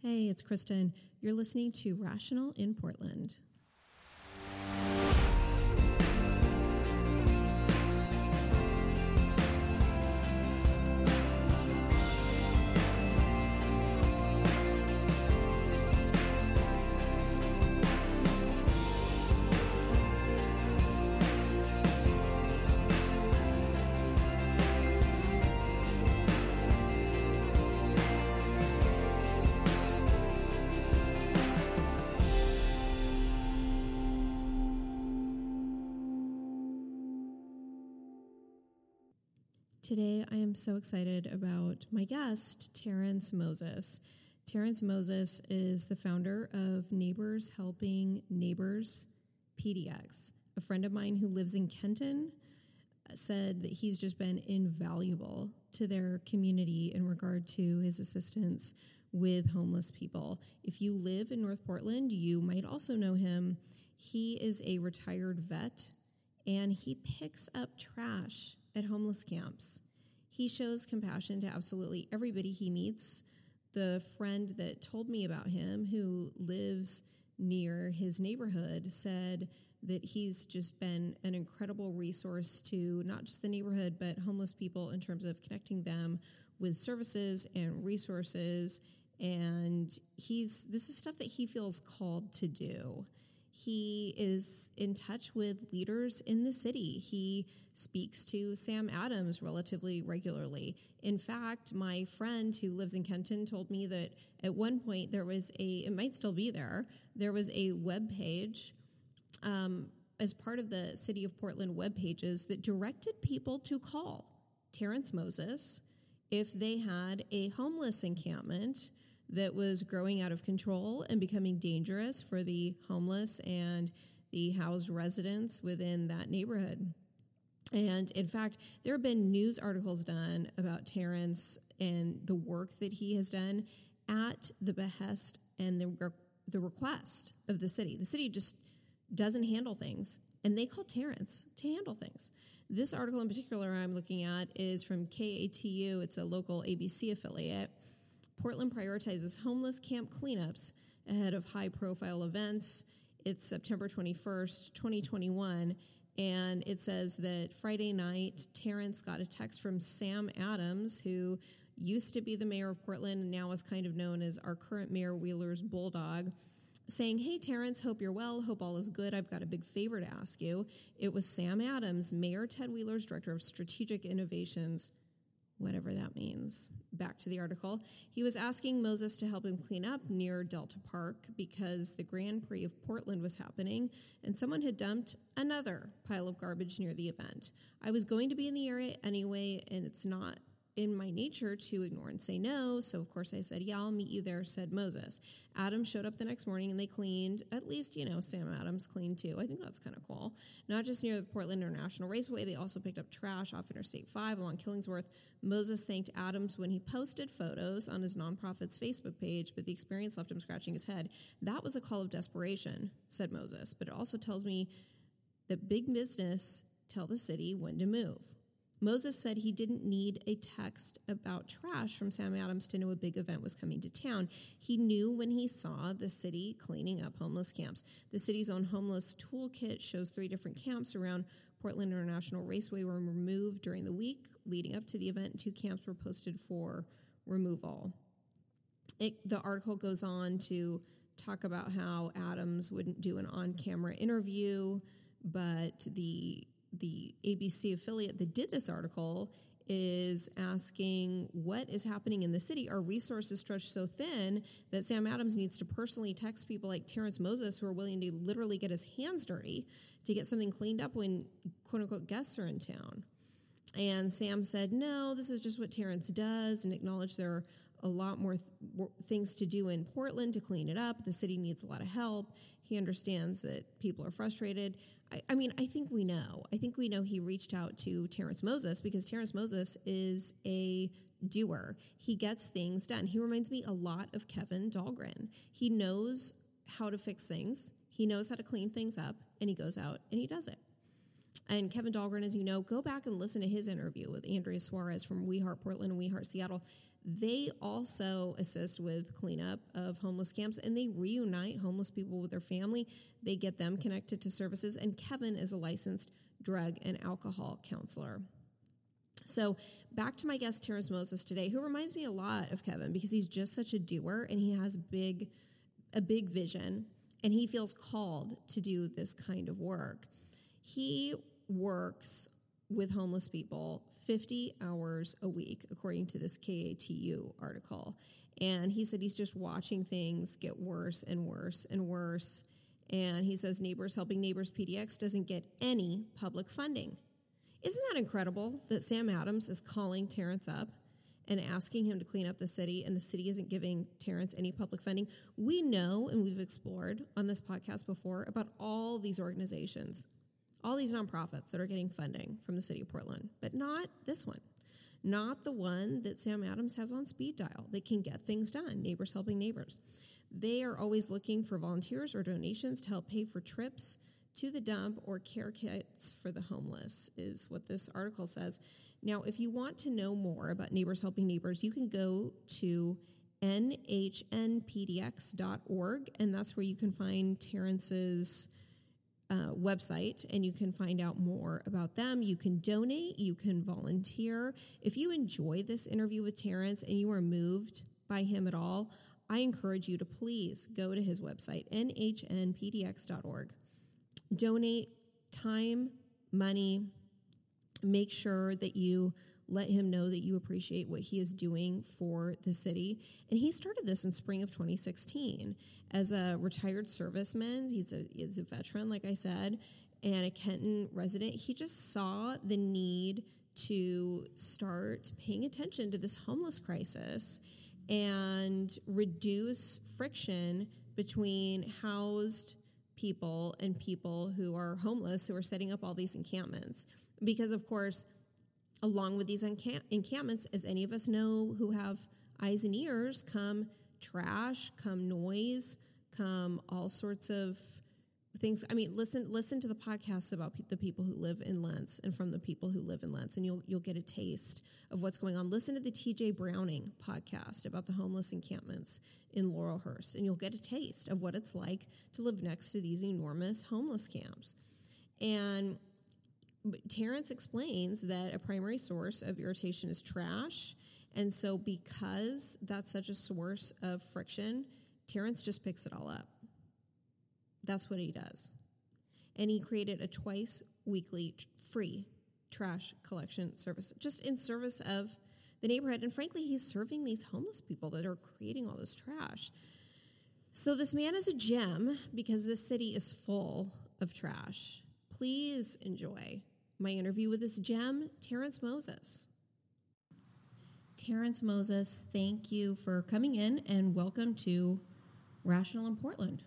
Hey, it's Kristen. You're listening to Rational in Portland. Am so excited about my guest, Terrence Moses. Terrence Moses is the founder of Neighbors Helping Neighbors PDX. A friend of mine who lives in Kenton uh, said that he's just been invaluable to their community in regard to his assistance with homeless people. If you live in North Portland, you might also know him. He is a retired vet and he picks up trash at homeless camps. He shows compassion to absolutely everybody he meets. The friend that told me about him, who lives near his neighborhood, said that he's just been an incredible resource to not just the neighborhood, but homeless people in terms of connecting them with services and resources. And he's this is stuff that he feels called to do. He is in touch with leaders in the city. He speaks to Sam Adams relatively regularly. In fact, my friend who lives in Kenton told me that at one point there was a, it might still be there, there was a web page um, as part of the City of Portland web pages that directed people to call Terrence Moses if they had a homeless encampment that was growing out of control and becoming dangerous for the homeless and the housed residents within that neighborhood. And in fact, there have been news articles done about Terrence and the work that he has done at the behest and the, the request of the city. The city just doesn't handle things, and they call Terrence to handle things. This article in particular I'm looking at is from KATU, it's a local ABC affiliate Portland prioritizes homeless camp cleanups ahead of high profile events. It's September 21st, 2021. And it says that Friday night, Terrence got a text from Sam Adams, who used to be the mayor of Portland and now is kind of known as our current mayor, Wheeler's Bulldog, saying, Hey, Terrence, hope you're well. Hope all is good. I've got a big favor to ask you. It was Sam Adams, Mayor Ted Wheeler's director of strategic innovations whatever that means. Back to the article. He was asking Moses to help him clean up near Delta Park because the Grand Prix of Portland was happening and someone had dumped another pile of garbage near the event. I was going to be in the area anyway, and it's not in my nature to ignore and say no. So, of course, I said, Yeah, I'll meet you there, said Moses. Adam showed up the next morning and they cleaned, at least, you know, Sam Adams cleaned too. I think that's kind of cool. Not just near the Portland International Raceway, they also picked up trash off Interstate 5 along Killingsworth. Moses thanked Adams when he posted photos on his nonprofit's Facebook page, but the experience left him scratching his head. That was a call of desperation, said Moses, but it also tells me that big business tell the city when to move. Moses said he didn't need a text about trash from Sam Adams to know a big event was coming to town. He knew when he saw the city cleaning up homeless camps. The city's own homeless toolkit shows three different camps around Portland International Raceway were removed during the week leading up to the event. Two camps were posted for removal. It, the article goes on to talk about how Adams wouldn't do an on camera interview, but the the ABC affiliate that did this article is asking what is happening in the city. Are resources stretched so thin that Sam Adams needs to personally text people like Terrence Moses who are willing to literally get his hands dirty to get something cleaned up when quote unquote guests are in town? And Sam said, no, this is just what Terrence does, and acknowledged there are a lot more th- things to do in Portland to clean it up. The city needs a lot of help. He understands that people are frustrated. I, I, mean, I think we know. I think we know he reached out to Terrence Moses because Terrence Moses is a doer. He gets things done. He reminds me a lot of Kevin Dahlgren. He knows how to fix things, he knows how to clean things up, and he goes out and he does it. And Kevin Dahlgren, as you know, go back and listen to his interview with Andrea Suarez from We Heart Portland and We Heart Seattle. They also assist with cleanup of homeless camps and they reunite homeless people with their family. They get them connected to services. And Kevin is a licensed drug and alcohol counselor. So, back to my guest, Terrence Moses, today, who reminds me a lot of Kevin because he's just such a doer and he has big, a big vision and he feels called to do this kind of work. He works with homeless people 50 hours a week, according to this KATU article. And he said he's just watching things get worse and worse and worse. And he says Neighbors Helping Neighbors PDX doesn't get any public funding. Isn't that incredible that Sam Adams is calling Terrence up and asking him to clean up the city, and the city isn't giving Terrence any public funding? We know, and we've explored on this podcast before, about all these organizations all these nonprofits that are getting funding from the city of Portland, but not this one. Not the one that Sam Adams has on speed dial that can get things done, Neighbors Helping Neighbors. They are always looking for volunteers or donations to help pay for trips to the dump or care kits for the homeless, is what this article says. Now, if you want to know more about Neighbors Helping Neighbors, you can go to nhnpdx.org, and that's where you can find Terrence's uh, website and you can find out more about them. You can donate, you can volunteer. If you enjoy this interview with Terrence and you are moved by him at all, I encourage you to please go to his website, nhnpdx.org. Donate time, money, make sure that you let him know that you appreciate what he is doing for the city. And he started this in spring of 2016 as a retired serviceman. He's a, he's a veteran, like I said, and a Kenton resident. He just saw the need to start paying attention to this homeless crisis and reduce friction between housed people and people who are homeless who are setting up all these encampments. Because, of course, along with these encamp- encampments, as any of us know who have eyes and ears, come trash, come noise, come all sorts of things. I mean, listen listen to the podcasts about pe- the people who live in Lents and from the people who live in Lents, and you'll you'll get a taste of what's going on. Listen to the T.J. Browning podcast about the homeless encampments in Laurelhurst, and you'll get a taste of what it's like to live next to these enormous homeless camps. And Terrence explains that a primary source of irritation is trash. And so, because that's such a source of friction, Terrence just picks it all up. That's what he does. And he created a twice weekly free trash collection service just in service of the neighborhood. And frankly, he's serving these homeless people that are creating all this trash. So, this man is a gem because this city is full of trash. Please enjoy my interview with this gem, Terrence Moses. Terrence Moses, thank you for coming in and welcome to Rational in Portland.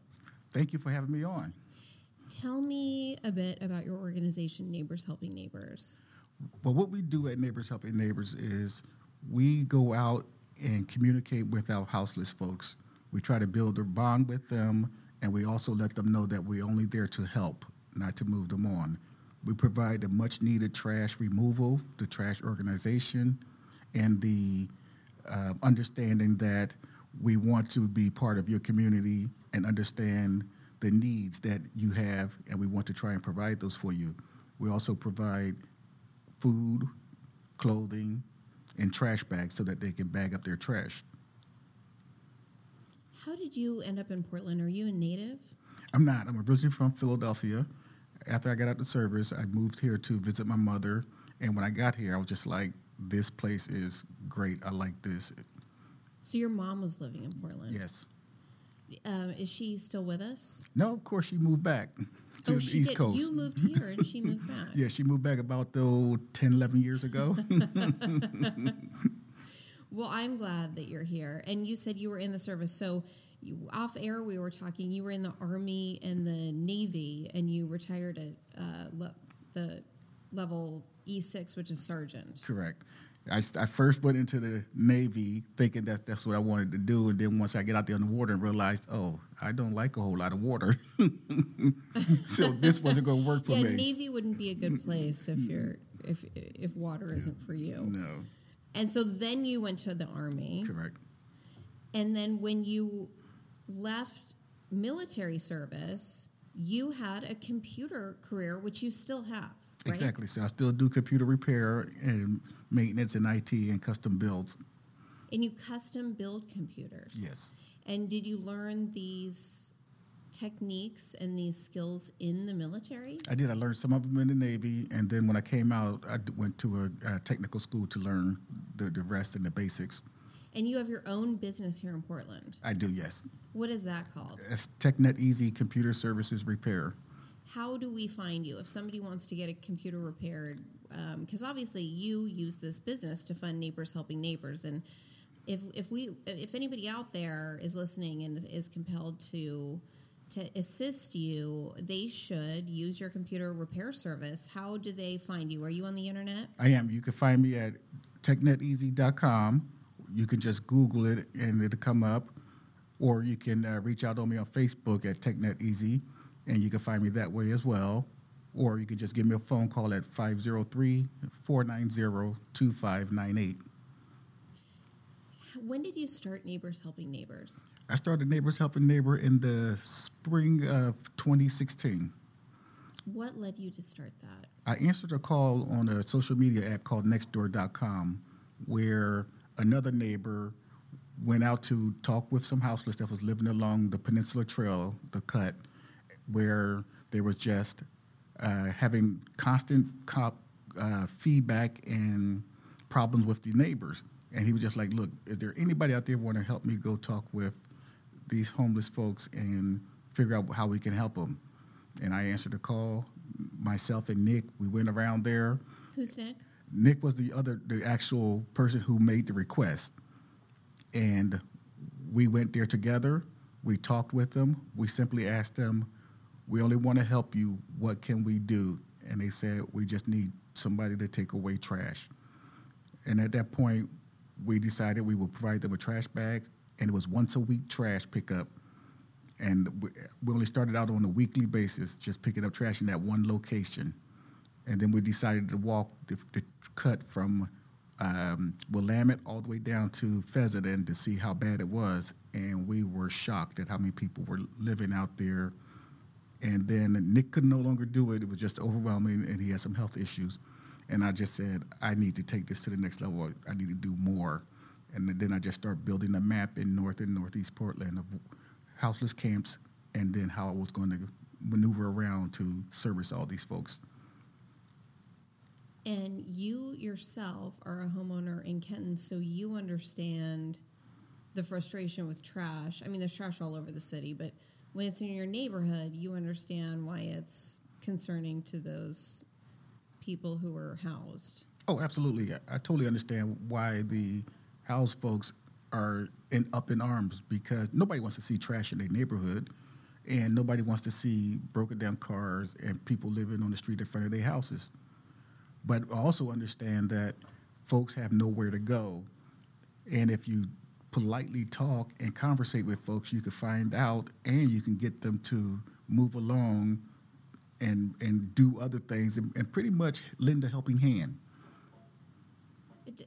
Thank you for having me on. Tell me a bit about your organization, Neighbors Helping Neighbors. Well, what we do at Neighbors Helping Neighbors is we go out and communicate with our houseless folks. We try to build a bond with them, and we also let them know that we're only there to help, not to move them on. We provide the much needed trash removal, the trash organization, and the uh, understanding that we want to be part of your community and understand the needs that you have, and we want to try and provide those for you. We also provide food, clothing, and trash bags so that they can bag up their trash. How did you end up in Portland? Are you a native? I'm not. I'm originally from Philadelphia after I got out the service, I moved here to visit my mother. And when I got here, I was just like, this place is great. I like this. So your mom was living in Portland? Yes. Um, is she still with us? No, of course she moved back to oh, the East did. Coast. You moved here and she moved back. yeah, she moved back about though 10, 11 years ago. well, I'm glad that you're here. And you said you were in the service. So off air we were talking you were in the army and the navy and you retired at uh, le- the level e6 which is sergeant correct I, I first went into the Navy thinking that that's what I wanted to do, and then once I get out there on the water and realized, oh, I don't like a whole lot of water, so this wasn't going to work for yeah, me. Navy wouldn't be a good place if you're if if water isn't for you. No, And so then you went to the army, correct. and then when you left military service, you had a computer career, which you still have. Right? Exactly. So I still do computer repair and maintenance and IT and custom builds. And you custom build computers. Yes. And did you learn these techniques and these skills in the military? I did. I learned some of them in the Navy, and then when I came out, I went to a, a technical school to learn the, the rest and the basics. And you have your own business here in Portland. I do, yes. What is that called? It's TechNet Easy Computer Services Repair. How do we find you if somebody wants to get a computer repaired? Um, because obviously you use this business to fund neighbors helping neighbors, and if if we if anybody out there is listening and is compelled to to assist you, they should use your computer repair service. How do they find you? Are you on the internet? I am. You can find me at techneteasy.com. You can just Google it and it'll come up. Or you can uh, reach out to me on Facebook at TechNet Easy, and you can find me that way as well. Or you can just give me a phone call at 503 490 2598. When did you start Neighbors Helping Neighbors? I started Neighbors Helping Neighbor in the spring of 2016. What led you to start that? I answered a call on a social media app called Nextdoor.com where another neighbor went out to talk with some houseless that was living along the Peninsula Trail, the cut, where there was just uh, having constant cop, uh, feedback and problems with the neighbors. And he was just like, look, is there anybody out there want to help me go talk with these homeless folks and figure out how we can help them? And I answered the call. Myself and Nick, we went around there. Who's Nick? Nick was the other, the actual person who made the request. And we went there together. We talked with them. We simply asked them, we only want to help you. What can we do? And they said, we just need somebody to take away trash. And at that point, we decided we would provide them with trash bags, and it was once a week trash pickup. And we, only started out on a weekly basis, just picking up trash in that one location. And then we decided to walk the, the cut from um, Willamette all the way down to Pheasant to see how bad it was. And we were shocked at how many people were living out there. And then Nick could no longer do it. It was just overwhelming, and he had some health issues. And I just said, I need to take this to the next level. I need to do more. And then I just started building a map in North and Northeast Portland of houseless camps and then how I was going to maneuver around to service all these folks. And you yourself are a homeowner in Kenton, so you understand the frustration with trash. I mean, there's trash all over the city, but when it's in your neighborhood, you understand why it's concerning to those people who are housed. Oh, absolutely. I, I totally understand why the house folks are in, up in arms because nobody wants to see trash in their neighborhood and nobody wants to see broken down cars and people living on the street in front of their houses. But also understand that folks have nowhere to go. And if you politely talk and conversate with folks, you can find out and you can get them to move along and, and do other things and, and pretty much lend a helping hand.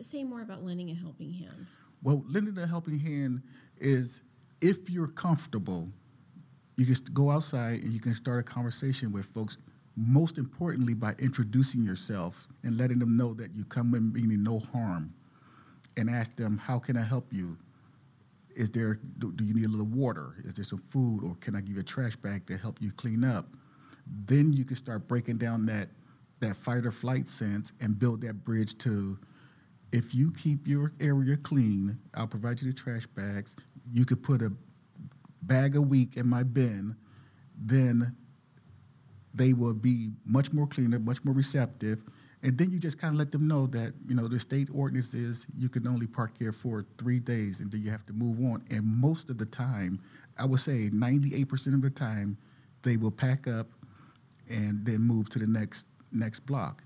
Say more about lending a helping hand. Well, lending a helping hand is if you're comfortable, you can go outside and you can start a conversation with folks. Most importantly, by introducing yourself and letting them know that you come in meaning no harm, and ask them, "How can I help you? Is there? Do, do you need a little water? Is there some food, or can I give you a trash bag to help you clean up?" Then you can start breaking down that that fight or flight sense and build that bridge to if you keep your area clean, I'll provide you the trash bags. You could put a bag a week in my bin, then they will be much more cleaner, much more receptive. And then you just kind of let them know that, you know, the state ordinance is you can only park here for three days and then you have to move on. And most of the time, I would say 98% of the time, they will pack up and then move to the next next block.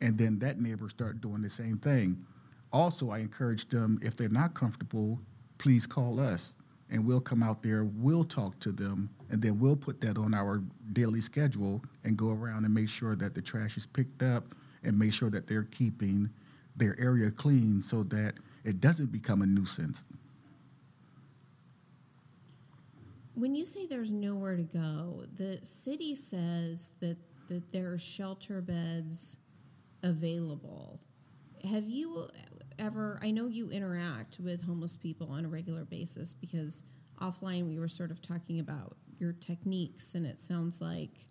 And then that neighbor start doing the same thing. Also, I encourage them if they're not comfortable, please call us and we'll come out there, we'll talk to them, and then we'll put that on our daily schedule and go around and make sure that the trash is picked up and make sure that they're keeping their area clean so that it doesn't become a nuisance. When you say there's nowhere to go, the city says that, that there are shelter beds available. Have you ever, I know you interact with homeless people on a regular basis because offline we were sort of talking about your techniques, and it sounds like,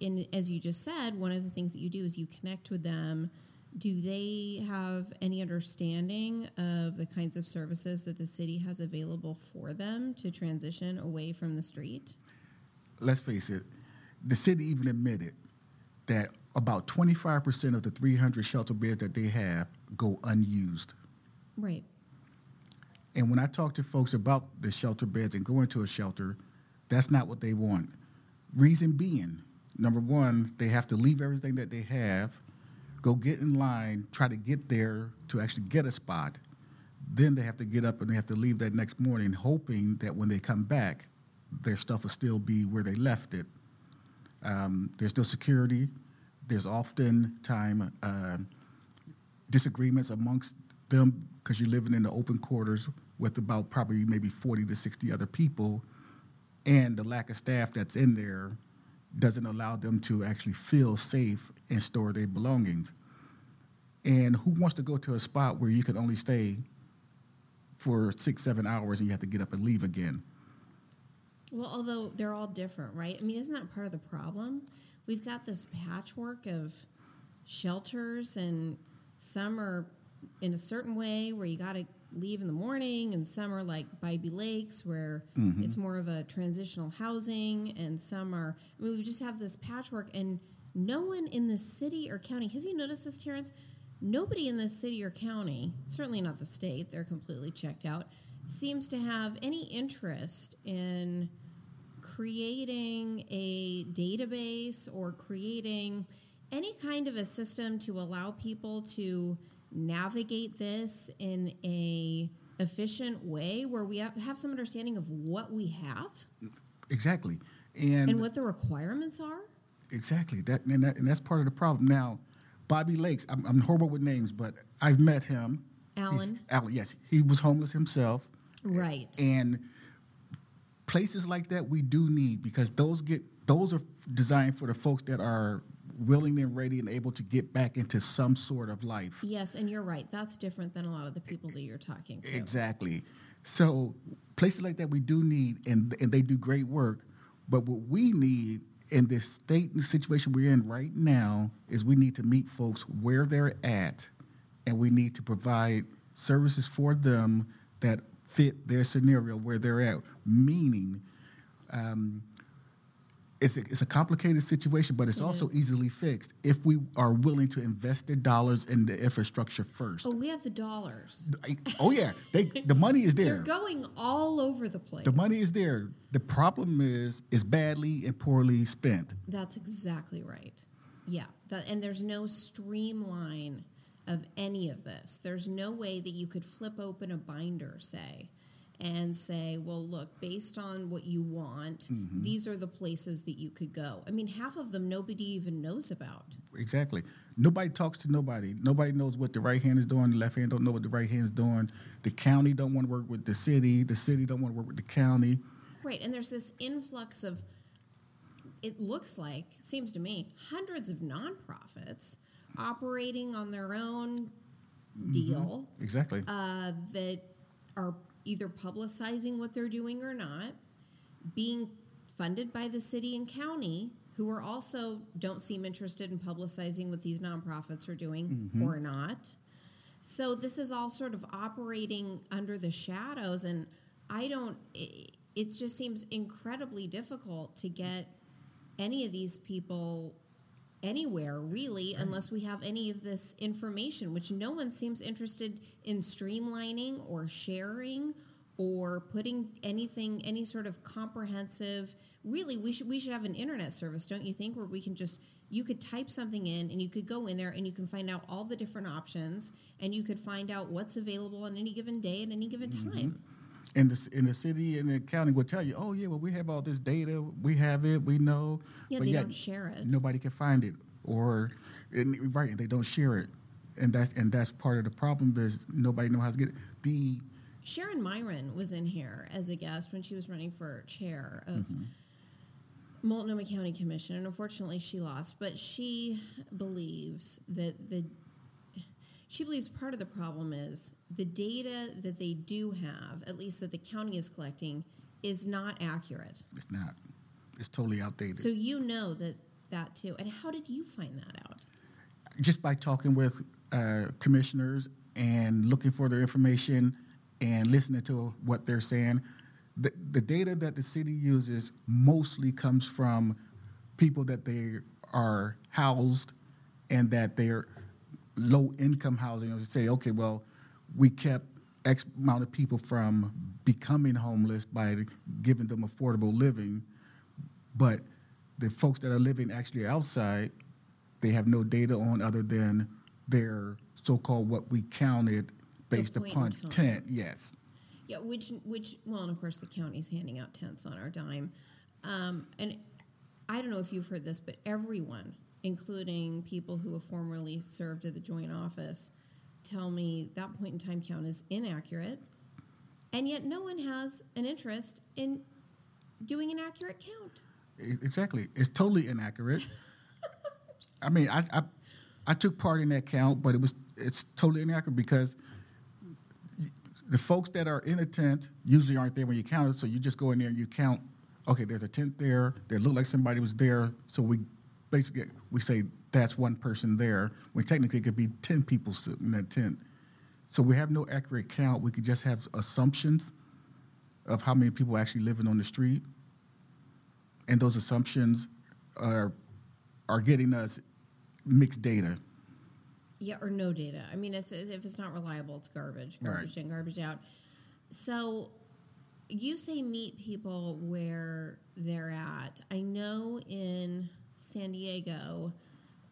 in, as you just said, one of the things that you do is you connect with them. Do they have any understanding of the kinds of services that the city has available for them to transition away from the street? Let's face it, the city even admitted that about 25% of the 300 shelter beds that they have go unused. Right. And when I talk to folks about the shelter beds and going to a shelter, that's not what they want. Reason being, number one, they have to leave everything that they have, go get in line, try to get there to actually get a spot. Then they have to get up and they have to leave that next morning, hoping that when they come back, their stuff will still be where they left it. Um, there's no security. There's often time uh, disagreements amongst them because you're living in the open quarters with about probably maybe 40 to 60 other people, and the lack of staff that's in there doesn't allow them to actually feel safe and store their belongings. And who wants to go to a spot where you can only stay for six, seven hours and you have to get up and leave again? Well, although they're all different, right? I mean, isn't that part of the problem? We've got this patchwork of shelters, and some are in a certain way where you got to leave in the morning, and some are like Bybee Lakes where mm-hmm. it's more of a transitional housing, and some are. I mean, we just have this patchwork, and no one in the city or county. Have you noticed this, Terrence? Nobody in the city or county, certainly not the state, they're completely checked out, seems to have any interest in creating a database or creating any kind of a system to allow people to navigate this in a efficient way where we have some understanding of what we have. Exactly. And, and what the requirements are. Exactly. That and, that and, that's part of the problem. Now Bybee Lakes I'm, I'm horrible with names but i've met him. Alan. He, alan yes. He was homeless himself. Right. And places like that we do need because those get those are designed for the folks that are willing and ready and able to get back into some sort of life. Yes, and you're right. That's different than a lot of the people that you're talking to. Exactly. So places like that we do need and and they do great work, but what we need in this state and the situation we're in right now is we need to meet folks where they're at and we need to provide services for them that fit their scenario where they're at. Meaning, um, it's a, it's a complicated situation, but it's it also is. easily fixed if we are willing to invest the dollars in the infrastructure first. Oh, we have the dollars. Oh yeah, they, the money is there. They're going all over the place. The money is there. The problem is is badly and poorly spent. That's exactly right. Yeah, that, and there's no streamline of any of this. There's no way that you could flip open a binder, say, and say, well, look, based on what you want, mm-hmm. these are the places that you could go. I mean, half of them nobody even knows about. Exactly. Nobody talks to nobody. Nobody knows what the right hand is doing. The left hand don't know what the right hand is doing. The county don't want to work with the city. The city don't want to work with the county. Right. And there's this influx of, it looks like, seems to me, hundreds of nonprofits – operating on their own mm-hmm. deal. Mm-hmm. Exactly. Uh, that are either publicizing what they're doing or not, being funded by the city and county, who are also don't seem interested in publicizing what these nonprofits are doing mm-hmm. or not. So this is all sort of operating under the shadows, and I don't. It, it just seems incredibly difficult to get any of these people anywhere really right. unless we have any of this information which no one seems interested in streamlining or sharing or putting anything, any sort of comprehensive. Really, we should we should have an internet service, don't you think, where we can just you could type something in and you could go in there and you can find out all the different options and you could find out what's available on any given day at any given Mm-hmm. In the in the city and the county will tell you, oh yeah, well we have all this data, we have it, we know. Yeah, but they yet don't share it. Nobody can find it, or and, right, they don't share it, and that's and that's part of the problem is nobody know how to get it. The Sharon Meieran was in here as a guest when she was running for chair of Mm-hmm. Multnomah County Commission, and unfortunately she lost. But she believes that the she believes part of the problem is the data that they do have, at least that the county is collecting, is not accurate. it's not, it's totally outdated. So you know that that too. And how did you find that out? just by talking with uh, commissioners and looking for their information and listening to what they're saying, the, the data that the city uses mostly comes from people that they are housed and that they're low income housing. Or say, okay, well, we kept X amount of people from becoming homeless by giving them affordable living, but the folks that are living actually outside they have no data on other than their so-called what we counted based upon tent. Yes, Yeah, which which well, and of course the county's handing out tents on our dime, um, and I don't know if you've heard this, but everyone, including people who have formerly served at the joint office, tell me that point in time count is inaccurate, and yet no one has an interest in doing an accurate count. exactly. It's totally inaccurate. I mean, I, I I took part in that count, but it was it's totally inaccurate because the folks that are in a tent usually aren't there when you count it. So you just go in there and you count. Okay, there's a tent there. That looked like somebody was there. So we basically we say that's one person there. When technically it could be ten people sitting in that tent. So we have no accurate count. We could just have assumptions of how many people actually living on the street, and those assumptions are are getting us mixed data. Yeah, or no data. I mean, it's if it's not reliable, it's garbage, Right. garbage in, garbage out. So, you say meet people where they're at. I know in San Diego,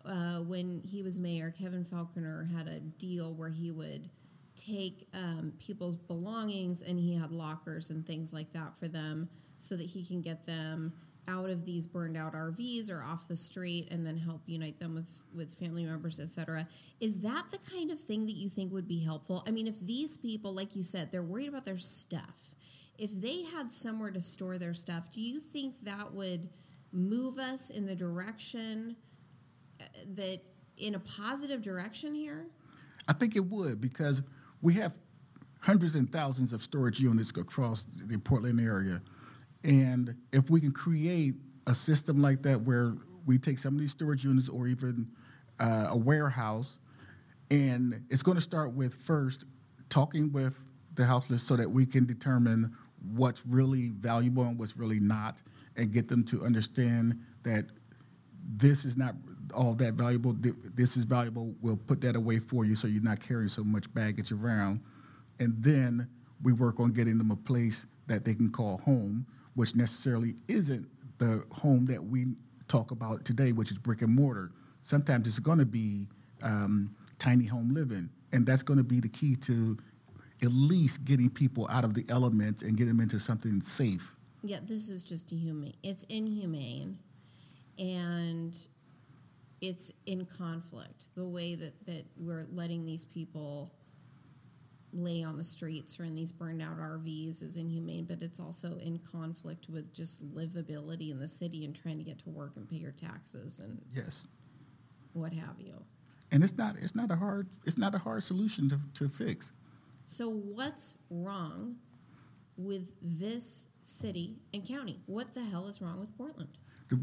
uh, when he was mayor, Kevin Faulconer had a deal where he would take um, people's belongings and he had lockers and things like that for them so that he can get them out of these burned out RVs or off the street and then help unite them with with family members etc is that the kind of thing that you think would be helpful? I mean if these people like you said they're worried about their stuff if they had somewhere to store their stuff do you think that would move us in the direction uh, that in a positive direction here I think it would because we have hundreds and thousands of storage units across the Portland area. And if we can create a system like that where we take some of these storage units or even uh, a warehouse, and it's going to start with first talking with the houseless so that we can determine what's really valuable and what's really not, and get them to understand that this is not all that valuable. This is valuable. We'll put that away for you so you're not carrying so much baggage around. And then we work on getting them a place that they can call home, which necessarily isn't the home that we talk about today, which is brick and mortar. Sometimes it's going to be um, tiny home living. And that's going to be the key to at least getting people out of the elements and get them into something safe. Yeah, this is just inhumane. It's inhumane, and it's in conflict. The way that, that we're letting these people lay on the streets or in these burned out RVs is inhumane, but it's also in conflict with just livability in the city and trying to get to work and pay your taxes and Yes. what have you. and it's not it's not a hard it's not a hard solution to, to fix So, what's wrong with this city and county? What the hell is wrong with Portland?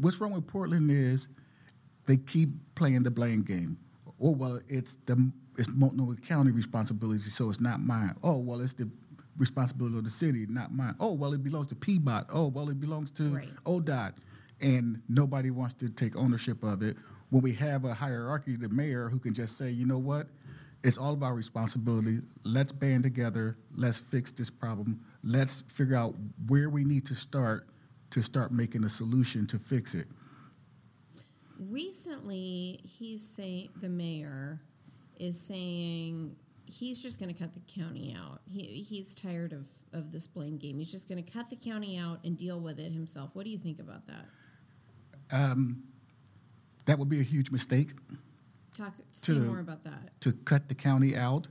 what's wrong with portland is they keep playing the blame game. Oh well it's the it's multnomah county responsibility so it's not mine. Oh well it's the responsibility of the city not mine. Oh well it belongs to pbot oh well it belongs to Right. odot. And nobody wants to take ownership of it. When we have a hierarchy the mayor who can just say you know what? It's all about responsibility. Let's band together. Let's fix this problem let's figure out where we need to start to start making a solution to fix it. Recently, he's saying the mayor is saying he's just going to cut the county out. He, he's tired of, of this blame game. He's just going to cut the county out and deal with it himself. What do you think about that? Um, that would be a huge mistake Talk say To- more about that. to cut the county out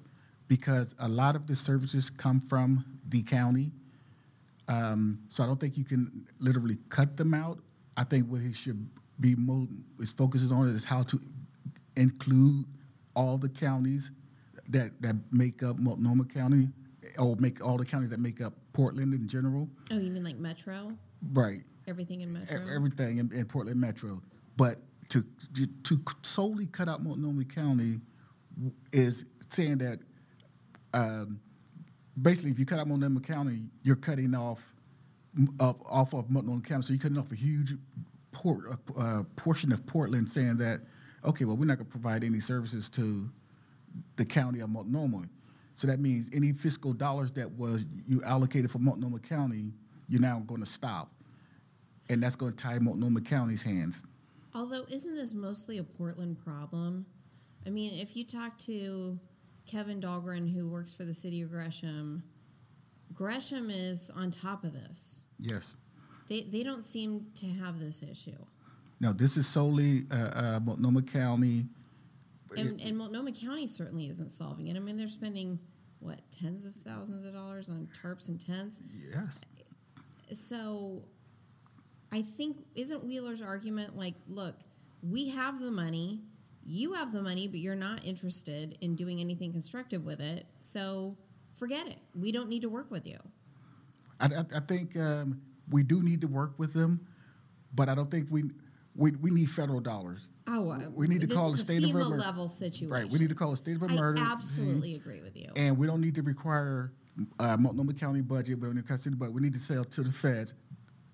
because a lot of the services come from the county. Um, so I don't think you can literally cut them out. I think what he should be mo- is focuses on is how to include all the counties that, that make up Multnomah County, or make all the counties that make up Portland in general. Oh, you mean like Metro? Right. Everything in Metro? E- everything in, in Portland Metro. But to to solely cut out Multnomah County is saying that um, basically, if you cut out Multnomah County, you're cutting off of, off of Multnomah County. So you're cutting off a huge port, uh, portion of Portland, saying that okay, well, we're not going to provide any services to the county of Multnomah. So that means any fiscal dollars that was you allocated for Multnomah County, you're now going to stop, and that's going to tie Multnomah County's hands. Although, isn't this mostly a Portland problem? I mean, if you talk to Kevin Dahlgren, who works for the city of Gresham, Gresham is on top of this. Yes. They, they don't seem to have this issue. No, this is solely uh, uh, Multnomah County. And, and Multnomah County certainly isn't solving it. I mean, they're spending, what, tens of thousands of dollars on tarps and tents? Yes. So I think, isn't Wheeler's argument like, look, we have the money, you have the money, but you're not interested in doing anything constructive with it. So forget it. We don't need to work with you. I, I, I think um, we do need to work with them, but I don't think we we, we need federal dollars. Oh, uh, We need to call a state of emergency level situation. Right. We need to call a state of emergency. I absolutely agree with you. And we don't need to require uh, Multnomah County budget, but when it comes to the budget, we need to sell to the feds.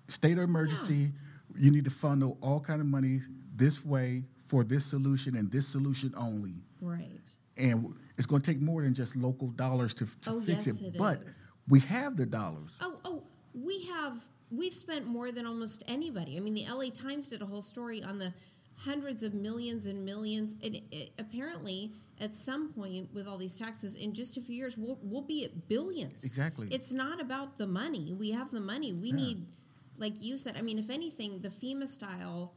State of emergency, you need to funnel all kind of money this way for this solution and this solution only. Right. And it's going to take more than just local dollars to, to Oh, fix yes, it. it but is. we have the dollars. Oh, oh, we have we've spent more than almost anybody. I mean, the LA Times did a whole story on the hundreds of millions and millions, and it, apparently, at some point, with all these taxes, in just a few years, we'll we'll be at billions. Exactly. It's not about the money. We have the money. We Yeah. need, like you said. I mean, if anything, the FEMA style.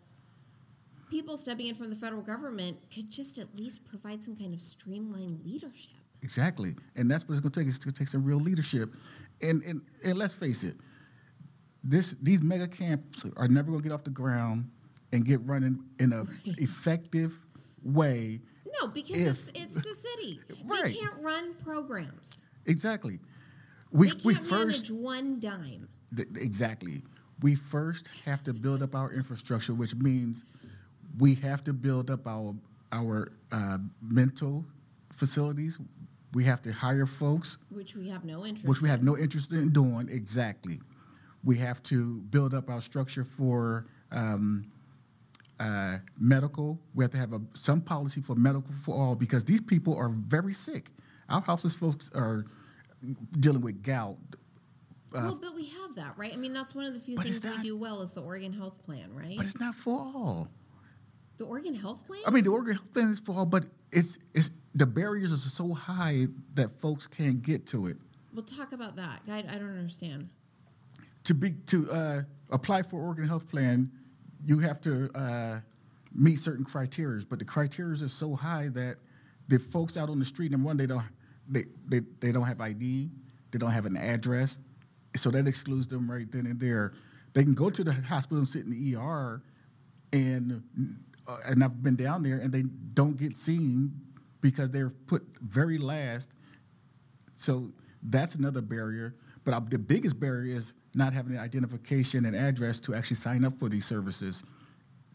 People stepping in from the federal government could just at least provide some kind of streamlined leadership. Exactly. And that's what it's going to take. It's going to take some real leadership. And, and, and let's face it, this, these mega camps are never going to get off the ground and get running in an Right. effective way. No, because If- it's it's the city. Right. They can't run programs. Exactly. We, they can't first manage one dime. Th- exactly. We first have to build up our infrastructure, which means we have to build up our our uh, mental facilities. We have to hire folks, Which we have no interest which we have in. no interest in doing. Exactly. We have to build up our structure for um, uh, medical. We have to have a, some policy for medical for all because these people are very sick. Our houseless folks are dealing with gout, well, but we have that, right? I mean, that's one of the few things it's we do well is the Oregon Health Plan, right? but it's not for all. The Oregon Health Plan? I mean, the Oregon Health Plan is for all, but it's it's the barriers are so high that folks can't get to it. we'll talk about that. I, I don't understand. To be to uh, apply for Oregon Health Plan, you have to uh, meet certain criteria, but the criteria are so high that the folks out on the street, number one, they don't they, they, they don't have ID, they don't have an address, so that excludes them right then and there. They can go to the hospital and sit in the ER, and uh, and I've been down there, and they don't get seen because they're put very last. So that's another barrier. But uh, the biggest barrier is not having an identification and address to actually sign up for these services,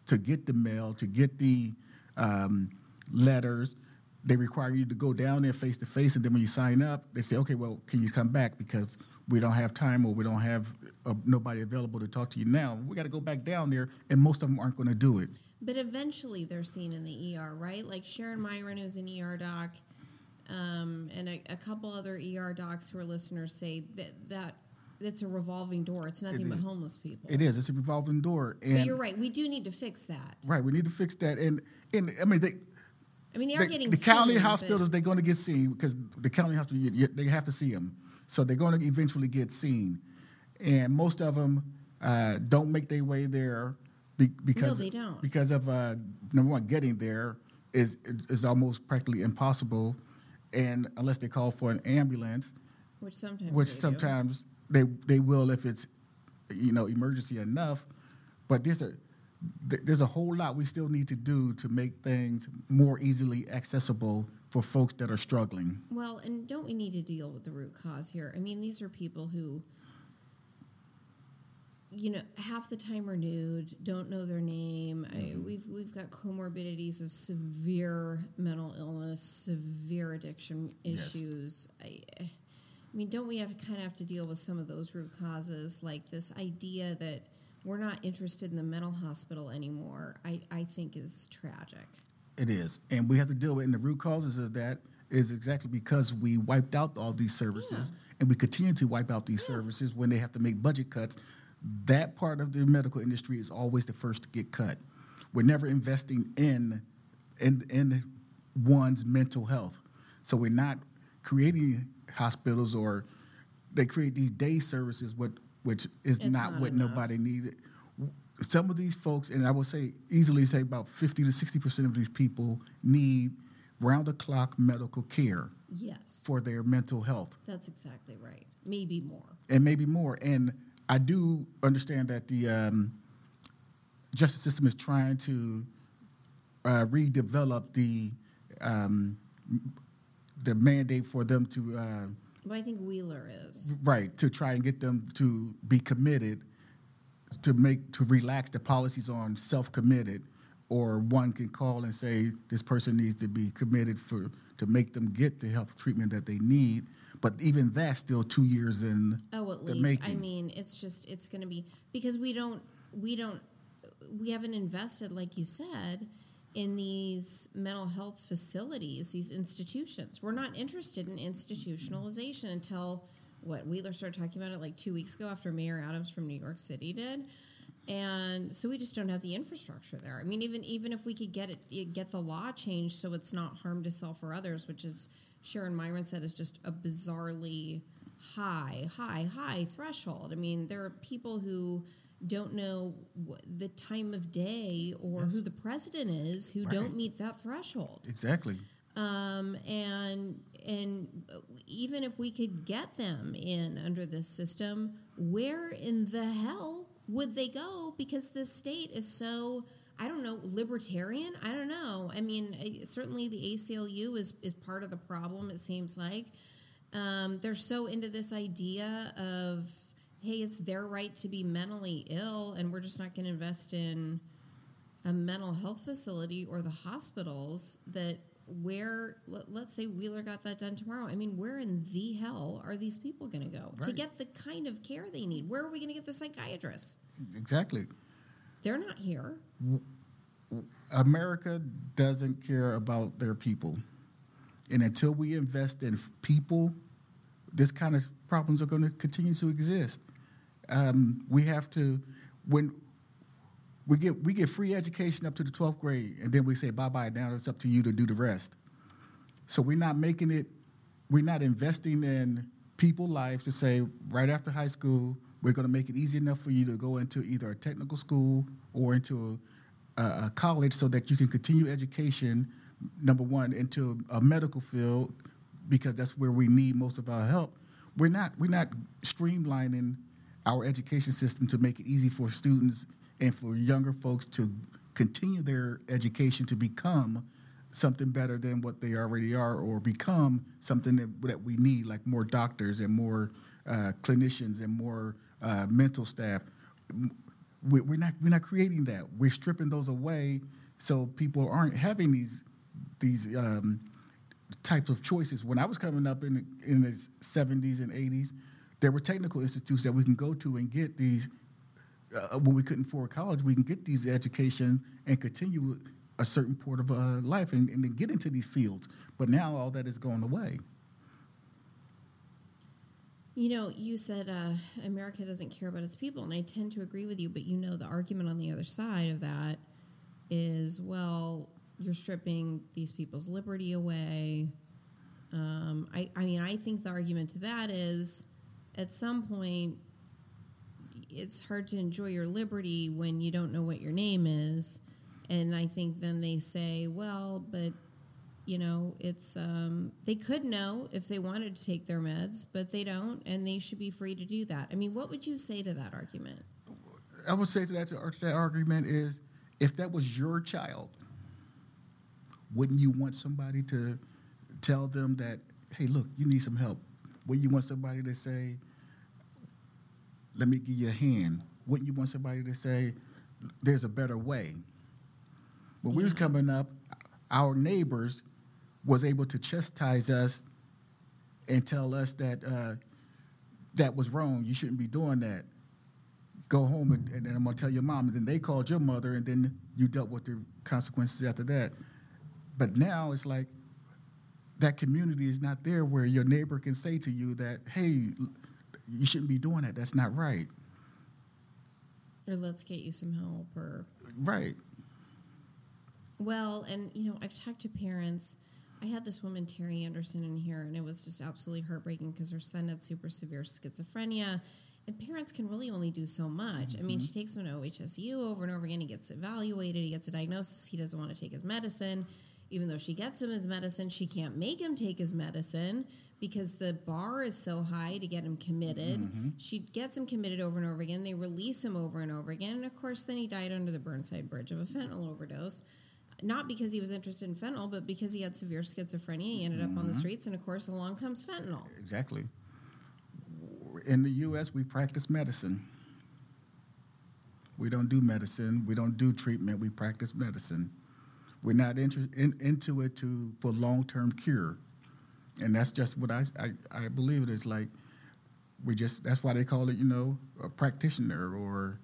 to get the mail, to get the um, letters. They require you to go down there face to face, and then when you sign up, they say, "Okay, well, can you come back because we don't have time or we don't have uh, nobody available to talk to you now. We got to go back down there, and most of them aren't going to do it. But eventually they're seen in the ER, right? Like Sharon Meieran, who's an ER doc, um, and a, a couple other ER docs who are listeners say that, that it's a revolving door. It's nothing but homeless people. It is. It's a revolving door, and But you're right. We do need to fix that. right. We need to fix that, and and I mean they. I mean, they are the, getting the county seen, hospitals they're going to get seen because the county hospital you, you, they have to see them so they're going to eventually get seen and most of them uh, don't make their way there be, because they don't. because of uh, number one getting there is is almost practically impossible and unless they call for an ambulance which sometimes which they do. sometimes they they will if it's you know emergency enough but there's a there's a whole lot we still need to do to make things more easily accessible for folks that are struggling Well, and don't we need to deal with the root cause here? I mean, these are people who, you know, half the time are nude, don't know their name. Mm-hmm. we've we've got comorbidities of severe mental illness, severe addiction Yes. issues. I, I mean, don't we have kind of have to deal with some of those root causes, like this idea that we're not interested in the mental hospital anymore? I, I think is tragic. it is and we have to deal with and the root causes of that is exactly because we wiped out all these services and we continue to wipe out these Yes. services when they have to make budget cuts that part of the medical industry is always the first to get cut we're never investing in in in one's mental health so we're not creating hospitals or they create these day services what which is It's not, not what enough. nobody needed some of these folks and i would say easily say about 50 to 60 percent of these people need round the clock medical care Yes, for their mental health that's exactly right. Maybe more. and maybe more. And I do understand that the um, justice system is trying to uh, redevelop the um, the mandate for them to uh, Well, I think Wheeler is. right to try and get them to be committed to make to relax the policies on self committed or one can call and say this person needs to be committed for to make them get the health treatment that they need but even that's still two years in Oh, at least. I mean, it's just it's going to be because we don't we don't we haven't invested like you said in these mental health facilities, these institutions. We're not interested in institutionalization until what Wheeler started talking about it like 2 weeks ago after Mayor Adams from New York City did. And so we just don't have the infrastructure there. I mean, even even if we could get it, get the law changed so it's not harm to self or others, which is Sharon Meieran said is just a bizarrely high, high, high threshold. I mean, there are people who don't know the time of day or who the president is who Right. don't meet that threshold. exactly Um, and and even if we could get them in under this system, where in the hell would they go? Because this state is so I don't know libertarian. I don't know. I mean, certainly the ACLU is is part of the problem. It seems like um, they're so into this idea of hey, it's their right to be mentally ill, and we're just not going to invest in a mental health facility or the hospitals that where let, let's say Wheeler got that done tomorrow. I mean, where in the hell are these people going to go to get the kind of care they need? Where are we going to get the psychiatrists? exactly They're not here. America doesn't care about their people. And until we invest in people, this kind of problems are going to continue to exist. Um, we have to, when we get we get free education up to the 12th grade, and then we say bye bye. Now it's up to you to do the rest. So we're not making it, we're not investing in people lives to say right after high school, we're going to make it easy enough for you to go into either a technical school or into a, a college so that you can continue education, number one, into a medical field because that's where we need most of our help. We're not, we're not streamlining our education system to make it easy for students and for younger folks to continue their education to become something better than what they already are or become something that, that we need like more doctors and more uh, clinicians and more uh, mental staff we, we're not we're not creating that we're stripping those away so people aren't having these these um, types of choices when i was coming up in the, in the 70s and 80s there were technical institutes that we can go to and get these uh, when we couldn't afford college, we can get these education and continue a certain part of uh, life and, and then get into these fields. But now all that is going away. You know, you said uh, America doesn't care about its people, and I tend to agree with you. But you know, the argument on the other side of that is, well, you're stripping these people's liberty away. Um, I, I mean, I think the argument to that is, at some point, it's hard to enjoy your liberty when you don't know what your name is. And I think then they say, well, but you know, it's um, they could know if they wanted to take their meds, but they don't, and they should be free to do that. I mean, what would you say to that argument? I would say to that, to that argument is if that was your child, wouldn't you want somebody to tell them that, hey, look, you need some help? Wouldn't you want somebody to say, let me give you a hand? Wouldn't you want somebody to say, there's a better way? When we was coming up, our neighbors was able to chastise us and tell us that uh, that was wrong. You shouldn't be doing that. Go home and, and then I'm gonna tell your mom. And then they called your mother, and then you dealt with the consequences after that. But now it's like that community is not there where your neighbor can say to you that, "Hey, you shouldn't be doing that. That's not right." Or let's get you some help, or right. Well, and you know, I've talked to parents. I had this woman, Terry Anderson, in here, and it was just absolutely heartbreaking because her son had super severe schizophrenia. And parents can really only do so much. I mean, she mm-hmm. takes him to OHSU over and over again. He gets evaluated, he gets a diagnosis. He doesn't want to take his medicine. Even though she gets him his medicine, she can't make him take his medicine because the bar is so high to get him committed. Mm-hmm. She gets him committed over and over again. They release him over and over again. And of course, then he died under the Burnside Bridge of a fentanyl overdose not because he was interested in fentanyl, but because he had severe schizophrenia. He ended mm-hmm. up on the mm-hmm. streets, and of course, along comes fentanyl. Exactly. In the U.S., we practice medicine. We don't do medicine. We don't do treatment. We practice medicine. We're not inter- in, into it to for long term cure, and that's just what I, I I believe it is. Like we just that's why they call it you know a practitioner or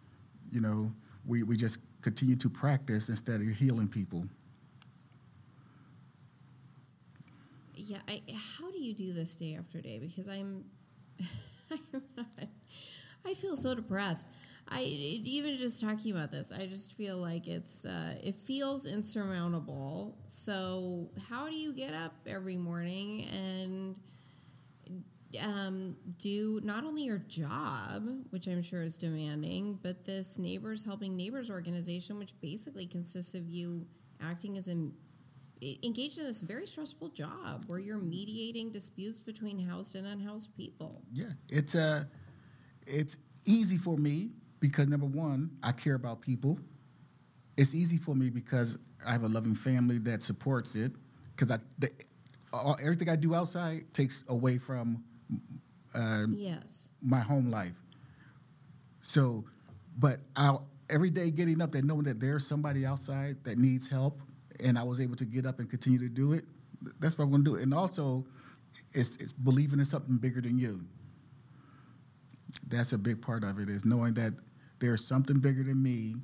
you know we we just continue to practice instead of healing people. Yeah, I, how do you do this day after day? Because I'm, I'm not, I feel so depressed. I even just talking about this, I just feel like it's uh, it feels insurmountable. So how do you get up every morning and um, do not only your job, which I'm sure is demanding, but this Neighbors Helping Neighbors organization, which basically consists of you acting as a engaged in this very stressful job where you're mediating disputes between housed and unhoused people. Yeah, it's uh, it's easy for me because number one, I care about people. It's easy for me because I have a loving family that supports it. Because I, the, all, everything I do outside takes away from um, yes. my home life. So, but I every day getting up and knowing that there's somebody outside that needs help, and I was able to get up and continue to do it. That's what I'm going to do. And also, it's, it's believing in something bigger than you. That's a big part of it. Is knowing that there's something bigger than me,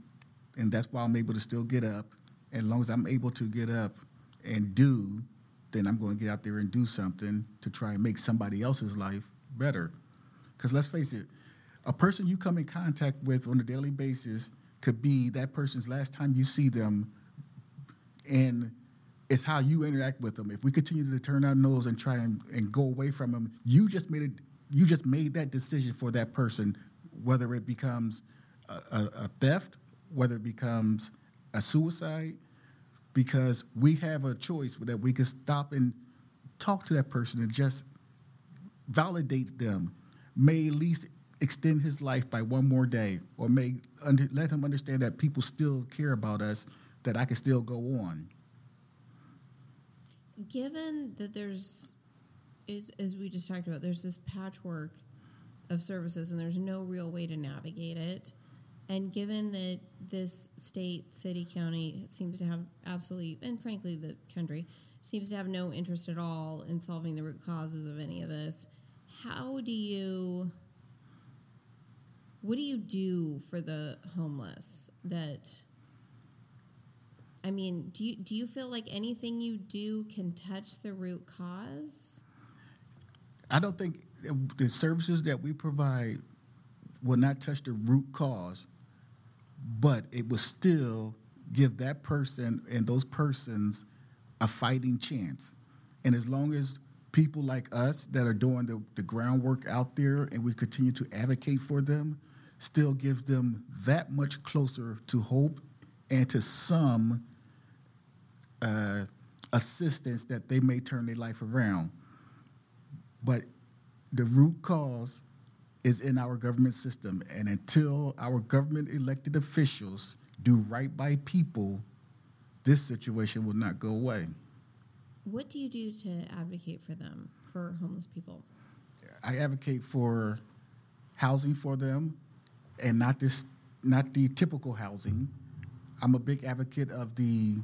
and that's why I'm able to still get up. As long as I'm able to get up and do then I'm going to get out there and do something to try and make somebody else's life better. Because let's face it, a person you come in contact with on a daily basis could be that person's last time you see them, and it's how you interact with them. If we continue to turn our nose and try and, and go away from them, you just made it. You just made that decision for that person, whether it becomes a, a, a theft, whether it becomes a suicide, because we have a choice that we can stop and talk to that person and just validate them, may at least extend his life by one more day, or may under, let him understand that people still care about us, that I can still go on. Given that there's, is, as we just talked about, there's this patchwork of services and there's no real way to navigate it and given that this state, city, county seems to have absolutely, and frankly, the country seems to have no interest at all in solving the root causes of any of this, how do you, what do you do for the homeless that, I mean, do you, do you feel like anything you do can touch the root cause? I don't think uh, the services that we provide will not touch the root cause, but it will still give that person and those persons a fighting chance. And as long as people like us that are doing the, the groundwork out there and we continue to advocate for them, still gives them that much closer to hope and to some uh, assistance that they may turn their life around. But the root cause is in our government system. And until our government elected officials do right by people, this situation will not go away. What do you do to advocate for them, for homeless people? I advocate for housing for them and not this not the typical housing. I'm a big advocate of the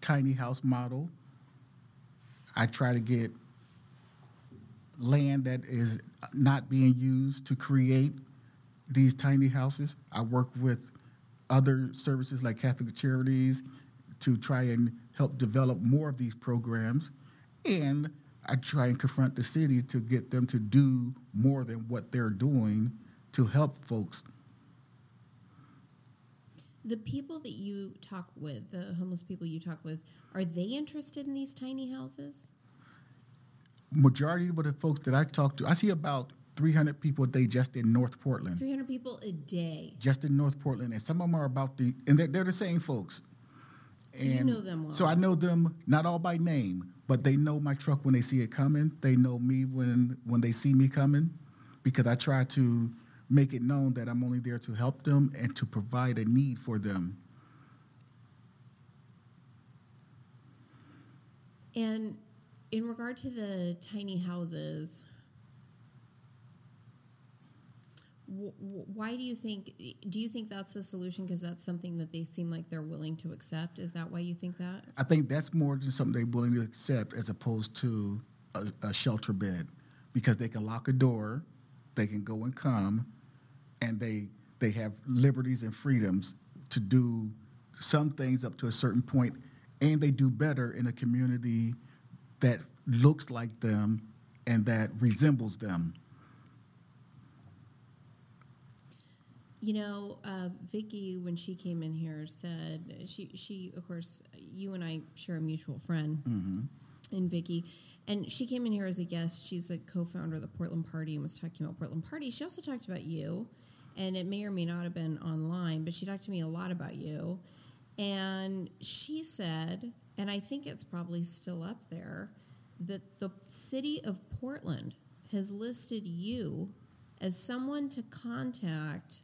tiny house model. I try to get land that is not being used to create these tiny houses. I work with other services like Catholic Charities to try and help develop more of these programs. And I try and confront the city to get them to do more than what they're doing to help folks. The people that you talk with, the homeless people you talk with, are they interested in these tiny houses? Majority of the folks that I talk to, I see about 300 people a day just in North Portland. 300 people a day. Just in North Portland. And some of them are about the, and they're, they're the same folks. So you know them well. So I know them not all by name, but they know my truck when they see it coming. They know me when when they see me coming, because I try to make it known that I'm only there to help them and to provide a need for them. And in regard to the tiny houses, why do you think do you think that's the solution? Because that's something that they seem like they're willing to accept. Is that why you think that? I think that's more than something they're willing to accept as opposed to a, a shelter bed. Because they can lock a door they can go and come and they they have liberties and freedoms to do some things up to a certain point and they do better in a community that looks like them and that resembles them You know, uh, Vicky, when she came in here, said she she of course you and I share a mutual friend, mm-hmm. and Vicky, and she came in here as a guest. She's a co-founder of the Portland Party and was talking about Portland Party. She also talked about you, and it may or may not have been online, but she talked to me a lot about you, and she said, and I think it's probably still up there, that the city of Portland has listed you as someone to contact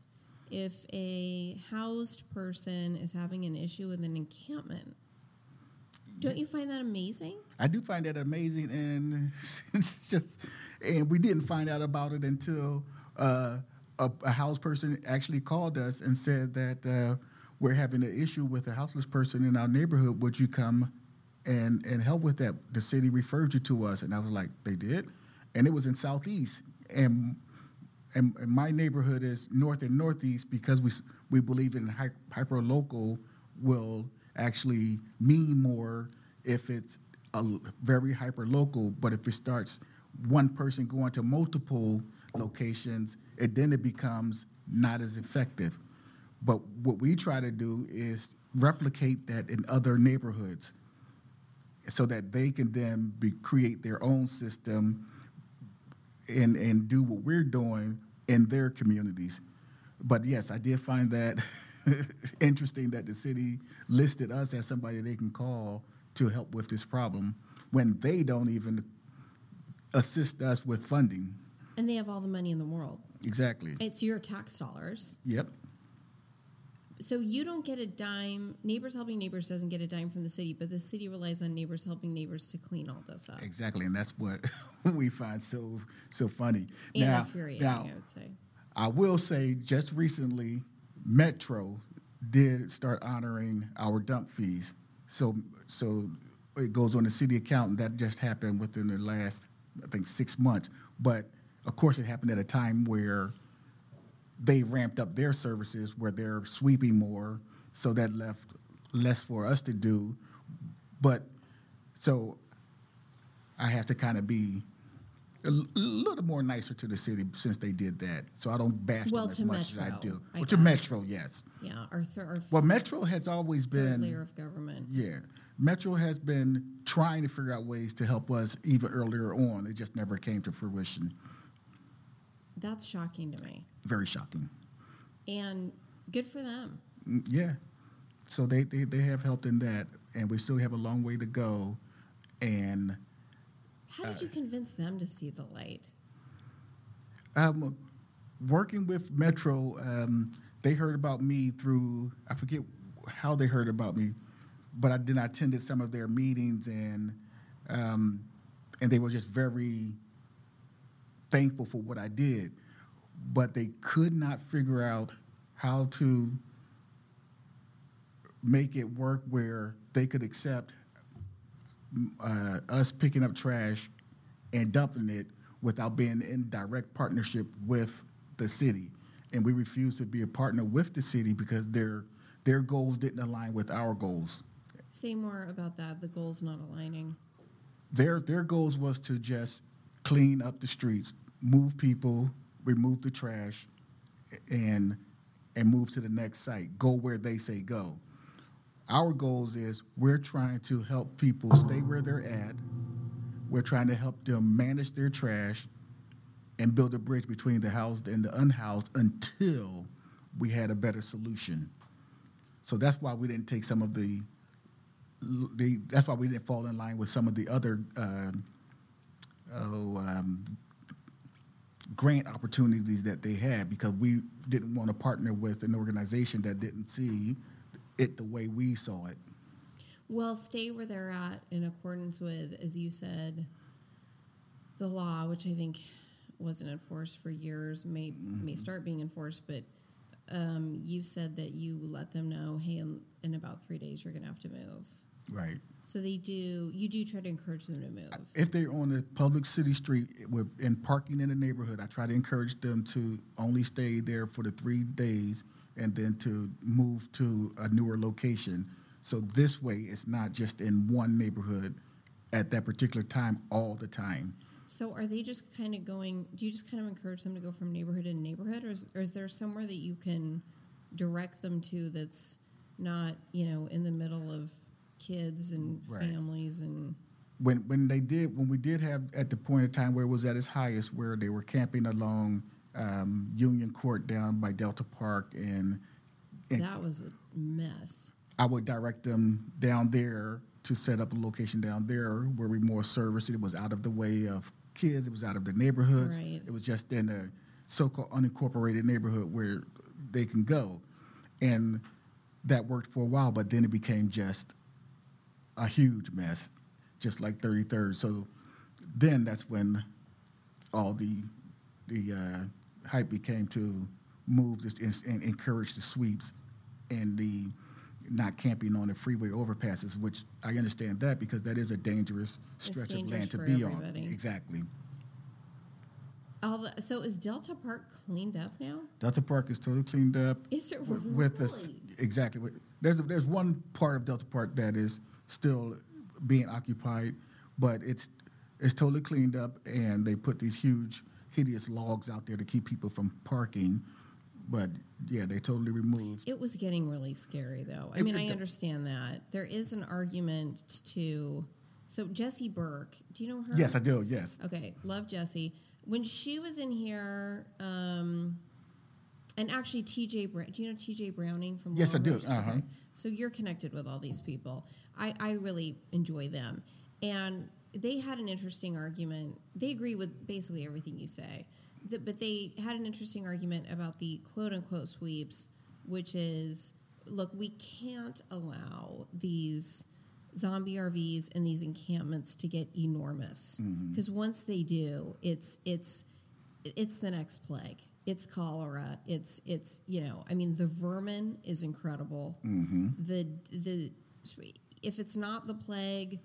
if a housed person is having an issue with an encampment. Don't you find that amazing? I do find that amazing, and it's just, and we didn't find out about it until uh, a, a house person actually called us and said that uh, we're having an issue with a houseless person in our neighborhood. Would you come and and help with that? The city referred you to us, and I was like, they did, and it was in Southeast, and and, and, my neighborhood is north and northeast because we we believe in hyper local will actually mean more if it's a very hyper local. But if it starts one person going to multiple locations, it then it becomes not as effective. But what we try to do is replicate that in other neighborhoods so that they can then be, create their own system and and do what we're doing in their communities. But yes, I did find that interesting that the city listed us as somebody they can call to help with this problem when they don't even assist us with funding. And they have all the money in the world. Exactly. It's your tax dollars. Yep so you don't get a dime. Neighbors Helping Neighbors doesn't get a dime from the city, but the city relies on Neighbors Helping Neighbors to clean all this up. Exactly, and that's what we find so so funny. And now, infuriating, now, I would say. I will say, just recently, Metro did start honoring our dump fees. So so it goes on the city account, and that just happened within the last, I think, six months. But of course, it happened at a time where they ramped up their services where they're sweeping more, so that left less for us to do. But so I have to kind of be a l- little more nicer to the city since they did that. So I don't bash Well, them as to much as I Metro, do. I well, to guess. Metro, yes. Yeah, our, th- our Well, Metro has always been layer of government. yeah. Metro has been trying to figure out ways to help us even earlier on. It just never came to fruition. That's shocking to me. Very shocking. And good for them. Mm, Yeah. So they, they, they have helped in that, and we still have a long way to go. And How did you Uh, convince them to see the light? um, working with Metro, um, they heard about me through, I forget how they heard about me, but I then I attended some of their meetings, and, um, and they were just very thankful for what I did. But they could not figure out how to make it work where they could accept uh, us picking up trash and dumping it without being in direct partnership with the city. And we refused to be a partner with the city because their their goals didn't align with our goals. Say more about that. The goals not aligning. Their their goals was to just clean up the streets, move people, remove the trash, and and move to the next site. Go where they say go. Our goals is we're trying to help people stay where they're at. We're trying to help them manage their trash and build a bridge between the housed and the unhoused until we had a better solution. So that's why we didn't take some of the, the that's why we didn't fall in line with some of the other uh, oh, um, grant opportunities that they had because we didn't want to partner with an organization that didn't see it the way we saw it. Well, stay where they're at in accordance with, as you said, the law, which I think wasn't enforced for years, may may start being enforced, but um, you said that you let them know, hey, in, in about three days you're going to have to move. Right. So they do. You do try to encourage them to move. If they're on a public city street with and parking in the neighborhood, I try to encourage them to only stay there for the three days and then to move to a newer location. So this way, it's not just in one neighborhood at that particular time all the time. So are they just kind of going? Do you just kind of encourage them to go from neighborhood to neighborhood, or is, or is there somewhere that you can direct them to that's not, you know, in the middle of kids and Right. families and when when they did when we did have at the point of time where it was at its highest where they were camping along um, Union Court down by Delta Park and, and that was a mess. I would direct them down there to set up a location down there where we more service it. It was out of the way of kids. It was out of the neighborhoods. Right. It was just in a so-called unincorporated neighborhood where they can go, and that worked for a while. But then it became just a huge mess, just like 33rd. So then that's when all the the uh, hype became to move this and, and encourage the sweeps and the not camping on the freeway overpasses, which I understand that because that is a dangerous stretch of land to be everybody. on. Exactly. The, so is Delta Park cleaned up now? Delta Park is totally cleaned up. Is there with, with this really? exactly. There's there's one part of Delta Park that is still being occupied, but it's it's totally cleaned up, and they put these huge, hideous logs out there to keep people from parking. But yeah, they totally removed. It was getting really scary, though. I It- mean, I understand that there is an argument to. So Jessie Burke, do you know her? Yes, I do. Yes. Okay, love Jessie. When she was in here, um, and actually TJ, do you know TJ Browning from? Yes, I do. Uh-huh. Okay. So you're connected with all these people. I, I really enjoy them, and they had an interesting argument. They agree with basically everything you say, Th- but they had an interesting argument about the quote unquote sweeps, which is, look, we can't allow these zombie RVs and these encampments to get enormous mm-hmm. because once they do, it's it's it's the next plague. It's cholera. It's it's you know I mean the vermin is incredible. Mm-hmm. The the if it's not the plague,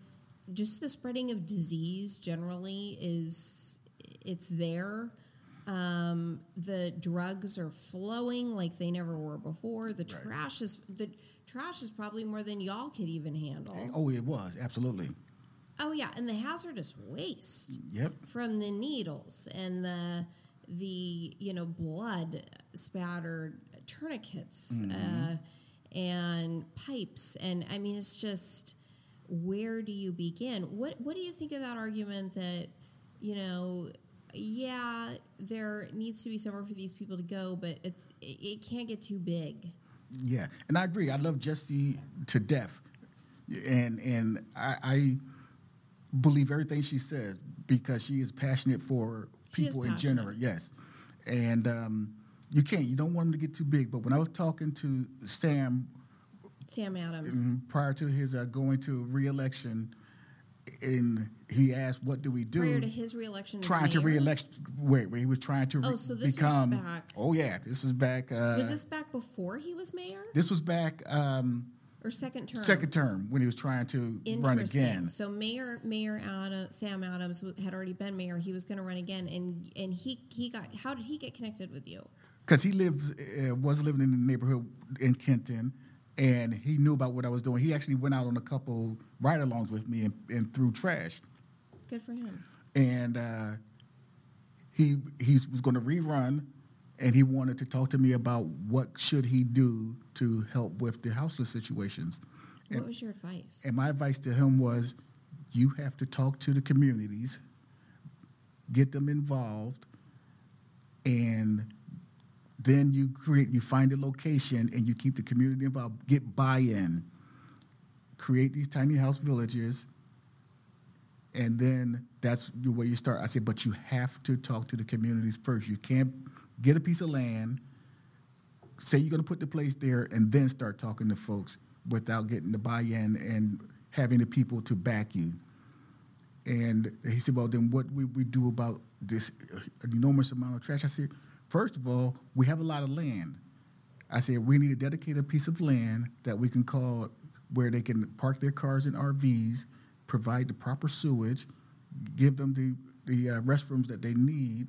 just the spreading of disease generally is it's there. Um, the drugs are flowing like they never were before. The trash is the trash is probably more than y'all could even handle. Oh, it was absolutely. Oh yeah, and the hazardous waste Yep. from the needles and the the you know blood spattered tourniquets uh, and pipes and I mean it's just where do you begin? What what do you think of that argument that you know? Yeah, there needs to be somewhere for these people to go, but it's it, it can't get too big. Yeah, and I agree. I love Jessie to death, and and I, I believe everything she says because she is passionate for people in general. Yes, and um, you can't. You don't want them to get too big. But when I was talking to Sam Sam Adams. prior to his uh, going to reelection, and he asked, "What do we do?" Prior to his reelection, as trying to mayor? reelect, wait, where he was trying to Oh, re- so this was become. back- Oh yeah, this was back. Uh, Was this back before he was mayor this was back um, or second term? second term when he was trying to run Interesting. again. So Mayor Mayor Adam, Sam Adams had already been mayor. He was going to run again, and and he he got. How did he get connected with you? Because he lives uh, was living in the neighborhood in Kenton, and he knew about what I was doing. He actually went out on a couple ride-alongs with me and, and threw trash, Good for him. and uh, he he was going to rerun, and he wanted to talk to me about what should he do to help with the houseless situations. What was your advice? And my advice to him was, you have to talk to the communities, get them involved, and then you create, you find a location, and you keep the community involved. Get buy-in. Create these tiny house villages, and then that's the way you start. I said, but you have to talk to the communities first. You can't get a piece of land, say you're going to put the place there, and then start talking to folks without getting the buy-in and having the people to back you. And he said, well, then what we, we do about this enormous amount of trash? I said, first of all, we have a lot of land. I said, we need to dedicate a dedicated piece of land that we can call where they can park their cars and RVs, provide the proper sewage, give them the, the uh, restrooms that they need,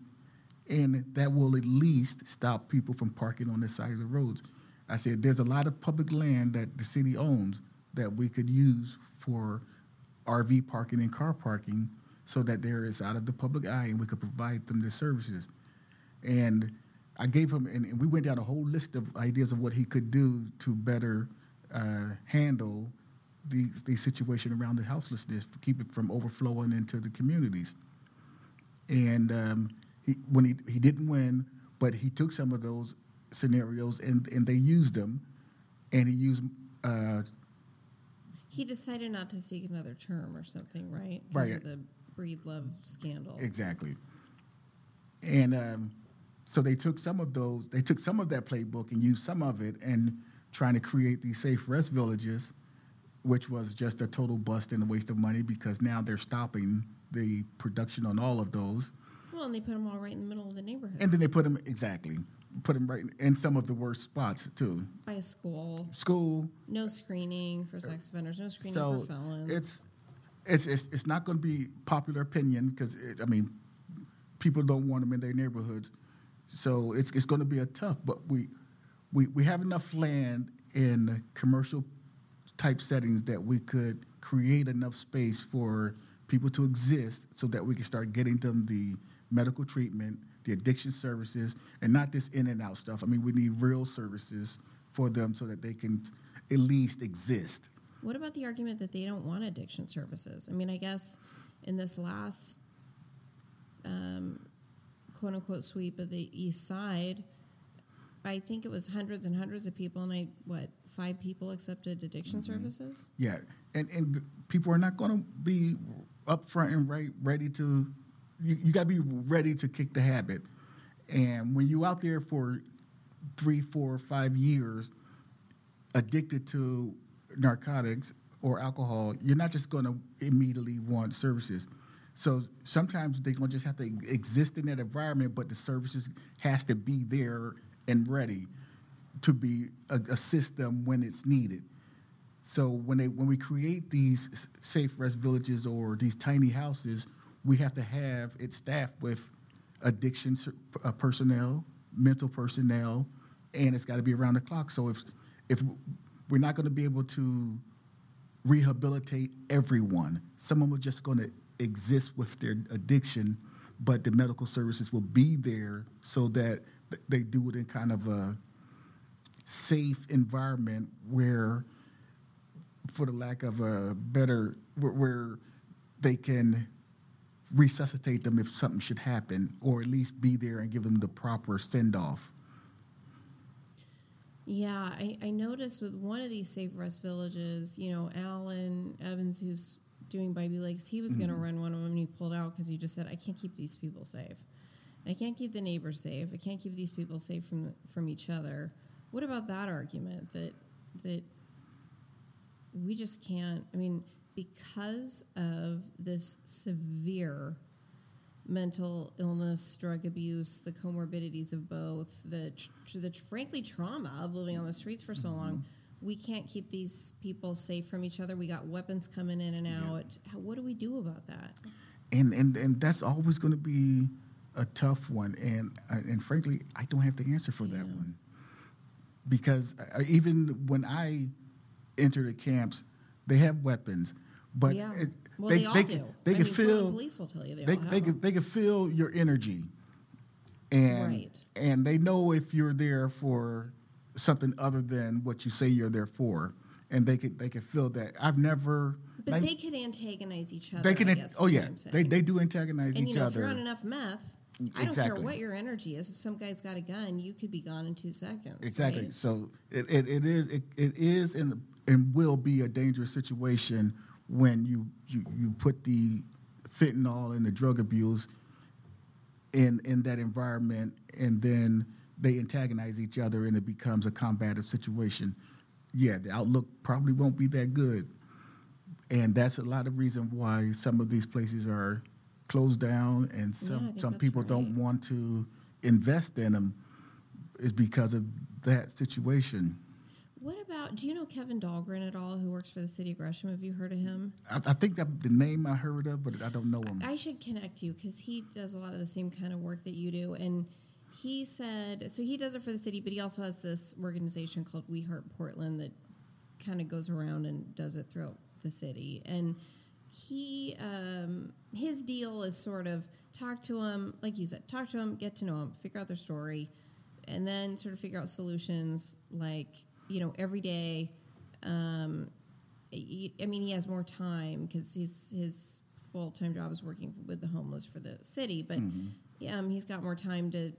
and that will at least stop people from parking on the side of the roads. I said, there's a lot of public land that the city owns that we could use for RV parking and car parking so that there is out of the public eye and we could provide them the services. And I gave him, and, and we went down a whole list of ideas of what he could do to better uh, handle the, the situation around the houselessness, keep it from overflowing into the communities. And um, he, when he, he didn't win, but he took some of those scenarios and, and they used them, and he used uh, he decided not to seek another term or something, right? Because Right. of the Breedlove scandal. Exactly. And um, so they took some of those, they took some of that playbook and used some of it and trying to create these safe rest villages, which was just a total bust and a waste of money because now they're stopping the production on all of those. Well, and they put them all right in the middle of the neighborhood. And then they put them, exactly, put them right in some of the worst spots too. by a school, School, no screening for sex offenders, no screening so for felons. it's, it's, it's, it's not going to be popular opinion because, I mean, people don't want them in their neighborhoods. So it's, it's going to be a tough, but we, we, we have enough land in commercial type settings that we could create enough space for people to exist so that we can start getting them the medical treatment, the addiction services, and not this in and out stuff. I mean, we need real services for them so that they can at least exist. What about the argument that they don't want addiction services? I mean, I guess in this last um, quote unquote sweep of the east side, I think it was hundreds and hundreds of people, and I, what, five people accepted addiction Mm-hmm. services? Yeah, and and people are not going to be upfront and right ready to. You, you got to be ready to kick the habit, and when you out there for three, four, five years, addicted to narcotics or alcohol, you're not just going to immediately want services. So sometimes they're to just have to exist in that environment, but the services has to be there and ready to be a, assist them when it's needed. So when they when we create these safe rest villages or these tiny houses, we have to have it staffed with addiction uh, personnel, mental personnel, and it's got to be around the clock. So if if we're not going to be able to rehabilitate everyone. someone are just going to exist with their addiction, but the medical services will be there so that they do it in kind of a safe environment where, for the lack of a better, where, where they can resuscitate them if something should happen, or at least be there and give them the proper send off. Yeah, I, I noticed with one of these Safe Rest villages, you know, Alan Evans, who's doing Bybee Lakes, he was going to mm-hmm. run one of them and he pulled out because he just said, I can't keep these people safe. I can't keep the neighbors safe. I can't keep these people safe from from each other. What about that argument that that we just can't? I mean, because of this severe mental illness, drug abuse, the comorbidities of both, the, tr- the frankly trauma of living on the streets for so mm-hmm. long, we can't keep these people safe from each other. We got weapons coming in and out. How, what do we do about that? and and and that's always going to be a tough one and uh, and frankly i don't have the answer for that one because uh, even when i enter the camps they have weapons but yeah. it, well, they, they, all they, do. can- they can mean, feel police will tell you they, they, they, can, they can feel your energy and Right. and they know if you're there for something other than what you say you're there for and they could they can feel that i've never But like, they could antagonize each other. they can guess, oh yeah what I'm saying. they, they do antagonize and each you know, other if you're on enough meth, I don't care what your energy is. If some guy's got a gun, you could be gone in two seconds. Exactly. right? So it, it, it is it, it is and and will be a dangerous situation when you, you you put the fentanyl and the drug abuse in in that environment and then they antagonize each other and it becomes a combative situation. Yeah, the outlook probably won't be that good. And that's a lot of reason why some of these places are closed down and some think some people don't want to invest in them is because of that situation. What about? Do you know Kevin Dahlgren at all, who works for the city of Gresham? Have you heard of him? I, I think that the name I heard of, but I don't know him. I should connect you because he does a lot of the same kind of work that you do. And he said, so he does it for the city, but he also has this organization called We Heart Portland that kind of goes around and does it throughout the city. And he, um, his deal is sort of talk to them, like you said, talk to them, get to know them, figure out their story, and then sort of figure out solutions like, you know, every day. Um, I mean, he has more time because his his full time job is working with the homeless for the city, but um, he's got more time to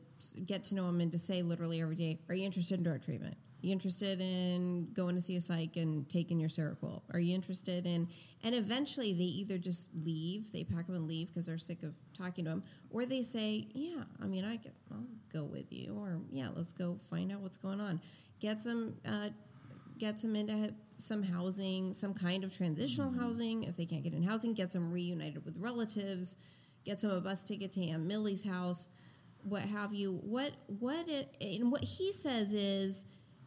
get to know him and to say literally every day, "Are you interested in drug treatment? Are you interested in going to see a psych and taking your Seroquel? Are you interested in?" And eventually, they either just leave, they pack up and leave because they're sick of talking to him, or they say, "Yeah, I mean, I could, I'll go with you," or "Yeah, let's go find out what's going on." Get some. Uh, gets them into some housing, some kind of transitional housing. If they can't get in housing, gets them reunited with relatives, gets them a bus ticket to Aunt Millie's house, what have you. What what it and what he says is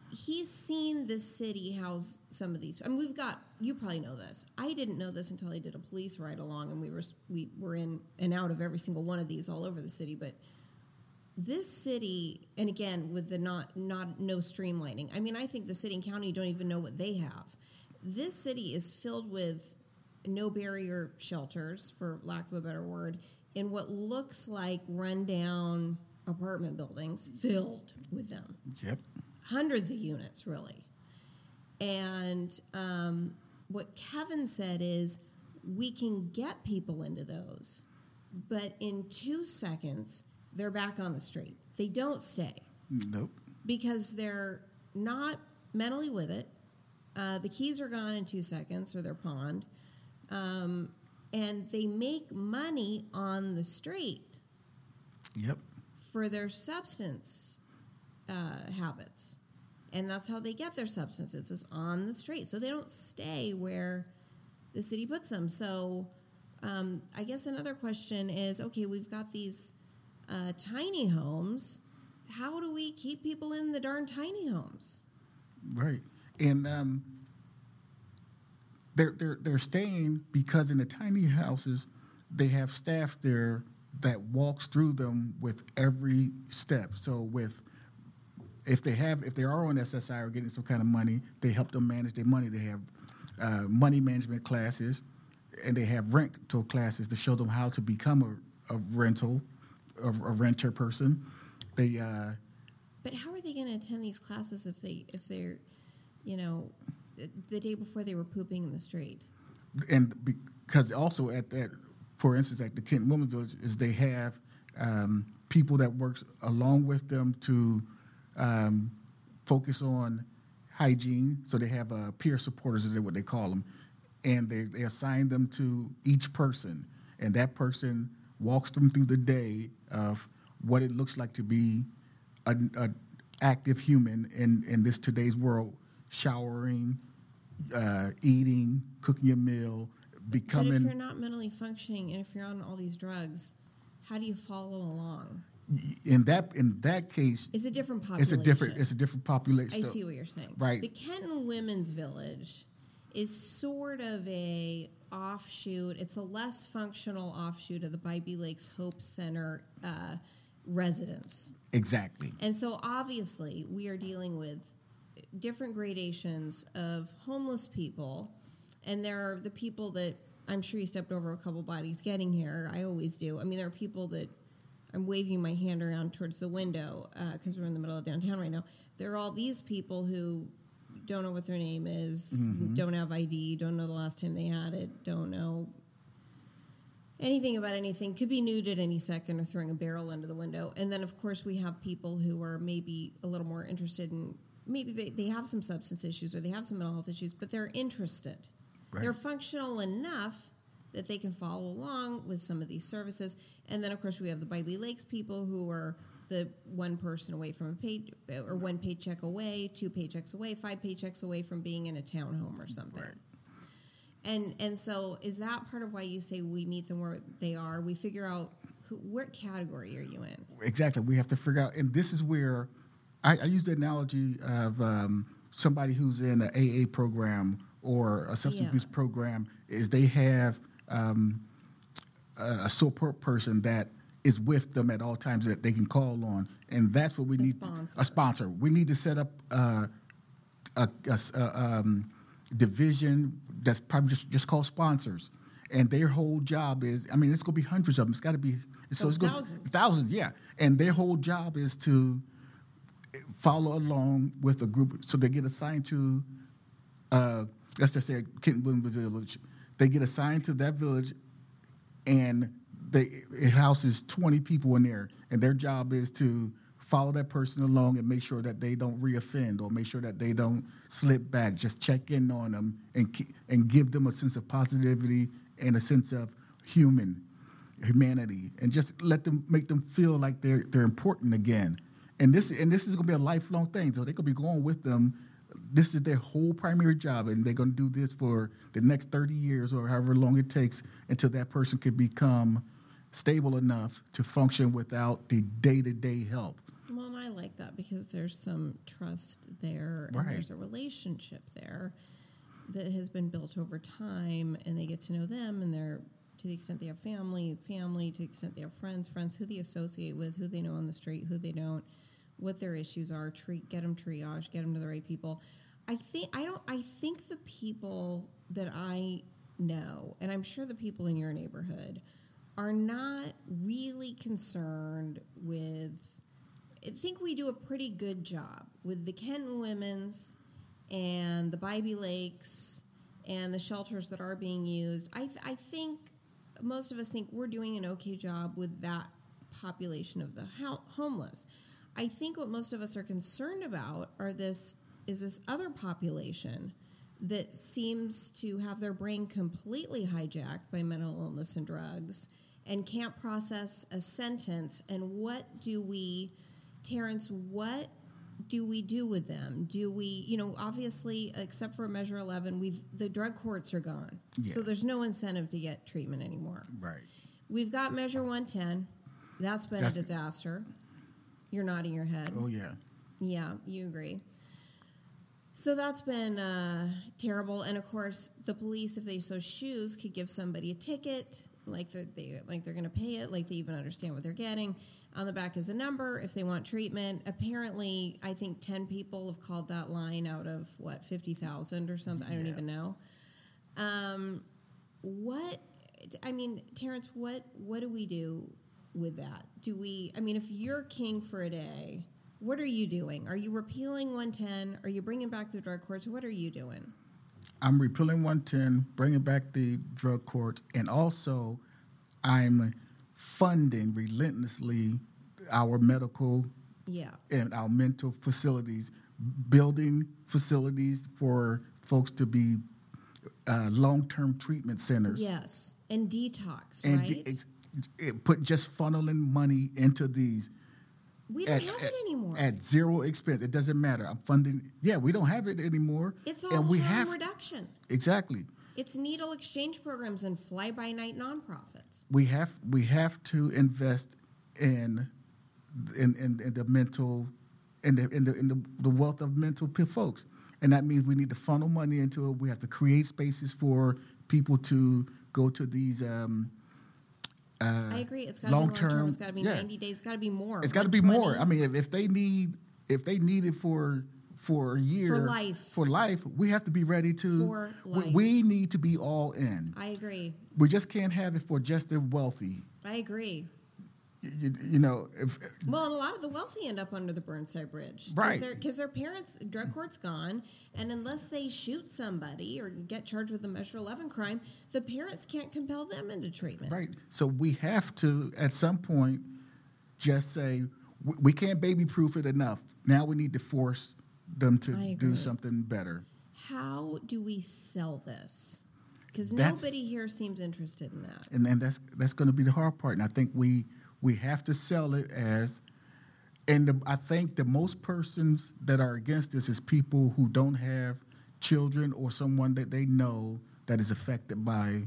he's seen the city house some of these. I mean, we've got you probably know this. I didn't know this until I did a police ride along, and we were we were in and out of every single one of these all over the city, but this city and again with the not not no streamlining i mean i think the city and county don't even know what they have this city is filled with no barrier shelters for lack of a better word in what looks like rundown apartment buildings filled with them. Yep. hundreds of units really. And um, what kevin said is we can get people into those but in two seconds they're back on the street. They don't stay. Nope. because they're not mentally with it. Uh, the keys are gone in two seconds or they're pawned um, and they make money on the street Yep. for their substance uh, habits. And that's how they get their substances is on the street. So they don't stay where the city puts them. So um, I guess another question is okay, we've got these uh, tiny homes. How do we keep people in the darn tiny homes? Right. And um, they're they're they're staying because in the tiny houses they have staff there that walks through them with every step. So with if they have if they are on SSI or getting some kind of money, they help them manage their money. They have uh, money management classes, and they have rental classes to show them how to become a, a rental, a, a renter person. They uh, But how are they going to attend these classes if they if they're, you know, the, day before they were pooping in the street? and because also at that, for instance, at the Kent Women's Village, is they have um, people that works along with them to um, focus on hygiene. So they have uh, peer supporters, is what they call them, and they, they assign them to each person, and that person walks them through the day of what it looks like to be an active human in, in this today's world, showering, uh, eating, cooking a meal, becoming. But if you're not mentally functioning and if you're on all these drugs, how do you follow along? in that in that case, It's a different population. it's a different it's a different population. I So- see what you're saying. Right. The Kenton Women's Village is sort of a offshoot. It's a less functional offshoot of the Bybee Lakes Hope Center uh, residence. Exactly. And so obviously we are dealing with different gradations of homeless people. And there are the people that I'm sure you stepped over a couple bodies getting here. I always do. I mean, there are people that I'm waving my hand around towards the window uh, because we're in the middle of downtown right now. There are all these people who don't know what their name is, mm-hmm. don't have ID, don't know the last time they had it, don't know anything about anything could be nude at any second or throwing a barrel under the window and then of course we have people who are maybe a little more interested in maybe they, they have some substance issues or they have some mental health issues but they're interested Right. they're functional enough that they can follow along with some of these services and then of course we have the Bybee Lakes people who are the one person away from a pay or one paycheck away two paychecks away five paychecks away from being in a townhome or something Right. and and so is that part of why you say we meet them where they are? We figure out who, what category are you in? Exactly. We have to figure out, and this is where I, I use the analogy of um, somebody who's in an AA program or a substance Yeah. abuse program. Is they have um, a, a support person that is with them at all times that they can call on, and that's what we A need. sponsor. A sponsor. We need to set up. Uh, a, a a, um, division that's probably just, just called sponsors. And their whole job is, I mean, it's going to be hundreds of them. It's got to be, so Oh, it's gonna- thousands. thousands, yeah. And their whole job is to follow along with a group. So they get assigned to, uh, let's just say, Kenton Women's Village. They get assigned to that village and they, it houses 20 people in there, and their job is to follow that person along and make sure that they don't reoffend or make sure that they don't slip back. Just check in on them and and give them a sense of positivity and a sense of human humanity, and just let them make them feel like they're they're important again. And this and this is going to be a lifelong thing, so they're going to be going with them. This is their whole primary job, and they're going to do this for the next 30 years or however long it takes until that person can become stable enough to function without the day-to-day help. Well, and I like that because there's some trust there and Right. there's a relationship there that has been built over time, and they get to know them, and they're to the extent they have family, family, to the extent they have friends, friends who they associate with, who they know on the street, who they don't, what their issues are. Treat, get them triage, get them to the right people. I think I don't. I think the people that I know, and I'm sure the people in your neighborhood, are not really concerned with I think we do a pretty good job with the Kenton Women's and the Bybee Lakes and the shelters that are being used. I, th- I think most of us think we're doing an okay job with that population of the ho- homeless. I think what most of us are concerned about are this is this other population that seems to have their brain completely hijacked by mental illness and drugs and can't process a sentence. And what do we, Terrence, what do we do with them? Do we, you know, obviously, except for Measure 11, we've the drug courts are gone. So there's no incentive to get treatment anymore. Right. We've got Measure 110. That's been That's- a disaster. You're nodding your head. Oh yeah. Yeah, you agree. So that's been uh, terrible, and of course, the police, if they so choose, could give somebody a ticket, like they're, they like they're going to pay it, like they even understand what they're getting. On the back is a number if they want treatment. Apparently, I think ten people have called that line out of what fifty thousand or something. I don't even know. Um, what? I mean, Terrence, what what do we do with that? Do we? I mean, if you're king for a day, what are you doing? Are you repealing 110? Are you bringing back the drug courts? What are you doing? I'm repealing 110, bringing back the drug courts, and also I'm funding relentlessly our medical Yeah. and our mental facilities, building facilities for folks to be uh, long-term treatment centers. Yes, and detox, and right? it put just funneling money into these we don't at, have at- it anymore. at zero expense. It doesn't matter. I'm funding. Yeah, we don't have it anymore. it's all and we have reduction. exactly. It's needle exchange programs and fly-by-night nonprofits. We have we have to invest in in, in, in the mental in the in the in the, the wealth of mental folks, and that means we need to funnel money into it. We have to create spaces for people to go to these. Um, uh, I agree. It's got to be long term. It's got to be yeah. 90 days. It's got to be more. It's got to be more. I mean, if, if they need if they need it for for a year for life. for life, we have to be ready to. For we- We, need to be all in. I agree. We just can't have it for just the wealthy. I agree. You, you know, if uh, Well, and a lot of the wealthy end up under the Burnside Bridge, Right. Because their parents, drug court's gone, and unless they shoot somebody or get charged with a Measure Eleven crime, the parents can't compel them into treatment. right, so we have to at some point just say we, we can't baby proof it enough. Now we need to force them to do something better. How do we sell this? Because nobody here seems interested in that. and and that's that's going to be the hard part. And I think we we have to sell it as, and the, I think the most persons that are against this is people who don't have children or someone that they know that is affected by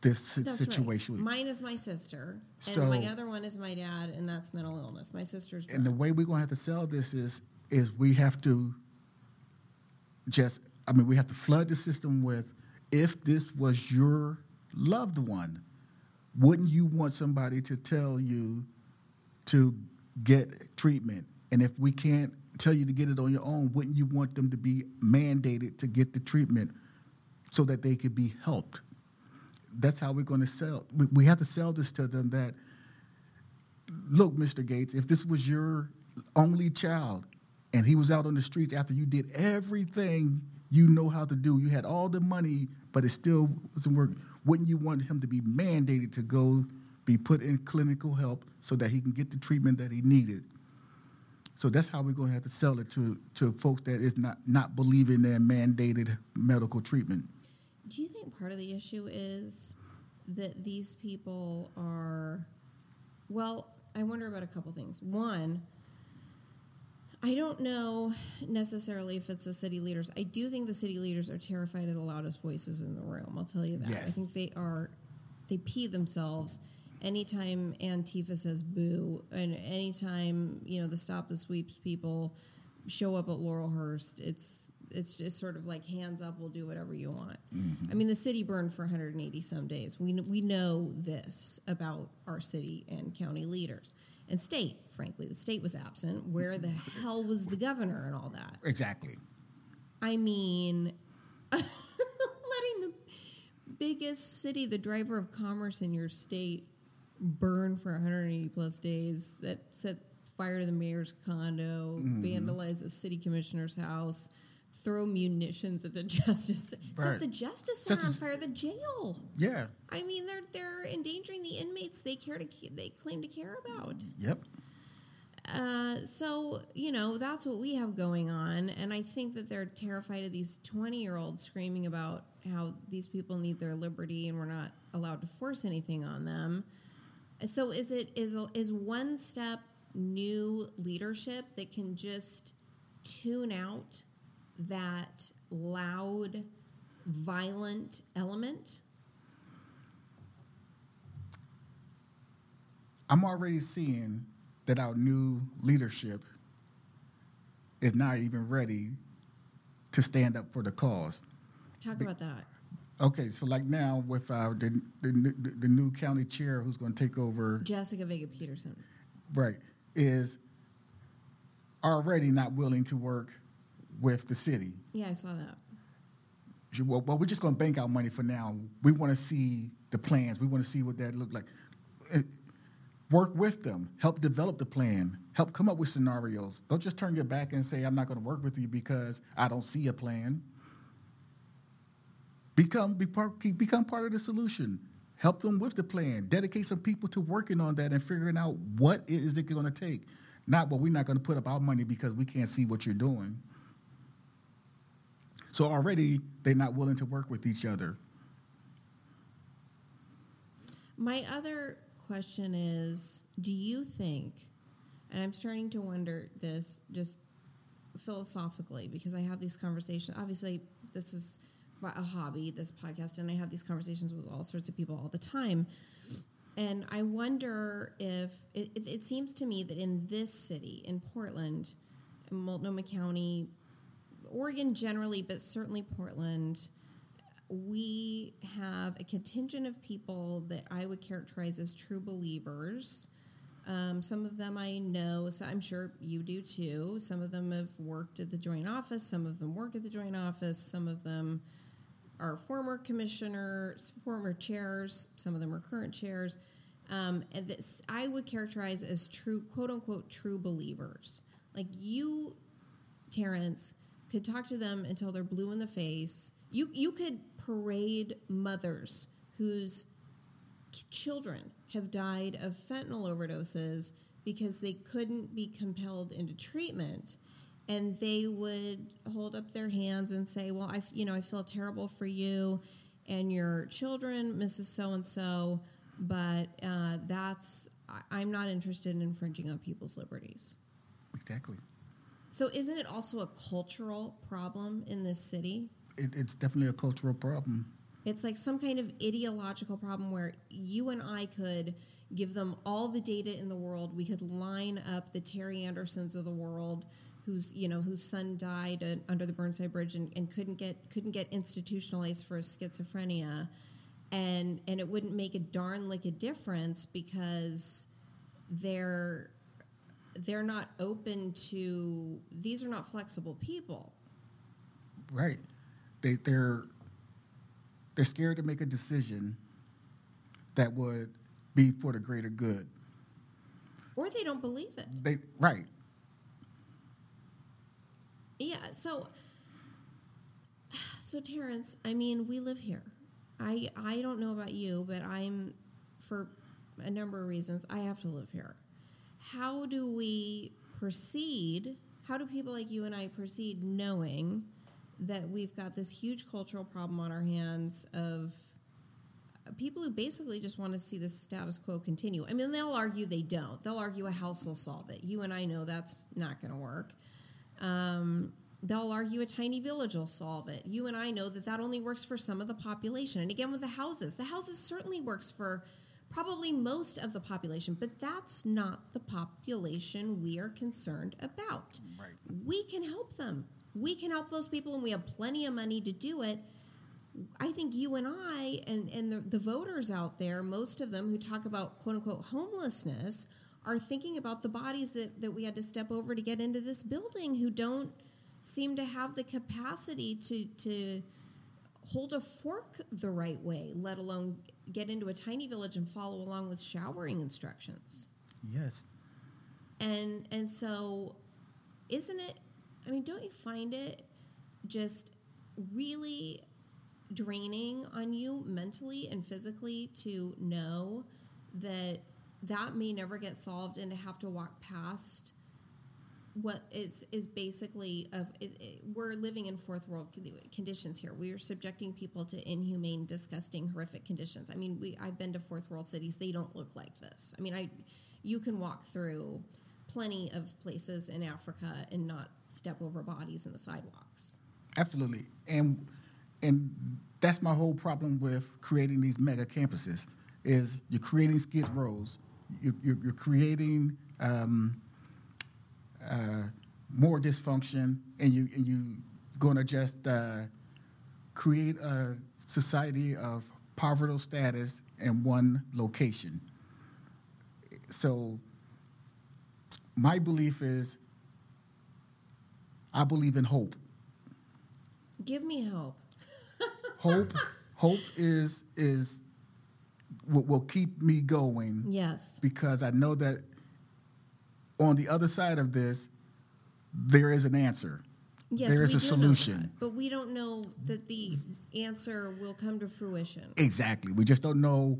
this That's situation. Right. Mine is my sister, and my other one is my dad, and that's mental illness. My sister's. And the way we're going to have to sell this is is we have to just I mean we have to flood the system with if this was your loved one, wouldn't you want somebody to tell you to get treatment? And if we can't tell you to get it on your own, wouldn't you want them to be mandated to get the treatment so that they could be helped? That's how we're going to sell. We, have to sell this to them that look, Mr. Gates, if this was your only child and he was out on the streets after you did everything you know how to do, you had all the money, but it still wasn't working, wouldn't you want him to be mandated to go be put in clinical help so that he can get the treatment that he needed? So that's how we're going to have to sell it to, to folks that is not, not believing in mandated medical treatment. Do you think part of the issue is that these people are, well, I wonder about a couple things. One, I don't know necessarily if it's the city leaders. I do think the city leaders are terrified of the loudest voices in the room. I'll tell you that. I think they are, they pee themselves anytime Antifa says boo, and anytime you know the Stop the Sweeps people show up at Laurelhurst, it's it's just sort of like hands up, we'll do whatever you want. Mm-hmm. I mean, the city burned for 180 some days. We we know this about our city and county leaders and state. Frankly, the state was absent. Where the hell was the governor and all that? Exactly. I mean, letting the biggest city, the driver of commerce in your state, burn for 180 plus days, that set fire to the mayor's condo, mm-hmm. vandalize the city commissioner's house, throw munitions at the justice, set the justice center on fire, the jail. Yeah. I mean, they're they're endangering the inmates they care to they claim to care about. Yep. Uh, so you know that's what we have going on, and I think that they're terrified of these twenty-year-olds screaming about how these people need their liberty and we're not allowed to force anything on them. So is it is is one step new leadership that can just tune out that loud, violent element? I'm already seeing that our new leadership is not even ready to stand up for the cause. Talk about that. Okay, so like now with our the the, the, the new county chair who's going to take over, Jessica Vega Pederson. right, is already not willing to work with the city. Yeah, I saw that. well, well we're just going to bank out money for now. We want to see the plans. We want to see what that look like. Uh, work with them. Help develop the plan. Help come up with scenarios. Don't just turn your back and say, "I'm not going to work with you because I don't see a plan." Become be part, become part of the solution. Help them with the plan. Dedicate some people to working on that and figuring out what is it going to take. Not well, we're not going to put up our money because we can't see what you're doing. So already they're not willing to work with each other. My other question is Do you think, and I'm starting to wonder this just philosophically because I have these conversations. Obviously, this is a hobby, this podcast, and I have these conversations with all sorts of people all the time. And I wonder if it, it, it seems to me that in this city, in Portland, in Multnomah County, Oregon generally, but certainly Portland, we have a contingent of people that I would characterize as true believers. Um, some of them I know, so I'm sure you do too. Some of them have worked at the joint office, some of them work at the joint office, some of them are former commissioners, former chairs, some of them are current chairs. Um, and this I would characterize as true, quote unquote, true believers. Like you, Terrence, could talk to them until they're blue in the face. You you could parade mothers whose children have died of fentanyl overdoses because they couldn't be compelled into treatment and they would hold up their hands and say well i you know i feel terrible for you and your children mrs so and so but uh, that's i'm not interested in infringing on people's liberties exactly so isn't it also a cultural problem in this city? It, it's definitely a cultural problem. It's like some kind of ideological problem where you and I could give them all the data in the world. We could line up the Terry Andersons of the world, whose you know whose son died under the Burnside Bridge and, and couldn't get couldn't get institutionalized for schizophrenia, and and it wouldn't make a darn like a difference because they're they're not open to these are not flexible people. Right. They they're they're scared to make a decision that would be for the greater good. Or they don't believe it. They right. Yeah so so terrence i mean we live here. I i don't know about you but i'm for a number of reasons i have to live here how do we proceed? How do people like you and I proceed knowing that we've got this huge cultural problem on our hands of people who basically just want to see the status quo continue? I mean, they'll argue they don't. They'll argue a house will solve it. You and I know that's not going to work. Um, they'll argue a tiny village will solve it. You and I know that that only works for some of the population. And again, with the houses, the houses certainly works for probably most of the population, but that's not the population we are concerned about. Right. We can help them. We can help those people, and we have plenty of money to do it. I think you and I and, and the, the voters out there, most of them who talk about quote unquote homelessness, are thinking about the bodies that, that we had to step over to get into this building who don't seem to have the capacity to, to hold a fork the right way, let alone get into a tiny village and follow along with showering instructions. Yes. And and so isn't it I mean, don't you find it just really draining on you mentally and physically to know that that may never get solved and to have to walk past what is is basically of it, it, we're living in fourth world conditions here. We are subjecting people to inhumane, disgusting, horrific conditions. I mean, we I've been to fourth world cities; they don't look like this. I mean, I you can walk through plenty of places in Africa and not step over bodies in the sidewalks. Absolutely, and and that's my whole problem with creating these mega campuses. Is you're creating skid rows, you're, you're, you're creating um, uh, more dysfunction, and you and you going to just uh, create a society of poverty status in one location. So my belief is I believe in hope. Give me hope. hope hope is is will, will keep me going Yes. because I know that on the other side of this, there is an answer. Yes, there is a solution. that, but we don't know that the answer will come to fruition. Exactly. We just don't know.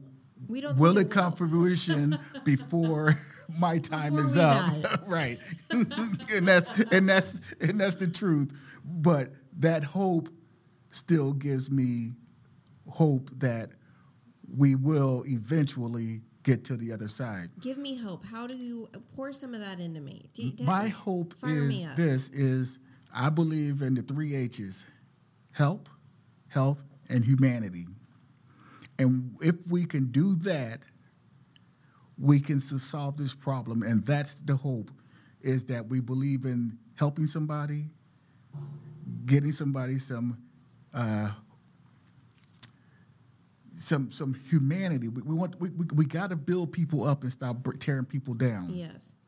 We don't will it it come to fruition before my time Before is up? right. and that's and that's and that's the truth. But that hope still gives me hope that we will eventually get to the other side. Give me hope. How do you pour some of that into me? G- My hope is this is I believe in the three H's help, health, and humanity. And if we can do that, we can solve this problem. And that's the hope is that we believe in helping somebody, getting somebody some uh, some some humanity. We, we want we, we, we got to build people up and stop tearing people down Yes.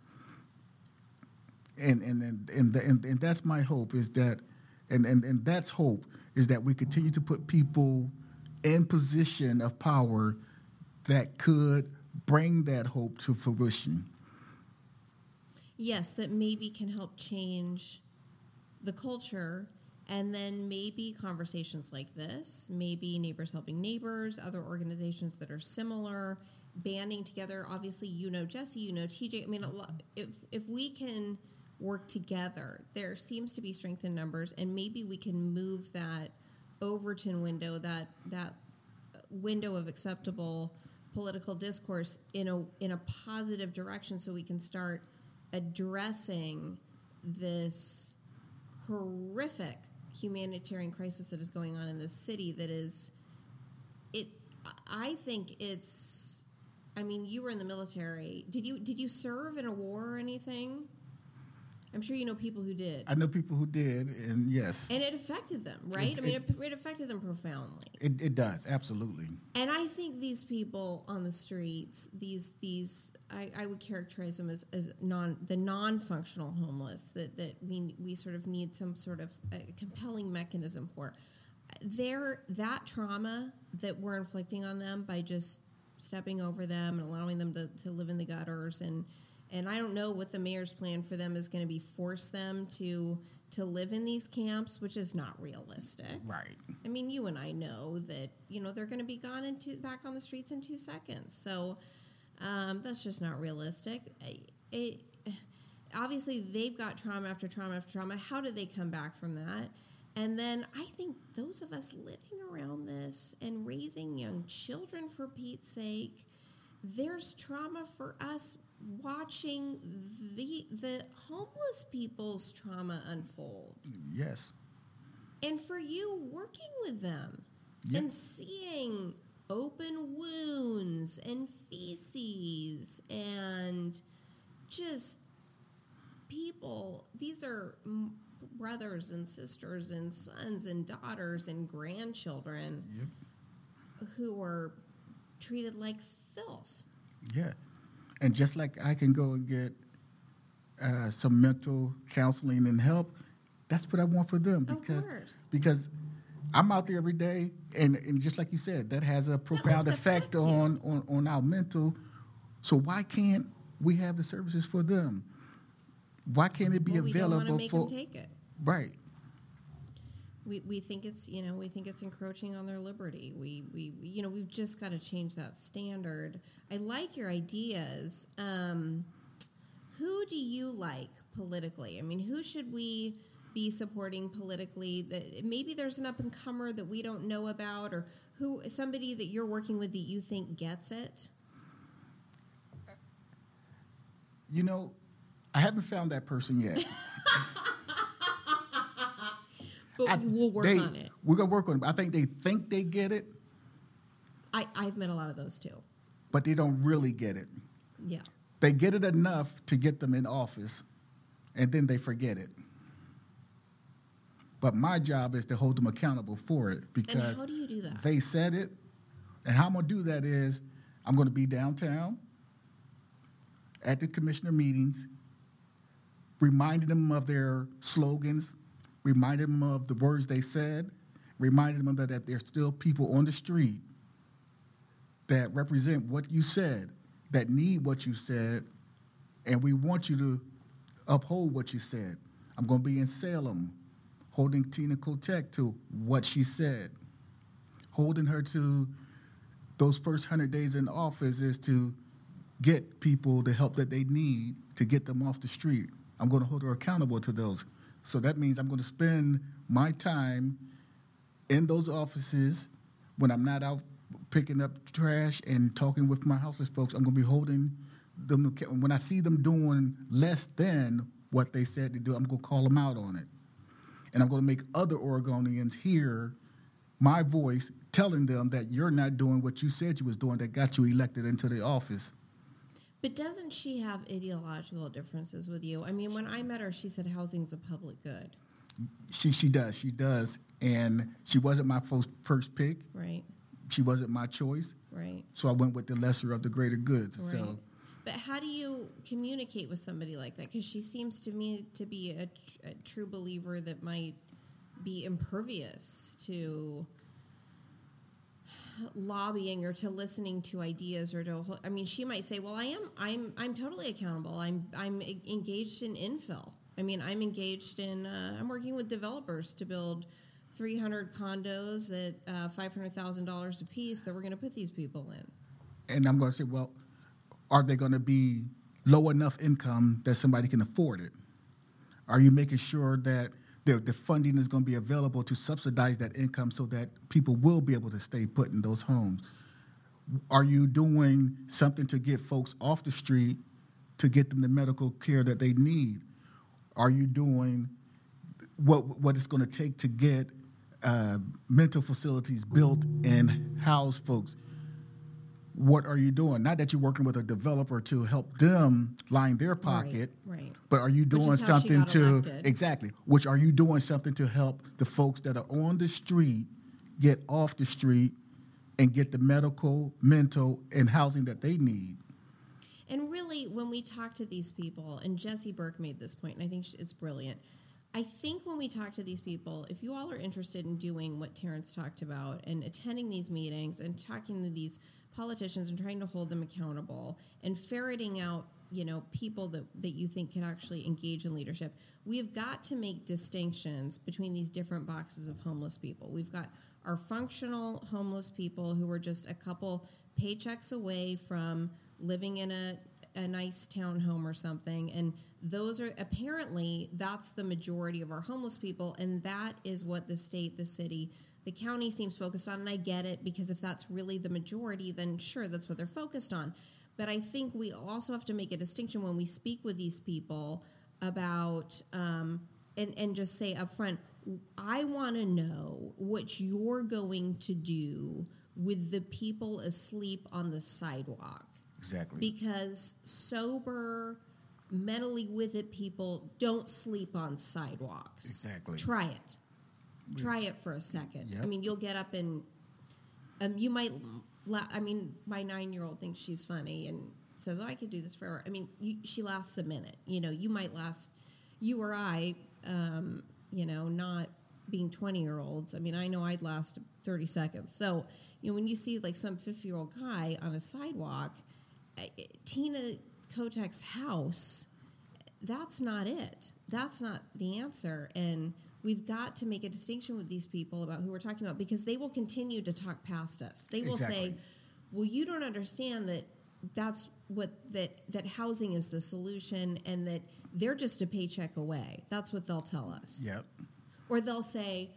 and and and and, and, and that's my hope is that and, and and that's hope is that we continue to put people in position of power that could bring that hope to fruition Yes, that maybe can help change the culture. And then maybe conversations like this, maybe Neighbors Helping Neighbors, other organizations that are similar, banding together. Obviously, you know Jessie, you know TJ. I mean, if if we can work together, there seems to be strength in numbers, and maybe we can move that Overton window, that that window of acceptable political discourse in a in a positive direction so we can start addressing this horrific humanitarian crisis that is going on in this city that is it I think it's I mean you were in the military. Did you did you serve in a war or anything I'm sure you know people who did. I know people who did and yes. And it affected them right? It- I mean it, it affected them profoundly. It, it does absolutely. And I think these people on the streets, these these I, I would characterize them as, as non the non-functional homeless that, that we we sort of need some sort of a compelling mechanism for. Their that trauma that we're inflicting on them by just stepping over them and allowing them to, to live in the gutters and and I don't know what the mayor's plan for them is going to be force them to to live in these camps, which is not realistic. right I mean, you and I know that you know they're going to be gone into back on the streets in two seconds. So um, that's just not realistic. I- It, obviously, they've got trauma after trauma after trauma. How do they come back from that? And then I think those of us living around this and raising young children, for Pete's sake, there's trauma for us watching the the homeless people's trauma unfold. Yes. And for you working with them Yeah. and seeing open wounds and feces and just people these are m- brothers and sisters and sons and daughters and grandchildren yep. who are treated like filth. Yeah and just like i can go and get uh, some mental counseling and help that's what i want for them Of because course. because I'm out there every day, and, and just like you said, that has a profound effect affect on, on on our mental. So why can't we have the services for them? Why can't it be well, we don't want to available make for them take it right? We, we think it's you know we think it's encroaching on their liberty. We, we you know we've just got to change that standard. I like your ideas. Um, who do you like politically? I mean who should we be supporting politically that maybe there's an up and comer that we don't know about or who somebody that you're working with that you think gets it? You know, I haven't found that person yet. but I- we'll work they- on it We're gonna work on it. I think they think they get it, I, i've met a lot of those too but they don't really get it. yeah They get it enough to get them in office, and then they forget it. But my job is to hold them accountable for it and because how do you do that they said it. And how I'm going to do that is I'm going to be downtown at the commissioner meetings, reminding them of their slogans, reminding them of the words they said, reminded them that, that there's still people on the street that represent what you said, that need what you said, and we want you to uphold what you said. I'm going to be in Salem holding Tina Kotek to what she said, holding her to those first 100 days in office is to get people the help that they need to get them off the street. I'm going to hold her accountable to those. So that means I'm going to spend my time in those offices when I'm not out picking up trash and talking with my houseless folks. I'm going to be holding them. When I see them doing less than what they said to do, I'm going to call them out on it. And I'm going to make other Oregonians hear my voice telling them that you're not doing what you said you was doing that got you elected into the office. But doesn't she have ideological differences with you? I mean, when I met her, she said housing's a public good. She she does she does, and she wasn't my first first pick. Right. She wasn't my choice. Right. So I went with the lesser of the greater goods. Right. So. But how do you communicate with somebody like that? Because she seems to me to be a, tr- a true believer that might be impervious to lobbying or to listening to ideas or to I mean she might say well I am I'm I'm totally accountable. I'm I'm engaged in infill. I mean I'm engaged in uh, I'm working with developers to build 300 condos at uh, $500,000 a piece that we're going to put these people in. And I'm going to say well are they going to be low enough income that somebody can afford it? Are you making sure that the, the funding is going to be available to subsidize that income so that people will be able to stay put in those homes. Are you doing something to get folks off the street to get them the medical care that they need? Are you doing what what it's going to take to get uh, mental facilities built and house folks? What are you doing? Not that you're working with a developer to help them line their pocket, right, right. but are you doing something to elected. exactly? Which are you doing something to help the folks that are on the street get off the street and get the medical, mental, and housing that they need? And really, when we talk to these people, and Jessie Burke made this point, and I think it's brilliant. I think when we talk to these people, if you all are interested in doing what Terrence talked about and attending these meetings and talking to these politicians and trying to hold them accountable and ferreting out you know people that, that you think can actually engage in leadership. We've got to make distinctions between these different boxes of homeless people. We've got our functional homeless people who are just a couple paychecks away from living in a, a nice townhome or something and those are apparently that's the majority of our homeless people and that is what the state the city the county seems focused on, and I get it because if that's really the majority, then sure, that's what they're focused on. But I think we also have to make a distinction when we speak with these people about um, and, and just say up front, I want to know what you're going to do with the people asleep on the sidewalk. Exactly. Because sober, mentally with it people don't sleep on sidewalks. Exactly. Try it. Try it for a second. Yep. I mean, you'll get up and um, you might. La- I mean, my nine-year-old thinks she's funny and says, "Oh, I could do this forever." I mean, you, she lasts a minute. You know, you might last. You or I, um, you know, not being 20 year olds, I mean, I know I'd last 30 seconds. So, you know, when you see like some 50 year old guy on a sidewalk, I- Tina Kotek's house, that's not it. That's not the answer. And we've got to make a distinction with these people about who we're talking about because they will continue to talk past us. They will say, well, you don't understand that that's what that that housing is the solution and that they're just a paycheck away. That's what they'll tell us Yep. or they'll say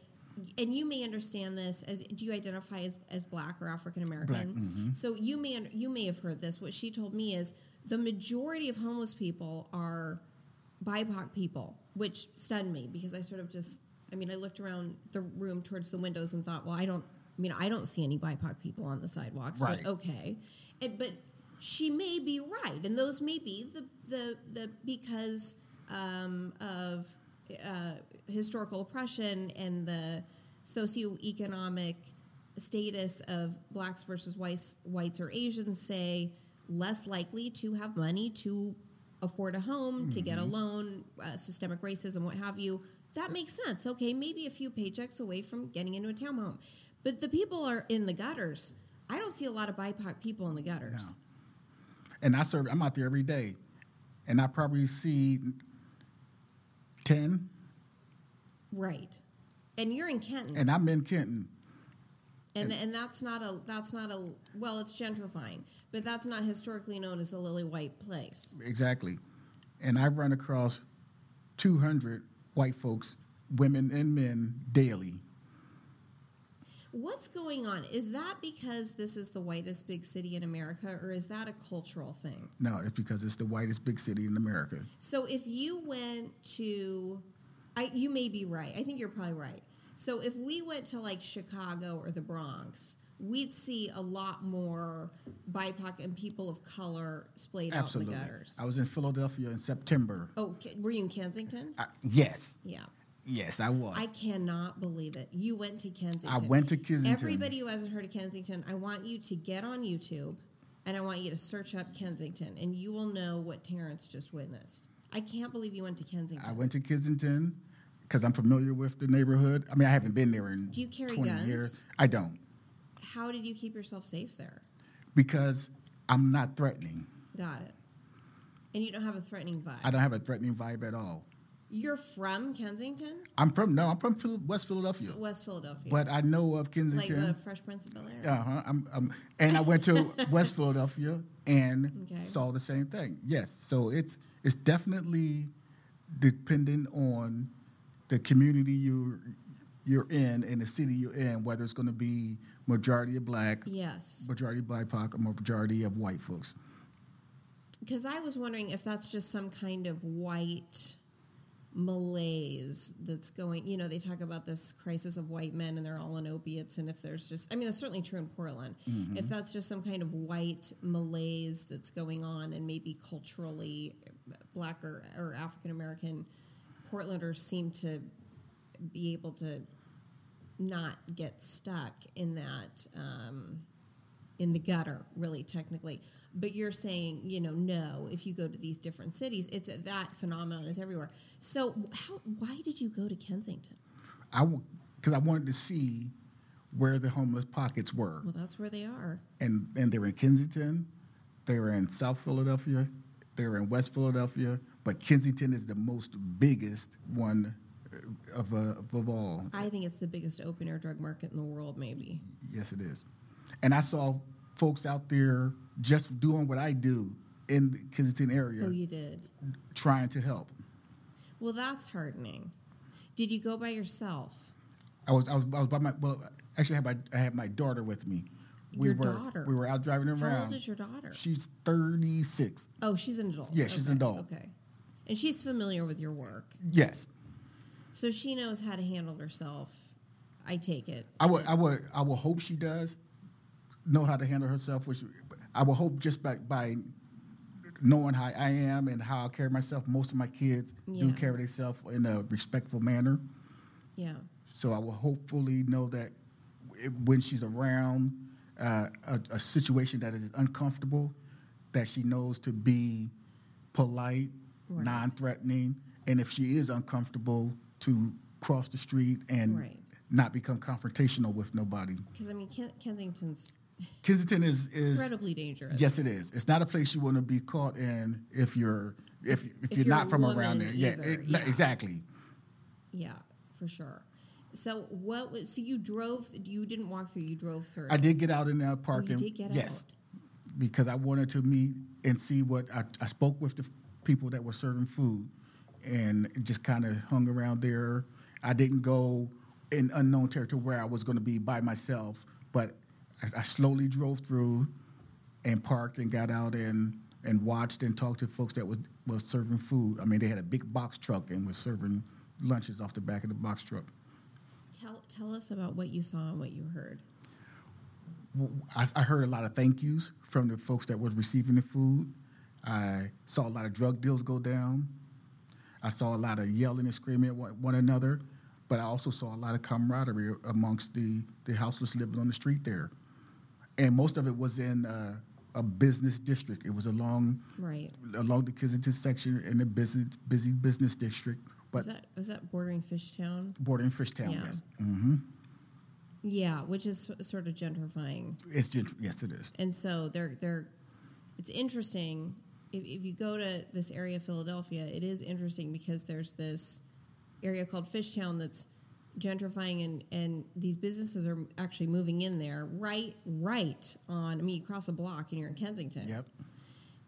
and you may understand this as do you identify as, as black or african american mhm. so you may you may have heard this what she told me is the majority of homeless people are bipoc people which stunned me because i sort of just i mean i looked around the room towards the windows and thought well i don't i mean i don't see any bipoc people on the sidewalks Right. but okay and, but she may be right and those may be the the, the because um, of uh, historical oppression and the socioeconomic status of blacks versus whites, whites or Asians say less likely to have money to afford a home, to get a loan, uh, systemic racism, what have you. That makes sense. Okay, maybe a few paychecks away from getting into a townhome. But the people are in the gutters. I don't see a lot of BIPOC people in the gutters. And I serve. I'm out there every day, and I probably see ten. Right. And you're in Kenton. And I'm in Kenton. and, and that's not a that's not a well, it's gentrifying, but that's not historically known as a lily white place. Exactly. And I run across 200 white folks, women and men, daily. What's going on? Is that because this is the whitest big city in America, or is that a cultural thing? No, it's because it's the whitest big city in America. So if you went to, I you may be right. I think you're probably right. So if we went to like Chicago or the Bronx, we'd see a lot more BIPOC and people of color splayed Absolutely. out in the gutters. I was in Philadelphia in September. Oh, were you in Kensington? I, yes, yeah. yes, I was. I cannot believe it. You went to Kensington. I went to Kensington. Everybody who hasn't heard of Kensington, I want you to get on YouTube and I want you to search up Kensington and you will know what Terrence just witnessed. I can't believe you went to Kensington. I went to Kensington because I'm familiar with the neighborhood. I mean, I haven't been there in Do you carry 20 guns? years. I don't How did you keep yourself safe there? because I'm not threatening. Got it. And you don't have a threatening vibe. I don't have a threatening vibe at all. You're from Kensington, I'm from no, I'm from Phil- West Philadelphia, West Philadelphia, but I know of like Kensington. the Fresh Prince of Bel Air. Uh huh. I'm, I'm, and I went to West Philadelphia and Okay. saw the same thing. Yes, so it's it's definitely dependent on the community you you're in and the city you're in, whether it's going to be majority of black, Yes, majority BIPOC, or majority of white folks. because I was wondering if that's just some kind of white malaise that's going. You know, they talk about this crisis of white men and they're all on opiates, and if there's just, I mean, that's certainly true in Portland. Mm-hmm. If that's just some kind of white malaise that's going on, and maybe culturally, black or, or African American Portlanders seem to be able to not get stuck in that um, in the gutter, really technically. But you're saying, you know, no. If you go to these different cities, it's that phenomenon is everywhere. So, how? Why did you go to Kensington? I because I wanted to see where the homeless pockets were, Well, that's where they are. and and they were in Kensington, they were in South Philadelphia, they were in West Philadelphia, but Kensington is the most biggest one of uh, of all. I think it's the biggest open air drug market in the world, maybe. Yes, it is. And I saw folks out there just doing what I do in the Kensington area, Oh, you did. trying to help. Well, that's heartening. Did you go by yourself? I was I was, I was by my well actually I had my I had my daughter with me. We Your were daughter? we were out driving around. How old is your daughter? She's thirty six. Oh, she's an adult. Yeah, she's an adult. Okay. And she's familiar with your work. Yes. So she knows how to handle herself. I take it. I would I would I would hope she does know how to handle herself, which I would hope just by by knowing how I am and how I carry myself, most of my kids do Yeah. carry themselves in a respectful manner. Yeah. So I will hopefully know that when she's around uh, a, a situation that is uncomfortable, that she knows to be polite, Right. non-threatening, and if she is uncomfortable, to cross the street and Right. not become confrontational with nobody. Because I mean, Ken- Kensington's Kensington is is incredibly dangerous. yes, it is. It's not a place you want to be caught in if you're if if, If you're, you're not a from woman around there. Yeah, either, it- yeah. exactly. Yeah, for sure. So what was? So you drove? You didn't walk through. You drove through. I did get out in that oh, parking. did get yes, out? because I wanted to meet and see what I, I spoke with the people that were serving food, and just kind of hung around there. I didn't go in unknown territory where I was going to be by myself, but I, I slowly drove through and parked and got out and and watched and talked to folks that was was serving food. I mean, they had a big box truck and was serving lunches off the back of the box truck. Tell tell us about what you saw and what you heard. I, I heard a lot of thank yous from the folks that was receiving the food. I saw a lot of drug deals go down. I saw a lot of yelling and screaming at one, another, but I also saw a lot of camaraderie amongst the, the houseless living on the street there. And most of it was in uh, a business district. It was along Right. along the Kensington section in the busy busy business district But was that was that bordering Fishtown? bordering Fishtown, Yeah. yes. Mm-hmm. Yeah, which is sort of gentrifying. It's gent- yes, it is. And so they're they're it's interesting if, if you go to this area of Philadelphia, it is interesting because there's this area called Fishtown that's gentrifying and, and these businesses are actually moving in there right right on I mean you cross a block and you're in Kensington. Yep.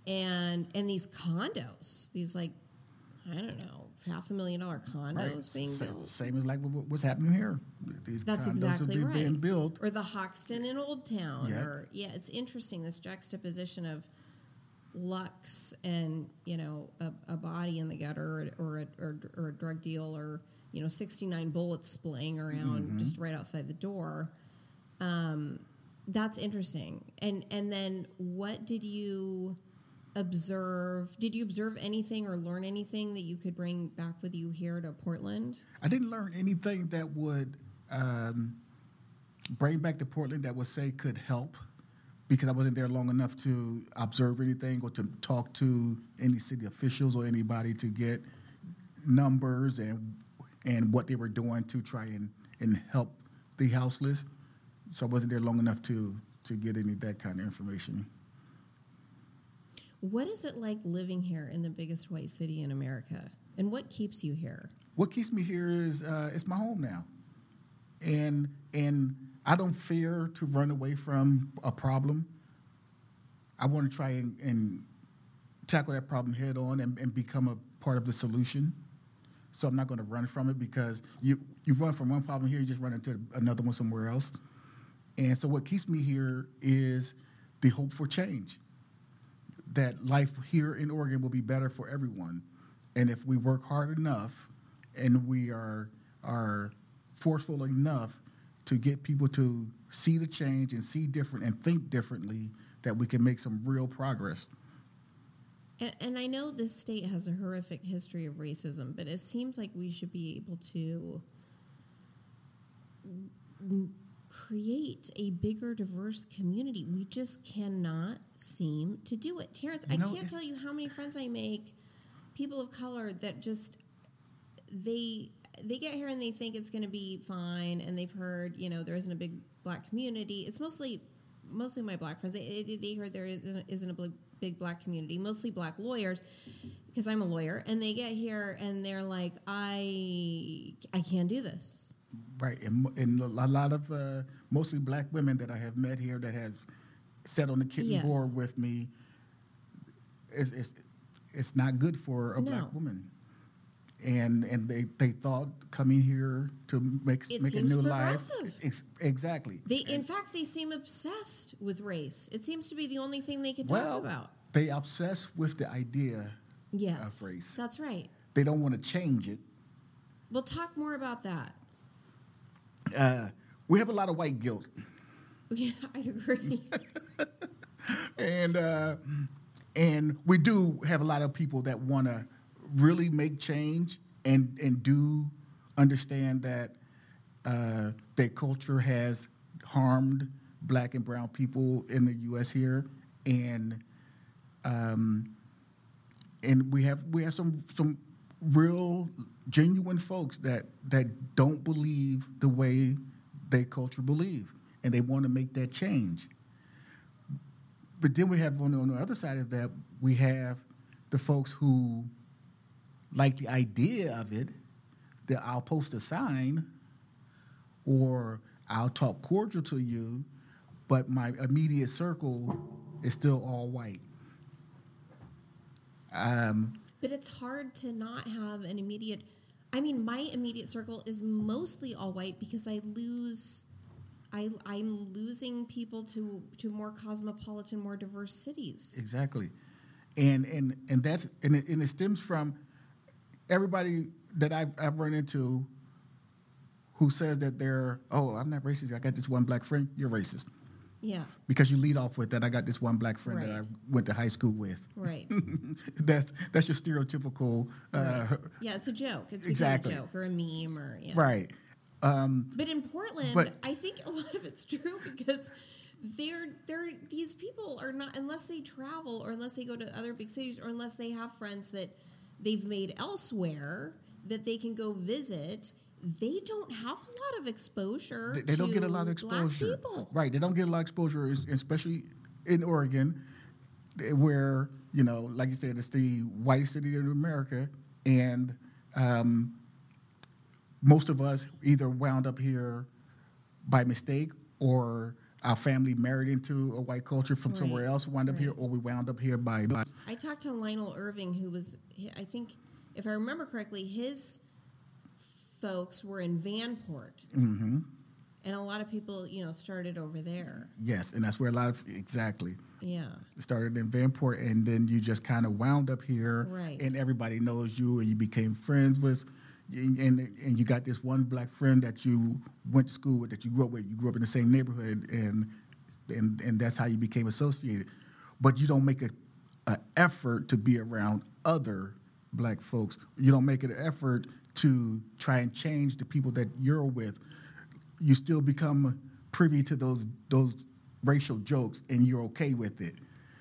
And and these condos, these like I don't know, half a million dollar condos Right. being Sa- built. Same as like what's happening here. These That's condos exactly are right. being built. Or the Hoxton in Old Town. Yeah. Or yeah, it's interesting this juxtaposition of lux and you know a, a body in the gutter or, or, a, or, or a drug deal or you know 69 bullets splaying around Mm-hmm. just right outside the door. Um, that's interesting. And and then what did you observe? Did you observe anything or learn anything that you could bring back with you here to Portland? I didn't learn anything that would um, bring back to Portland that would say could help because I wasn't there long enough to observe anything or to talk to any city officials or anybody to get numbers and and what they were doing to try and, and help the houseless. So I wasn't there long enough to to get any of that kind of information. What is it like living here in the biggest white city in America? And what keeps you here? what keeps me here is uh, it's my home now, and and I don't fear to run away from a problem. I want to try and, and tackle that problem head on and, and become a part of the solution. So I'm not going to run from it because you you run from one problem here, you just run into another one somewhere else. And so what keeps me here is the hope for change. That life here in Oregon will be better for everyone. And if we work hard enough and we are are forceful enough to get people to see the change and see different and think differently, that we can make some real progress. And, and I know this state has a horrific history of racism, but it seems like we should be able to create a bigger, diverse community. We just cannot seem to do it. Terrence, You I know, can't tell you how many friends I make, people of color that just they they get here and they think it's going to be fine, and they've heard you know there isn't a big black community. It's mostly mostly my black friends. They, they, heard there isn't, isn't a big, big black community, mostly black lawyers, because I'm a lawyer, and they get here and they're like, I I can't do this. Right, and, and a lot of uh, mostly black women that I have met here that have sat on the kitchen Yes. board with me. It's, it's it's not good for a No. black woman, and and they, they thought coming here to make It make a new life ex- exactly. They, in fact, they seem obsessed with race. It seems to be the only thing they can well, talk about. they obsess with the idea. Yes, race. that's right. They don't want to change it. We'll talk more about that. Uh, we have a lot of white guilt. Yeah, I'd agree. and uh, and we do have a lot of people that want to really make change and and do understand that uh, that culture has harmed black and brown people in the U.S. here, and um, and we have we have some some real genuine folks that that don't believe the way they culture believe, and they want to make that change. But then we have on the, on the other side of that, we have the folks who like the idea of it, that I'll post a sign or I'll talk cordial to you, but my immediate circle is still all white. Um, But it's hard to not have an immediate. I mean, my immediate circle is mostly all white because I lose. I, I'm losing people to to more cosmopolitan, more diverse cities. Exactly, and and and that's and it, and it stems from everybody that I've, I've run into who says that they're oh I'm not racist I got this one black friend you're racist Yeah, because you lead off with that I got this one black friend that I went to high school with right. that's that's your stereotypical uh, right. Yeah, it's a joke. It's Exactly. a joke or a meme or yeah. right um, But in Portland, But- I think a lot of it's true because they're they're these people are not unless they travel or unless they go to other big cities or unless they have friends that they've made elsewhere. that they can go visit, they don't have a lot of exposure. They, they don't get a lot of exposure. people. Right. They don't get a lot of exposure, especially in Oregon, eh, where, you know, like you said, it's the whitest city in America. And um, most of us either wound up here by mistake or our family married into a white culture from somewhere Right, else, wound up here, or we wound up here by. by I talked to Lionel Irving, who was, I think, if I remember correctly, his folks were in Vanport. Mm-hmm. And a lot of people, you know, started over there. Yes, and that's where a lot of, exactly. Yeah. started in Vanport, and then you just kind of wound up here, Right. and everybody knows you, and you became friends with, and, and you got this one black friend that you went to school with, that you grew up with. You grew up in the same neighborhood, and and and that's how you became associated. But you don't make a, a effort to be around other black folks. You don't make an effort to try and change the people that you're with. You still become privy to those those racial jokes, and you're okay with it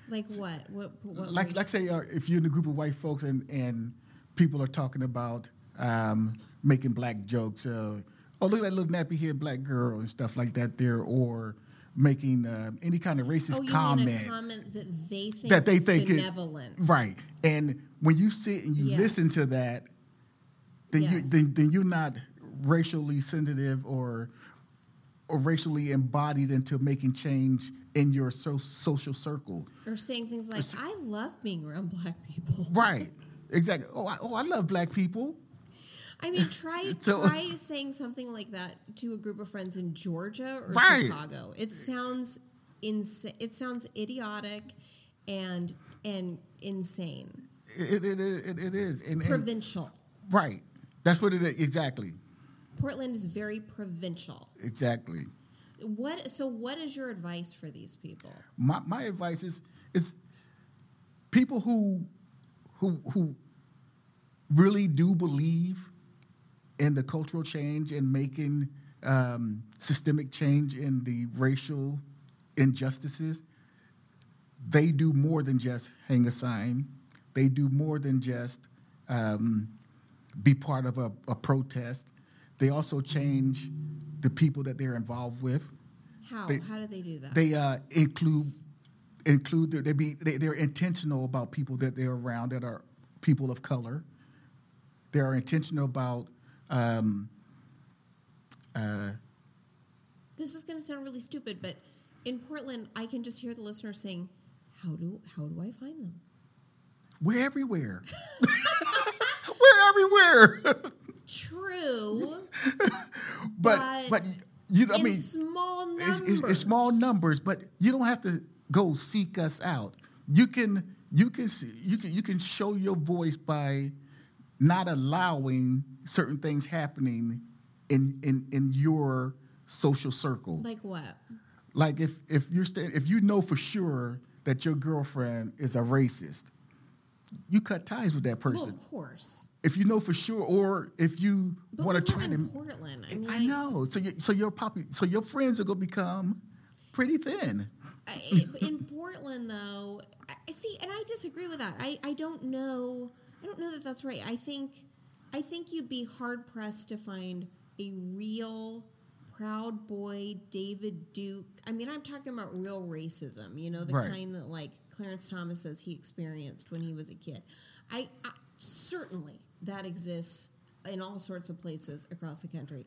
Like what? What? what like like say uh, if you're in a group of white folks and and people are talking about um, making black jokes, uh, oh look at that little nappy head black girl and stuff like that there, or making uh, any kind of racist oh, you comment comment that they think that they is think it- benevolent. right. And when you sit and you Yes. listen to that, then you then, then you're not racially sensitive or or racially embodied into making change in your so, social circle. Or saying things like, "I love being around black people." Right. Exactly. Oh, I, oh, I love black people. I mean, try So- try saying something like that to a group of friends in Georgia or Right. Chicago. It sounds insane. It sounds idiotic and and insane. It, it, it, it, is. And, and- Provincial. right. That's what it is. Exactly. Portland is very provincial. Exactly. What? So, what is your advice for these people? My, my advice is, is people who, who, who really do believe in the cultural change and making um, systemic change in the racial injustices, they do more than just hang a sign. They do more than just um, be part of a, a protest. They also change the people that they're involved with. How? They- How do they do that? They uh, include include their, they be they, they're intentional about people that they're around that are people of color. They are intentional about um, uh, this is going to sound really stupid, but in Portland, I can just hear the listener saying, "How do how do I find them?" we're everywhere. we're everywhere. True, but But but you I mean small it's, numbers. it's, it's small numbers, but you don't have to go seek us out. You can you can see, you can you can show your voice by not allowing certain things happening in in in your social circle. Like what? Like if if you're sta- if you know for sure that your girlfriend is a racist, you cut ties with that Well, person. of course. if you know for sure, or if you want to try in to Portland. I, mean, I know. So you, so your popu- so your friends are gonna become pretty thin. In Portland, though, I I see, and I disagree with that. I, I don't know. I don't know that that's right. I think, I think you'd be hard pressed to find a real proud boy David Duke. I mean, I'm talking about real racism. You know, the Right. kind that like Clarence Thomas says he experienced when he was a kid. I, I certainly that exists in all sorts of places across the country.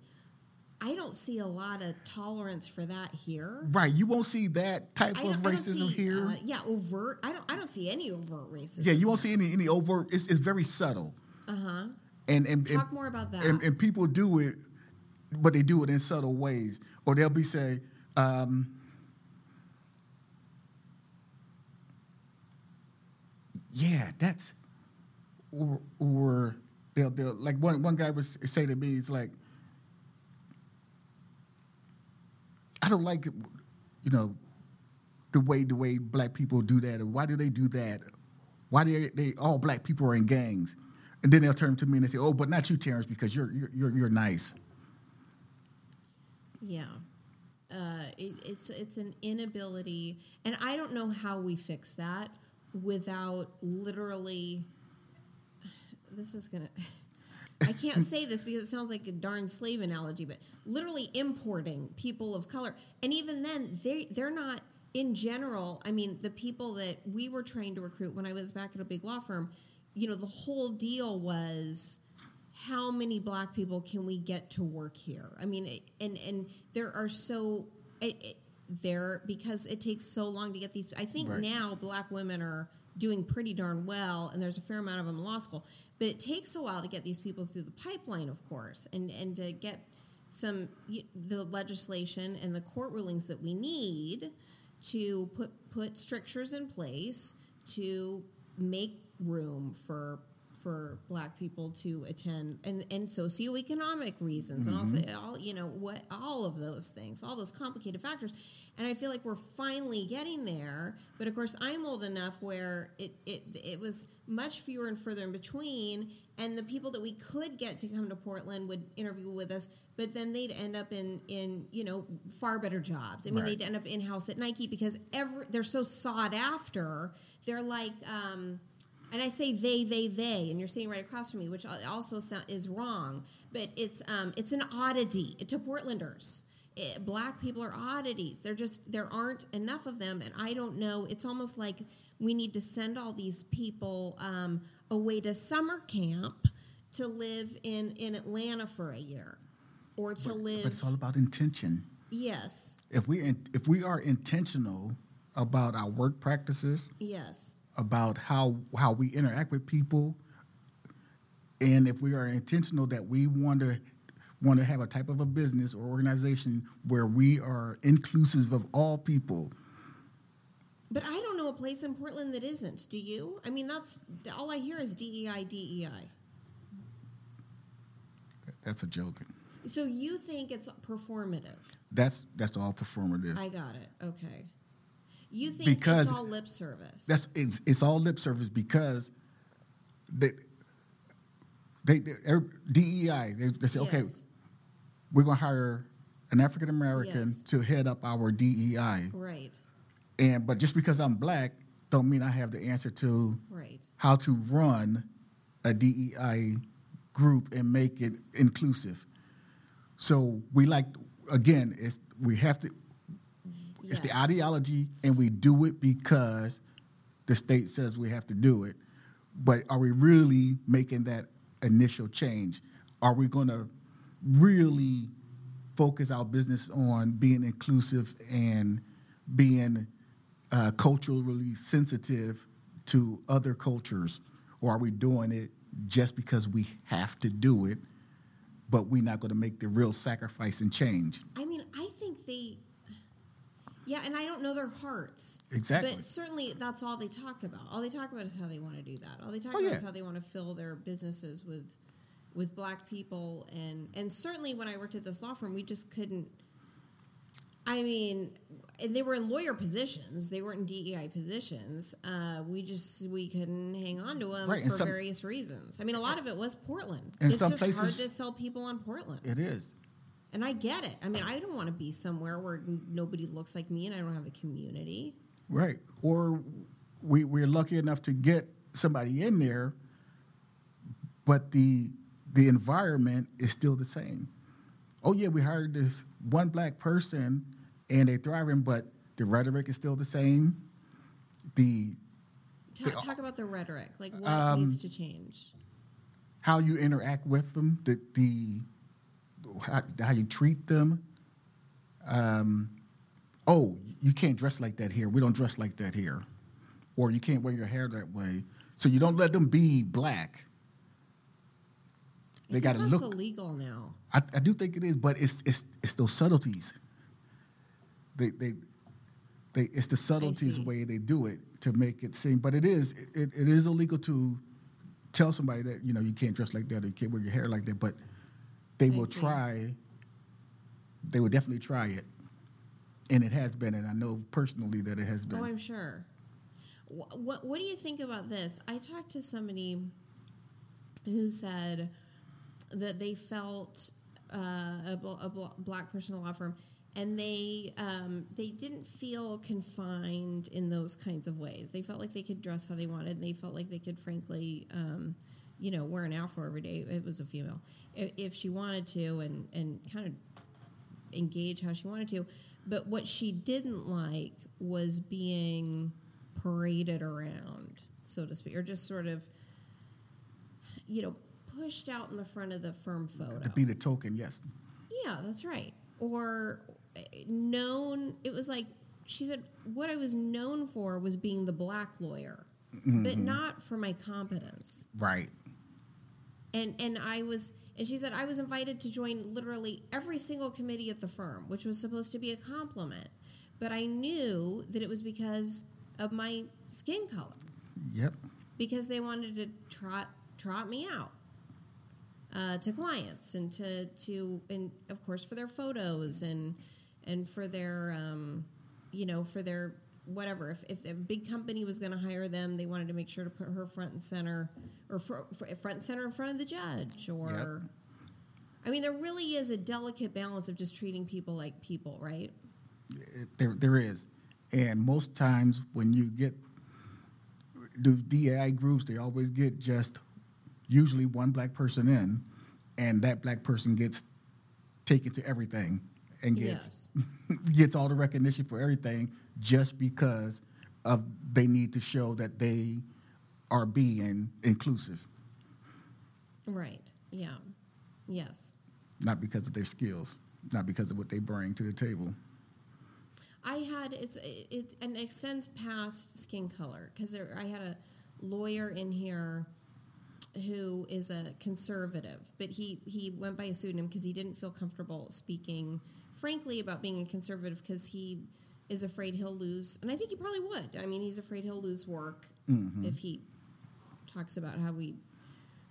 I don't see a lot of tolerance for that here. Right. You won't see that type of don't, I don't racism see, here. Uh, yeah, overt. I don't. I don't see any overt racism. yeah, you won't see any any overt. It's, it's very subtle. Uh huh. And and Talk and, more about that. and and people do it, but they do it in subtle ways. Or they'll be say, um, "Yeah, that's," or or they'll they'll like one one guy would say to me, "It's like." I don't like, you know, the way the way black people do that, or why do they do that? Why do they, they all black people are in gangs? And then they'll turn to me and they say, "Oh, but not you, Terrence, because you're you're you're, you're nice." yeah. Uh, it, it's it's an inability, and I don't know how we fix that without literally. This is gonna. I can't say this because it sounds like a darn slave analogy, but literally importing people of color. And even then, they they're not in general. I mean, the people that we were trying to recruit when I was back at a big law firm, you know, the whole deal was how many black people can we get to work here? I mean, and and there are so it, it, there because it takes so long to get these. I think Right. now black women are doing pretty darn well, and there's a fair amount of them in law school. But it takes a while to get these people through the pipeline, of course, and and to get some the legislation and the court rulings that we need to put put strictures in place to make room for for black people to attend and and socioeconomic reasons and also all you know what all of those things all those complicated factors. And i feel like we're finally getting there but of course i'm old enough where it it, it was much fewer and further in between and the people that we could get to come to portland would interview with us but then they'd end up in in you know far better jobs. I mean Right. they'd end up in house at nike because every they're so sought after they're like um and I say they, they, they, and you're sitting right across from me, which also is wrong. But it's um, it's an oddity to Portlanders. Eh, black people are oddities. They're just there aren't enough of them, and I don't know. It's almost like we need to send all these people um, away to summer camp to live in in Atlanta for a year, or to live. But it's all about intention. yes, If we if we are intentional about our work practices, yes, about how how we interact with people, and if we are intentional that we want to want to have a type of a business or organization where we are inclusive of all people, but I don't know a place in Portland that isn't. Do you? I mean, that's all I hear is DEI, DEI. that's a joke. So you think it's performative? That's that's all performative. I got it. Okay. You think Because- it's all lip service? That's it's, it's all lip service because they they, they DEI they, they say okay we're going to hire an African American Yes. to head up our DEI Right. and but just because I'm black don't mean I have the answer to Right. how to run a DEI group and make it inclusive. So we like again it's we have to it's the ideology, and we do it because the state says we have to do it. But are we really making that initial change? Are we going to really focus our business on being inclusive and being uh, culturally sensitive to other cultures? Or are we doing it just because we have to do it, but we're not going to make the real sacrifice and change? I mean, I think they. Yeah, and I don't know their hearts. Exactly. But certainly that's all they talk about. All they talk about is how they want to do that. All they talk Oh, about yeah. is how they want to fill their businesses with with black people and and certainly when I worked at this law firm, we just couldn't I mean, and they were in lawyer positions. They weren't in DEI positions. Uh, we just we couldn't hang on to them Right, for some- various reasons. I mean, a lot of it was Portland. It's just hard to sell people on Portland. It is. And I get it. I mean, I don't want to be somewhere where n- nobody looks like me and I don't have a community. Right. Or we, we're lucky enough to get somebody in there, but the the environment is still the same. Oh yeah, we hired this one black person and they're thriving, but the rhetoric is still the same. The Ta- They- talk about the rhetoric. Like, what Um, needs to change? how you interact with them, the the how, how you treat them. Um, oh, you can't dress like that here. We don't dress like that here, or you can't wear your hair that way. So you don't let them be black. They got to look. illegal now. I, I do think it is, but it's it's it's those subtleties. They they they it's the subtleties way they do it to make it seem. But it is it, it is illegal to tell somebody that you know you can't dress like that or you can't wear your hair like that. But they will see. try. They will definitely try it, and it has been, and I know personally that it has been. Oh, I'm sure. What, what What do you think about this? I talked to somebody who said that they felt uh, a, a black person in a law firm, and they um, they didn't feel confined in those kinds of ways. They felt like they could dress how they wanted. And they felt like they could, frankly, um, you know, wear an afro every day. It was a female. If, she wanted to, and and kind of engage how she wanted to, but what she didn't like was being paraded around, so to speak, or just sort of, you know, pushed out in the front of the firm photo. To be the token, yes. Yeah, that's right. Or uh, known, it was like she said, what I was known for was being the black lawyer, but not for my competence. Right. And and I was, and she said I was invited to join literally every single committee at the firm, which was supposed to be a compliment, but I knew that it was because of my skin color, Yep. because they wanted to trot trot me out uh, to clients and to to and of course for their photos and and for their um, you know for their whatever if, if a big company was going to hire them they wanted to make sure to put her front and center or fr- fr- front and center in front of the judge or i mean there really is a delicate balance of just treating people like people right? There, there is, and most times when you get the DEI groups, they always get just usually one black person in, and that black person gets taken to everything and gets gets all the recognition for everything just because of they need to show that they are being inclusive, right yeah yes. Not because of their skills, not because of what they bring to the table. I had it's it, it and extends past skin color because I had a lawyer in here who is a conservative, but he he went by a pseudonym because he didn't feel comfortable speaking frankly about being a conservative because he is afraid he'll lose, and I think he probably would. I mean, he's afraid he'll lose work if he talks about how he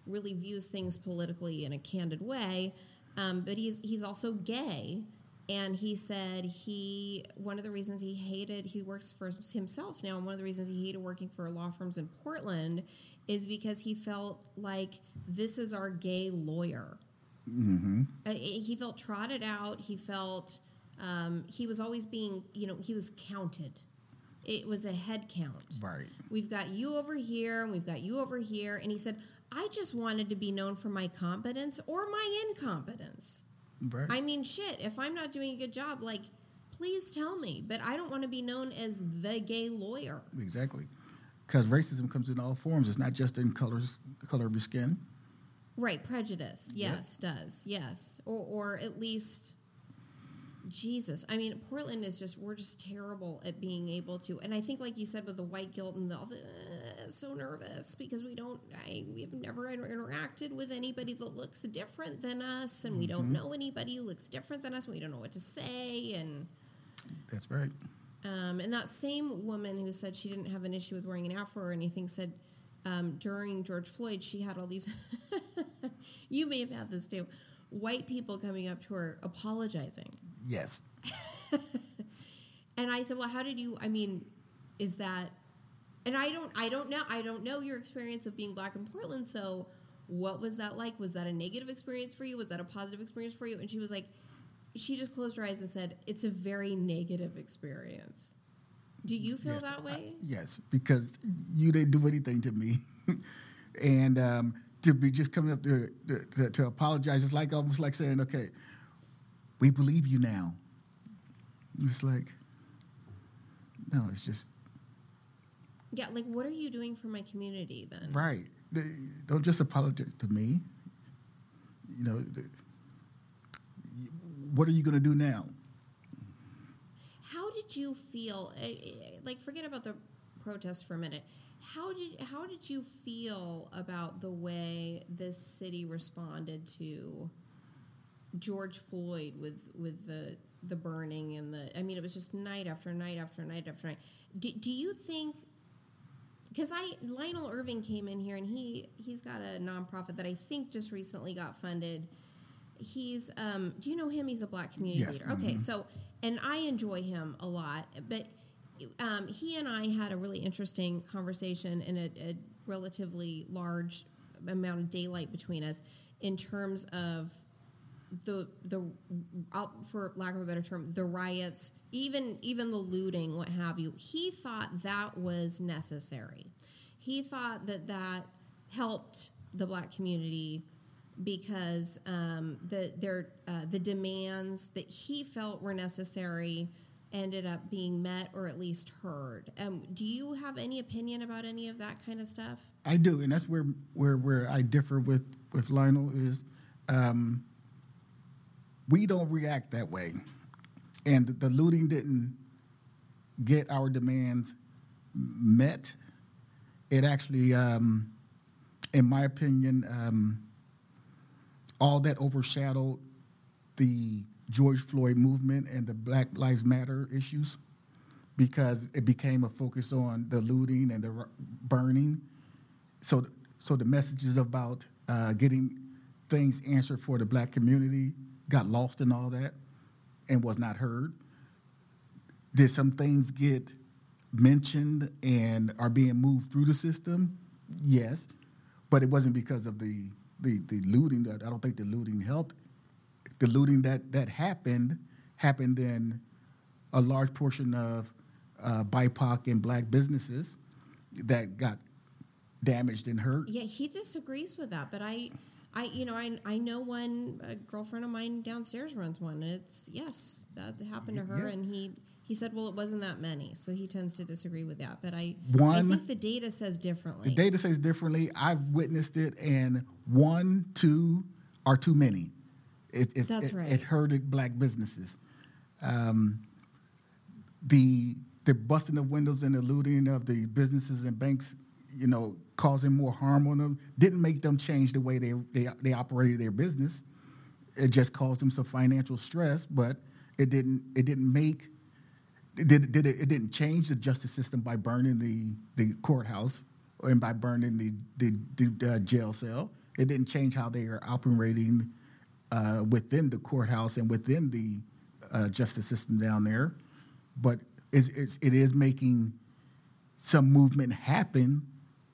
really views things politically in a candid way. Um, but he's he's also gay, and he said he one of the reasons he hated he works for himself now, and one of the reasons he hated working for law firms in Portland is because he felt like this is our gay lawyer. Hmm Uh, he felt trotted out. He felt um, he was always being, you know, he was counted. It was a head count. Right. We've got you over here, and we've got you over here. And he said, I just wanted to be known for my competence or my incompetence. Right. I mean, shit, if I'm not doing a good job, like, please tell me. But I don't want to be known as the gay lawyer. Exactly. Because racism comes in all forms. It's not just in colors, color of your skin. Right, prejudice. Yes, does. Yes. Or, or at least Jesus. I mean, Portland is just we're just terrible at being able to. And I think like you said with the white guilt and the all the, uh, so nervous because we don't I we have never inter- interacted with anybody that looks different than us and we don't know anybody who looks different than us and we don't know what to say and That's right. um, and that same woman who said she didn't have an issue with wearing an afro or anything said um, during George Floyd, she had all these. you may have had this too. White people coming up to her apologizing. Yes. And I said, "Well, how did you? I mean, is that?" And I don't, I don't know, I don't know your experience of being black in Portland. So, what was that like? Was that a negative experience for you? Was that a positive experience for you? And she was like, she just closed her eyes and said, "It's a very negative experience." Do you feel yes. that way? Yes, because you didn't do anything to me, and um, to be just coming up to, to to apologize, it's like almost like saying, "Okay, we believe you now." It's like, no, it's just Yeah, like what are you doing for my community then? right. They- Don't just apologize to me. You know, what are you going to do now? How did you feel? eh, eh, Like, forget about the protest for a minute. How did how did you feel about the way this city responded to George Floyd with with the the burning and the? I mean, it was just night after night after night after night. Do, do you think? Because I Lionel Irving came in here and he he's got a nonprofit that I think just recently got funded. He's um, do you know him? He's a black community Yes, leader. Okay, so and I enjoy him a lot, but um, he and I had a really interesting conversation in a, a relatively large amount of daylight between us in terms of the the for lack of a better term the riots even even the looting what have you he thought that was necessary he thought that that helped the black community because um, the their uh, the demands that he felt were necessary ended up being met or at least heard. Um, do you have any opinion about any of that kind of stuff? I do, and that's where where where I differ with with Lionel is um, we don't react that way, and the looting didn't get our demands met. It actually, um, in my opinion, um, all that overshadowed the George Floyd movement and the Black Lives Matter issues because it became a focus on the looting and the burning. So, so the messages about uh, getting things answered for the black community got lost in all that and was not heard. Did some things get mentioned and are being moved through the system? Yes, but it wasn't because of the the, the looting. That I don't think the looting helped the looting that that happened happened in a large portion of uh, BIPOC and black businesses that got damaged and hurt. Yeah, he disagrees with that, but I, I, you know, I, I know one a girlfriend of mine downstairs runs one. And it's yes, that happened to her, yeah. and he he said, well, it wasn't that many, so he tends to disagree with that. But I, one, I think the data says differently. The data says differently. I've witnessed it, and one, two are too many. It, it, That's it, right. It hurted black businesses. Um, the the busting of windows and the looting of the businesses and banks, you know, causing more harm on them, didn't make them change the way they they, they operated their business. It just caused them some financial stress, but it didn't it didn't make it did, did it, it didn't change the justice system by burning the, the courthouse and by burning the, the, the uh, jail cell. It didn't change how they are operating uh, within the courthouse and within the uh, justice system down there, but it's, it's, it is making some movement happen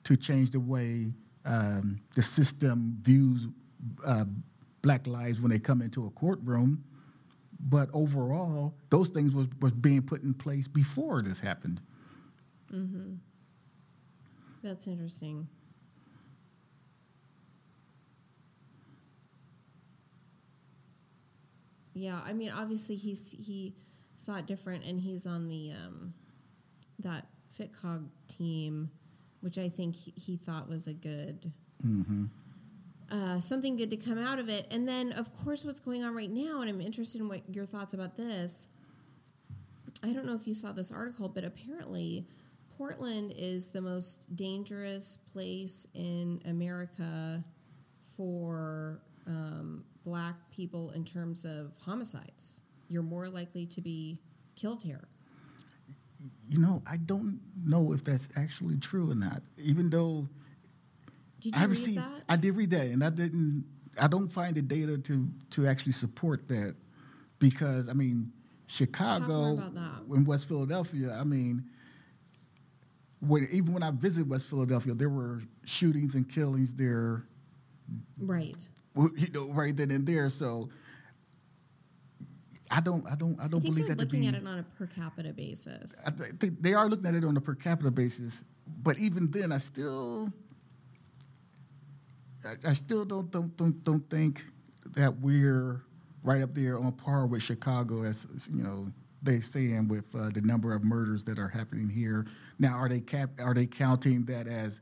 to change the way um, the system views uh, black lives when they come into a courtroom. But overall, those things was, was being put in place before this happened. Mm-hmm. That's interesting. Yeah, I mean, obviously he's he saw it different, and he's on the um, that FitCog team, which I think he, he thought was a good mm-hmm. Uh, something good to come out of it. And then, of course, what's going on right now, and I'm interested in what your thoughts about this. I don't know if you saw this article, but apparently, Portland is the most dangerous place in America for um, black people in terms of homicides. You're more likely to be killed here. You know, I don't know if that's actually true or not. Even though did you I read seen, that? I did read that, and I didn't. I don't find the data to to actually support that because I mean, Chicago in West Philadelphia. I mean, when even when I visited West Philadelphia, there were shootings and killings there. Right you know, right then and there. So I don't, I don't, I don't I believe they're that looking be, at it on a per capita basis. I th- they are looking at it on a per capita basis, but even then, I still, I, still don't, don't, don't, don't think that we're right up there on par with Chicago, as you know they saying with uh, the number of murders that are happening here. Now, are they cap- Are they counting that as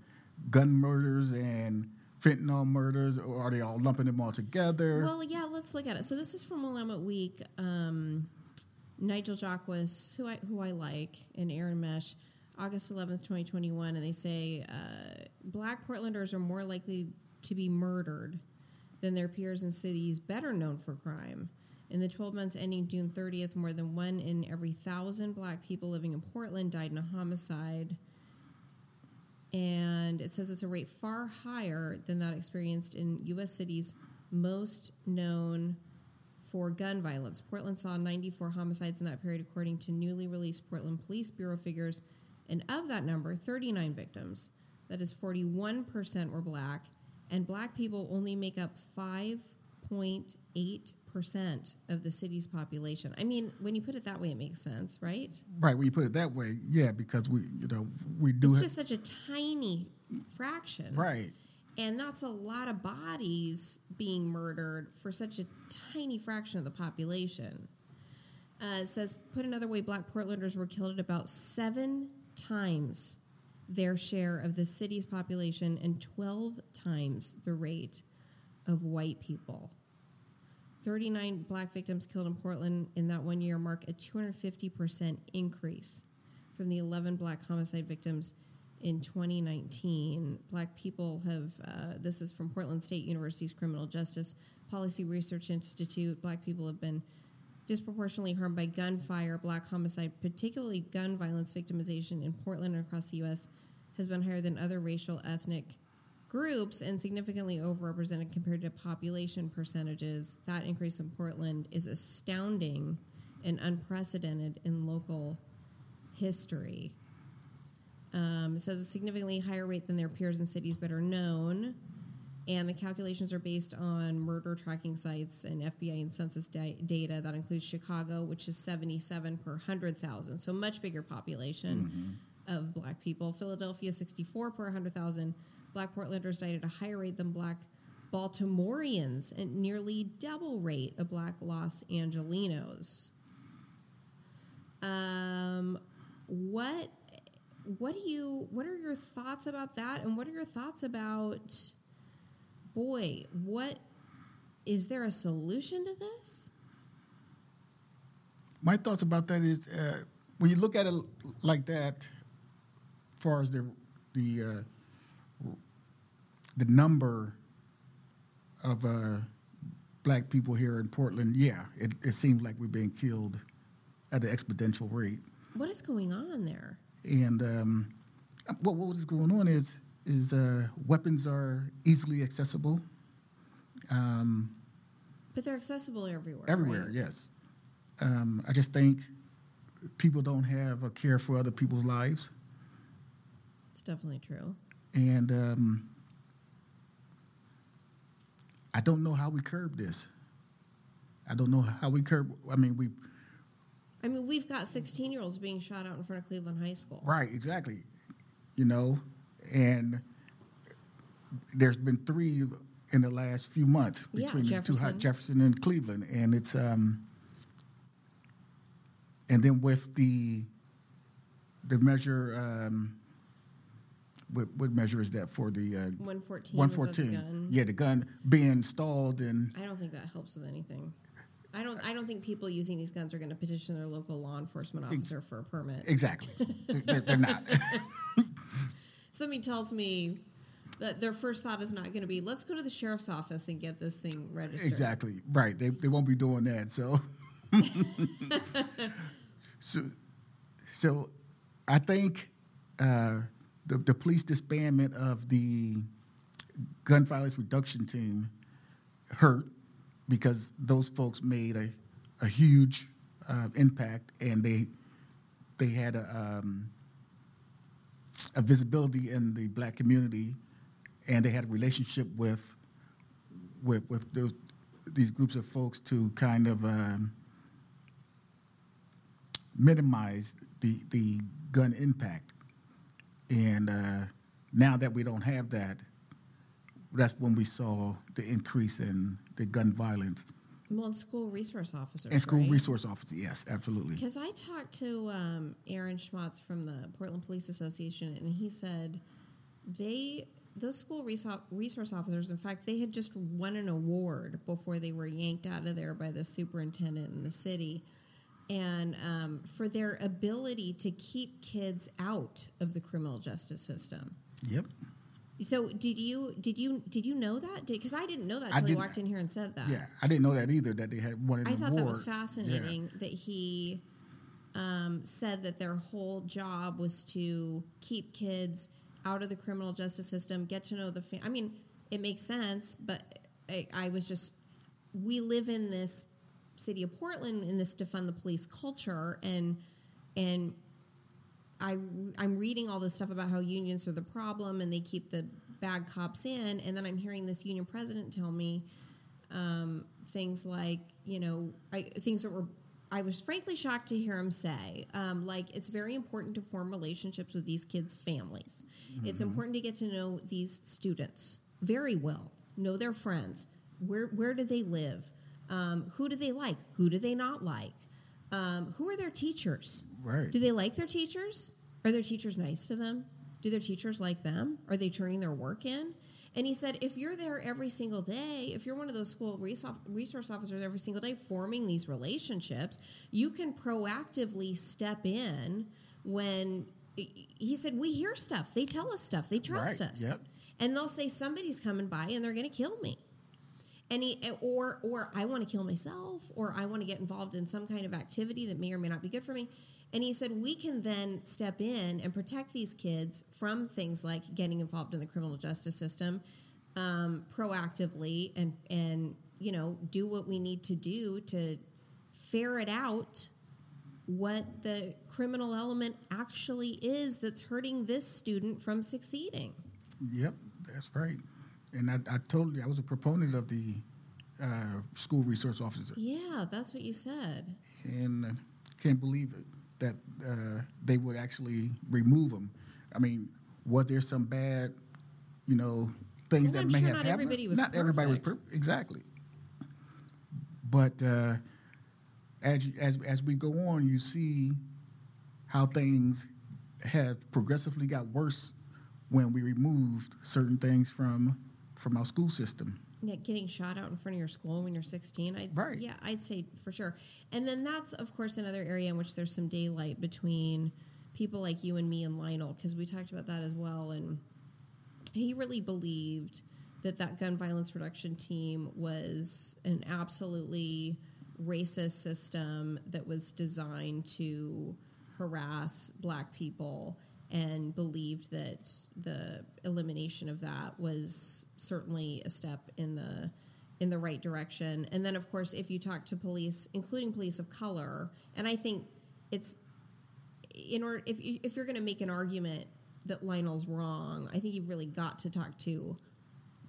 gun murders and fentanyl murders, or are they all lumping them all together? Well, yeah, let's look at it. So this is from Willamette Week. Um, Nigel Jaquiss, who I who I like, and Aaron Mesh, August 11th, 2021, and they say uh, black Portlanders are more likely to be murdered than their peers in cities better known for crime. In the 12 months ending June 30th, more than one in every thousand black people living in Portland died in a homicide and it says it's a rate far higher than that experienced in U.S. cities most known for gun violence. Portland saw 94 homicides in that period, according to newly released Portland Police Bureau figures, and of that number, 39 victims, that is 41%, were black, and black people only make up 5.8 percent of the city's population. I mean, when you put it that way, it makes sense, right? Right. When you put it that way, yeah, because we, you know, we do. It's just such a tiny fraction, right? And that's a lot of bodies being murdered for such a tiny fraction of the population. Uh, it says, put another way, black Portlanders were killed at about seven times their share of the city's population and 12 times the rate of white people. 39 black victims killed in Portland in that one year mark a 250% increase from the 11 black homicide victims in 2019. Black people have, uh, this is from Portland State University's Criminal Justice Policy Research Institute, black people have been disproportionately harmed by gunfire, black homicide, particularly gun violence victimization in Portland and across the U.S., has been higher than other racial ethnic groups and significantly overrepresented compared to population percentages. That increase in Portland is astounding and unprecedented in local history. Um, it says a significantly higher rate than their peers in cities better known. And the calculations are based on murder tracking sites and FBI and census da- data. That includes Chicago, which is 77 per 100,000, so much bigger population of black people. Philadelphia, 64 per 100,000. Black Portlanders died at a higher rate than black Baltimoreans and nearly double rate of black Los Angelinos. Um, what what do you what are your thoughts about that and what are your thoughts about boy what is there a solution to this My thoughts about that is uh, when you look at it like that, as far as the the uh, the number of uh, black people here in Portland, yeah, it, it seems like we're being killed at an exponential rate. what is going on there And um, what what is going on is is uh, weapons are easily accessible um, but they're accessible everywhere everywhere. right? Yes, um, I just think people don't have a care for other people's lives, it's definitely true and um, I don't know how we curb this. I don't know how we curb. I mean, we i mean we've got 16 year olds being shot out in front of cleveland high school right exactly, you know, and there's been three in the last few months Yeah, between these two hot Jefferson. And Cleveland, and it's um, and then with the the measure, um, what what measure is that for the uh, 114 one was of the. Yeah, the gun being stalled and I don't think that helps with anything. I don't. I don't think people using these guns are going to petition their local law enforcement officer for a permit. exactly they're, they're not. Somebody tells me that their first thought is not going to be, "Let's go to the sheriff's office and get this thing registered." Exactly. Right. They, they won't be doing that. So, so, so I think uh, the, the police disbandment of the gun violence reduction team hurt because those folks made a, a huge uh, impact and they they had a, um, a visibility in the black community and they had a relationship with with with those these groups of folks to kind of um, minimize the the gun impact. And uh, now that we don't have that, that's when we saw the increase in the gun violence Well, and school resource officers and school right? resource officers. Yes, absolutely. Because I talked to um, Aaron Schmautz from the Portland Police Association, and he said they those school resource officers, in fact, they had just won an award before they were yanked out of there by the superintendent in the city, and um, for their ability to keep kids out of the criminal justice system. Yep. So, did you did you did you know that? Because I didn't know that until he walked in here and said that. Yeah, I didn't know that either. That they had won an I thought award. that was fascinating that he um, said that their whole job was to keep kids out of the criminal justice system, get to know the. Fa- I mean, it makes sense, but I, I was just. We live in this city of Portland in this defund the police culture, and and I I'm reading all this stuff about how unions are the problem and they keep the bad cops in, and then I'm hearing this union president tell me um, things like you know I, things that were I was frankly shocked to hear him say um, like it's very important to form relationships with these kids' families. It's important to get to know these students very well, know their friends. Where where do they live? Um, who do they like? Who do they not like? Um, who are their teachers? Right. Do they like their teachers? Are their teachers nice to them? Do their teachers like them? Are they turning their work in? And he said, if you're there every single day, if you're one of those school resource officers every single day forming these relationships, you can proactively step in when he said, we hear stuff. They tell us stuff. They trust right. us. Yep. And they'll say, somebody's coming by and they're going to kill me. And he, or, or I want to kill myself, or I want to get involved in some kind of activity that may or may not be good for me. And he said, we can then step in and protect these kids from things like getting involved in the criminal justice system um, proactively and, and, you know, do what we need to do to ferret out what the criminal element actually is that's hurting this student from succeeding. Yep, that's right. And I, I told you I was a proponent of the uh, school resource officer. Yeah, that's what you said. And uh, can't believe it that uh, they would actually remove them. I mean, was there some bad, you know, things well, that I'm may sure have not happened? Everybody was not perfect. everybody was perfect, exactly. But uh, as you, as as we go on, you see how things have progressively got worse when we removed certain things from from our school system. Yeah, getting shot out in front of your school when you're 16. I, right. Yeah, I'd say for sure. And then that's, of course, another area in which there's some daylight between people like you and me and Lionel, because we talked about that as well. And he really believed that that gun violence reduction team was an absolutely racist system that was designed to harass black people and believed that the elimination of that was certainly a step in the in the right direction. And then, of course, if you talk to police, including police of color, and I think it's in order if if you're going to make an argument that Lionel's wrong, I think you've really got to talk to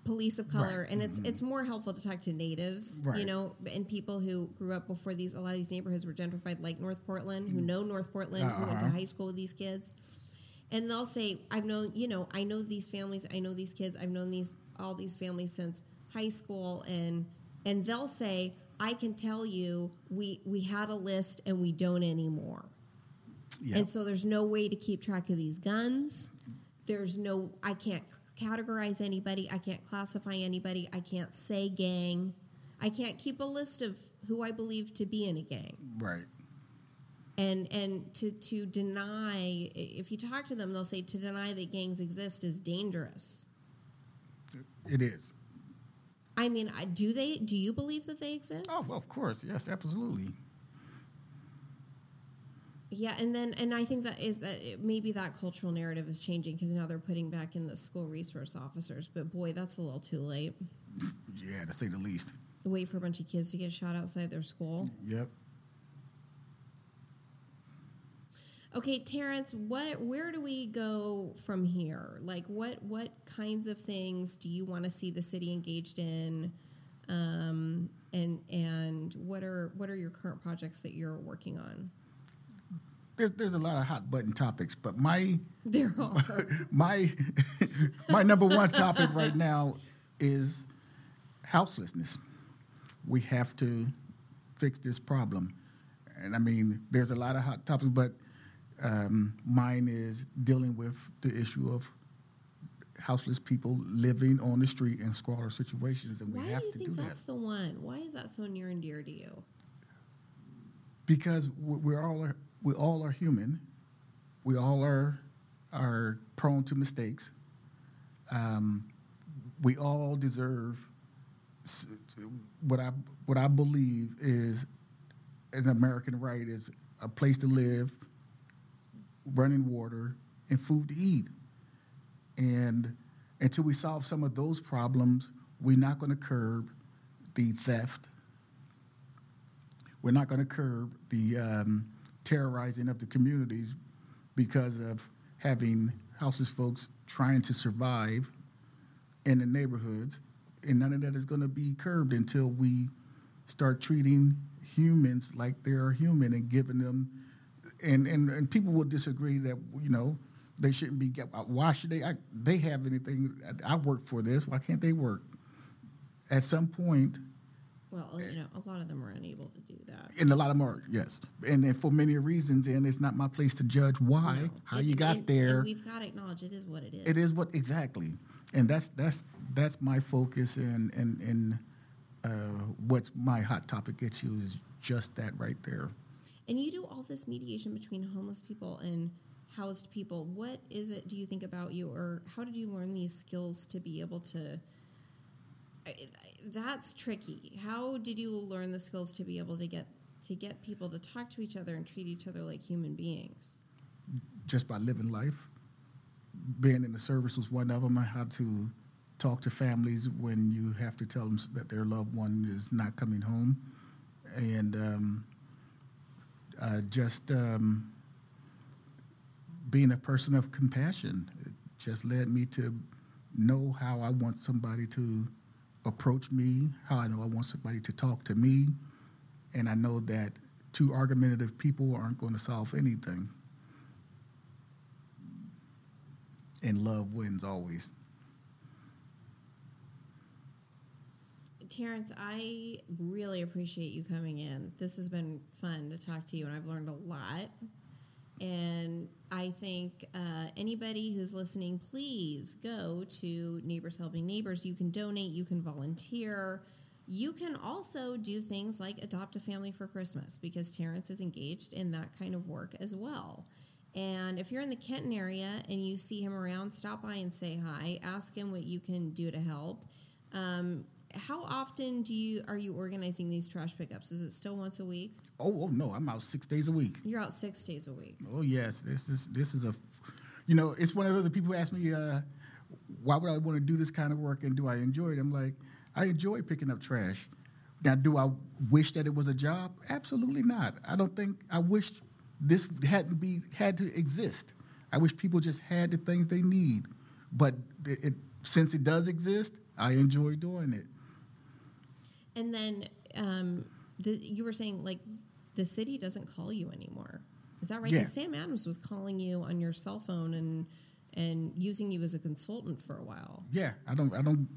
police of color, right. and it's mm-hmm. it's more helpful to talk to natives, right. you know, and people who grew up before these. A lot of these neighborhoods were gentrified, like North Portland, who mm. know North Portland, uh-huh. who went to uh-huh. high school with these kids and they'll say, "I've known, you know, I know these families, I know these kids, I've known these all these families since high school," and and they'll say, "I can tell you, we we had a list and we don't anymore." Yep. And so there's no way to keep track of these guns. There's no, I can't categorize anybody. I can't classify anybody. I can't say gang. I can't keep a list of who I believe to be in a gang. Right and and to to deny if you talk to them they'll say to deny that gangs exist is dangerous. It is. I mean do they do you believe that they exist? Oh well, of course. Yes absolutely. Yeah and then and i think that is that maybe that cultural narrative is changing because now they're putting back in the school resource officers but boy that's a little too late. Yeah to say the least. Wait for a bunch of kids to get shot outside their school? Yep Okay, Terrence, what where do we go from here? Like what what kinds of things do you want to see the city engaged in? Um, and and what are what are your current projects that you're working on? There's, there's a lot of hot button topics, but my there are my my number one topic right now is houselessness. We have to fix this problem, and I mean, there's a lot of hot topics, but um, mine is dealing with the issue of houseless people living on the street in squalor situations, and Why we have do you to think do that's that. the one? Why is that so near and dear to you? Because we're all are, we all are human. We all are are prone to mistakes. Um, we all deserve what I what I believe is an American right is a place to live, running water, and food to eat. And until we solve some of those problems, we're not going to curb the theft. We're not going to curb the um, terrorizing of the communities because of having houseless folks trying to survive in the neighborhoods. And none of that is going to be curbed until we start treating humans like they are human and giving them and, and, and people will disagree that, you know, They shouldn't be. Why should they? I, they have anything? I work for this. Why can't they work? At some point, well, you know, a lot of them are unable to do that. And a lot of them are, yes. And, and for many reasons, and it's not my place to judge why, no. how it, you got and, there. We've got to acknowledge it is what it is. It is what exactly. And that's that's that's my focus and and and uh, what's my hot topic issue is just that right there. And you do all this mediation between homeless people and housed people. What is it do you think about you or how did you learn these skills to be able to that's tricky. How did you learn the skills to be able to get to get people to talk to each other and treat each other like human beings? Just by living life. Being in the service was one of them. I had to talk to families when you have to tell them that their loved one is not coming home, and um, uh, just um, being a person of compassion. Just led me to know how I want somebody to approach me, how I know I want somebody to talk to me, and I know that two argumentative people aren't going to solve anything. And love wins always. Terrence, I really appreciate you coming in. This has been fun to talk to you, and I've learned a lot. And I think uh, anybody who's listening, please go to Neighbors Helping Neighbors. You can donate, you can volunteer. You can also do things like adopt a family for Christmas because Terrence is engaged in that kind of work as well. And if you're in the Kenton area and you see him around, stop by and say hi. Ask him what you can do to help. Um, how often do you are you organizing these trash pickups? Is it still once a week? Oh, oh no, I'm out six days a week. You're out six days a week. Oh yes, this is this is a, you know, it's one of those people ask me, uh, why would I want to do this kind of work and do I enjoy it? I'm like, I enjoy picking up trash. Now, do I wish that it was a job? Absolutely not. I don't think I wish this had to be had to exist. I wish people just had the things they need. But it, it, since it does exist, I enjoy doing it. And then um, the, you were saying like the city doesn't call you anymore. Is that right? Yeah. Sam Adams was calling you on your cell phone and and using you as a consultant for a while. Yeah, I don't, I don't,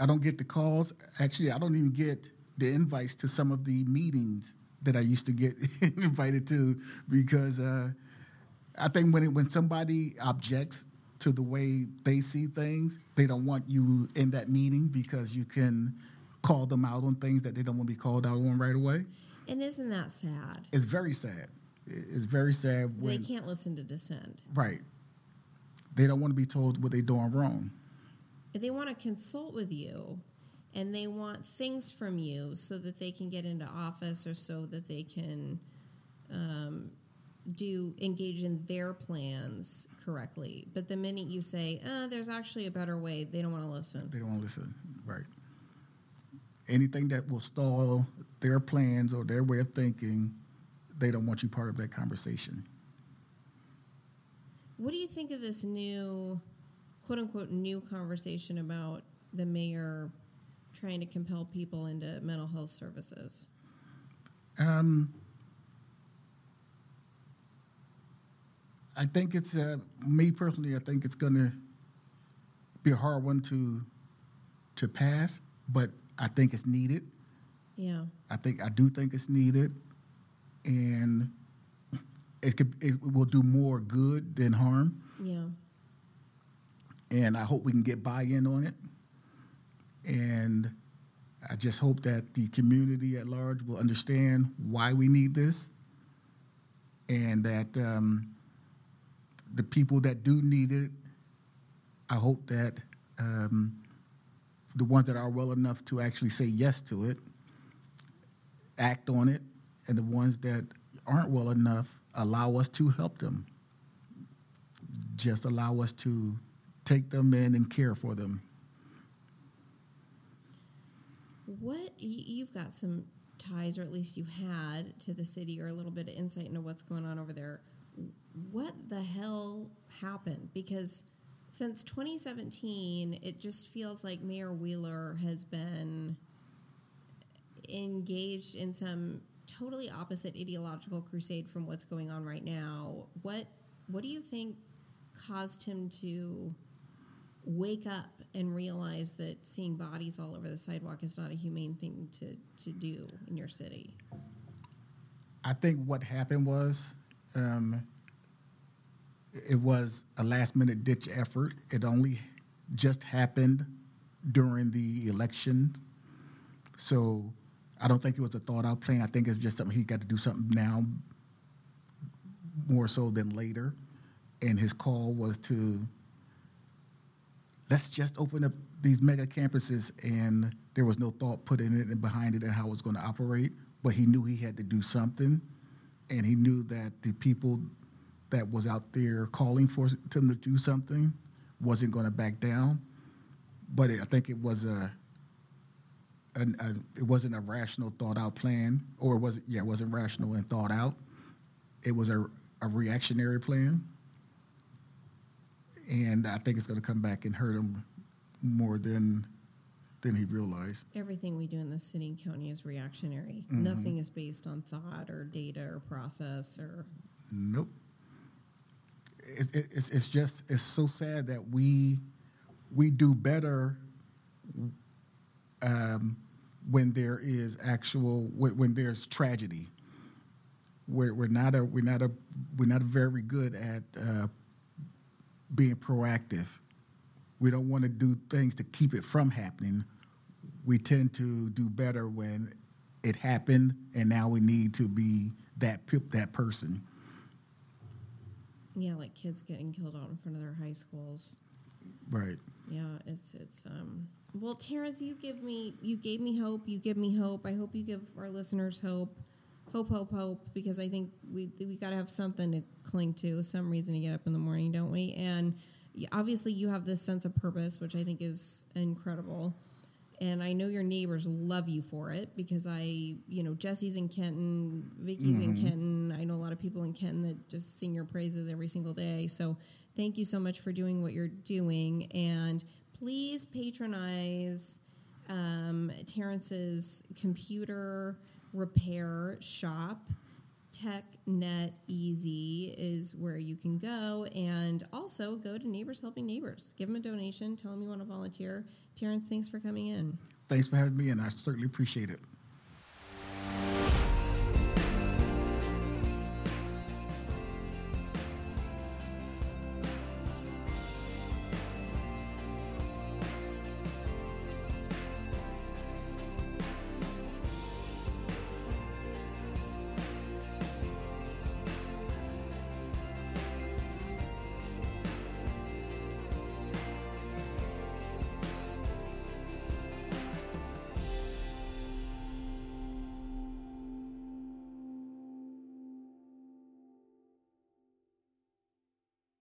I don't get the calls. Actually, I don't even get the invites to some of the meetings that I used to get invited to because uh, I think when it, when somebody objects to the way they see things, they don't want you in that meeting because you can call them out on things that they don't want to be called out on right away. And isn't that sad? It's very sad. It's very sad when they can't listen to dissent. Right. They don't want to be told what they're doing wrong. They want to consult with you and they want things from you so that they can get into office or so that they can um, do engage in their plans correctly. But the minute you say, uh, there's actually a better way, they don't want to listen. They don't want to listen, right anything that will stall their plans or their way of thinking, they don't want you part of that conversation. What do you think of this new, quote unquote, new conversation about the mayor trying to compel people into mental health services? Um, I think it's uh, me personally. I think it's going to be a hard one to to pass, but I think it's needed. Yeah. I think I do think it's needed, and it could it will do more good than harm. Yeah. And I hope we can get buy-in on it, and I just hope that the community at large will understand why we need this, and that um, the people that do need it, I hope that. Um, the ones that are well enough to actually say yes to it, act on it, and the ones that aren't well enough, allow us to help them. Just allow us to take them in and care for them. What you've got some ties, or at least you had, to the city, or a little bit of insight into what's going on over there. What the hell happened? Because since 2017, it just feels like Mayor Wheeler has been engaged in some totally opposite ideological crusade from what's going on right now. What what do you think caused him to wake up and realize that seeing bodies all over the sidewalk is not a humane thing to, to do in your city? I think what happened was um, it was a last minute ditch effort. It only just happened during the election. So I don't think it was a thought out plan. I think it's just something he got to do something now more so than later. And his call was to let's just open up these mega campuses. And there was no thought put in it and behind it and how it was going to operate. But he knew he had to do something. And he knew that the people that was out there calling for him to do something wasn't going to back down. But it, I think it was a, a, a, it wasn't a rational thought out plan, or it wasn't yeah, it wasn't rational and thought out. It was a, a reactionary plan, and I think it's going to come back and hurt him more than than he realized. Everything we do in the city and county is reactionary. Mm-hmm. Nothing is based on thought or data or process or Nope. It, it, it's it's just it's so sad that we we do better um, when there is actual when, when there's tragedy. We're, we're not a we're not a we're not very good at uh, being proactive. We don't want to do things to keep it from happening. We tend to do better when it happened, and now we need to be that that person. Yeah, like kids getting killed out in front of their high schools. Right. Yeah, it's it's um well Terrence, you give me you gave me hope, you give me hope. I hope you give our listeners hope. Hope, hope, hope, because I think we we got to have something to cling to, some reason to get up in the morning, don't we? And obviously, you have this sense of purpose, which I think is incredible. And I know your neighbors love you for it because I, you know, Jessie's in Kenton, Vicky's in Kenton. I know a lot of people in Kenton that just sing your praises every single day. So thank you so much for doing what you're doing. And please patronize um, Terrence's computer repair shop. TechNet Easy is where you can go. And also go to Neighbors Helping Neighbors. Give them a donation. Tell them you want to volunteer. Terrence, thanks for coming in. Thanks for having me, and I certainly appreciate it.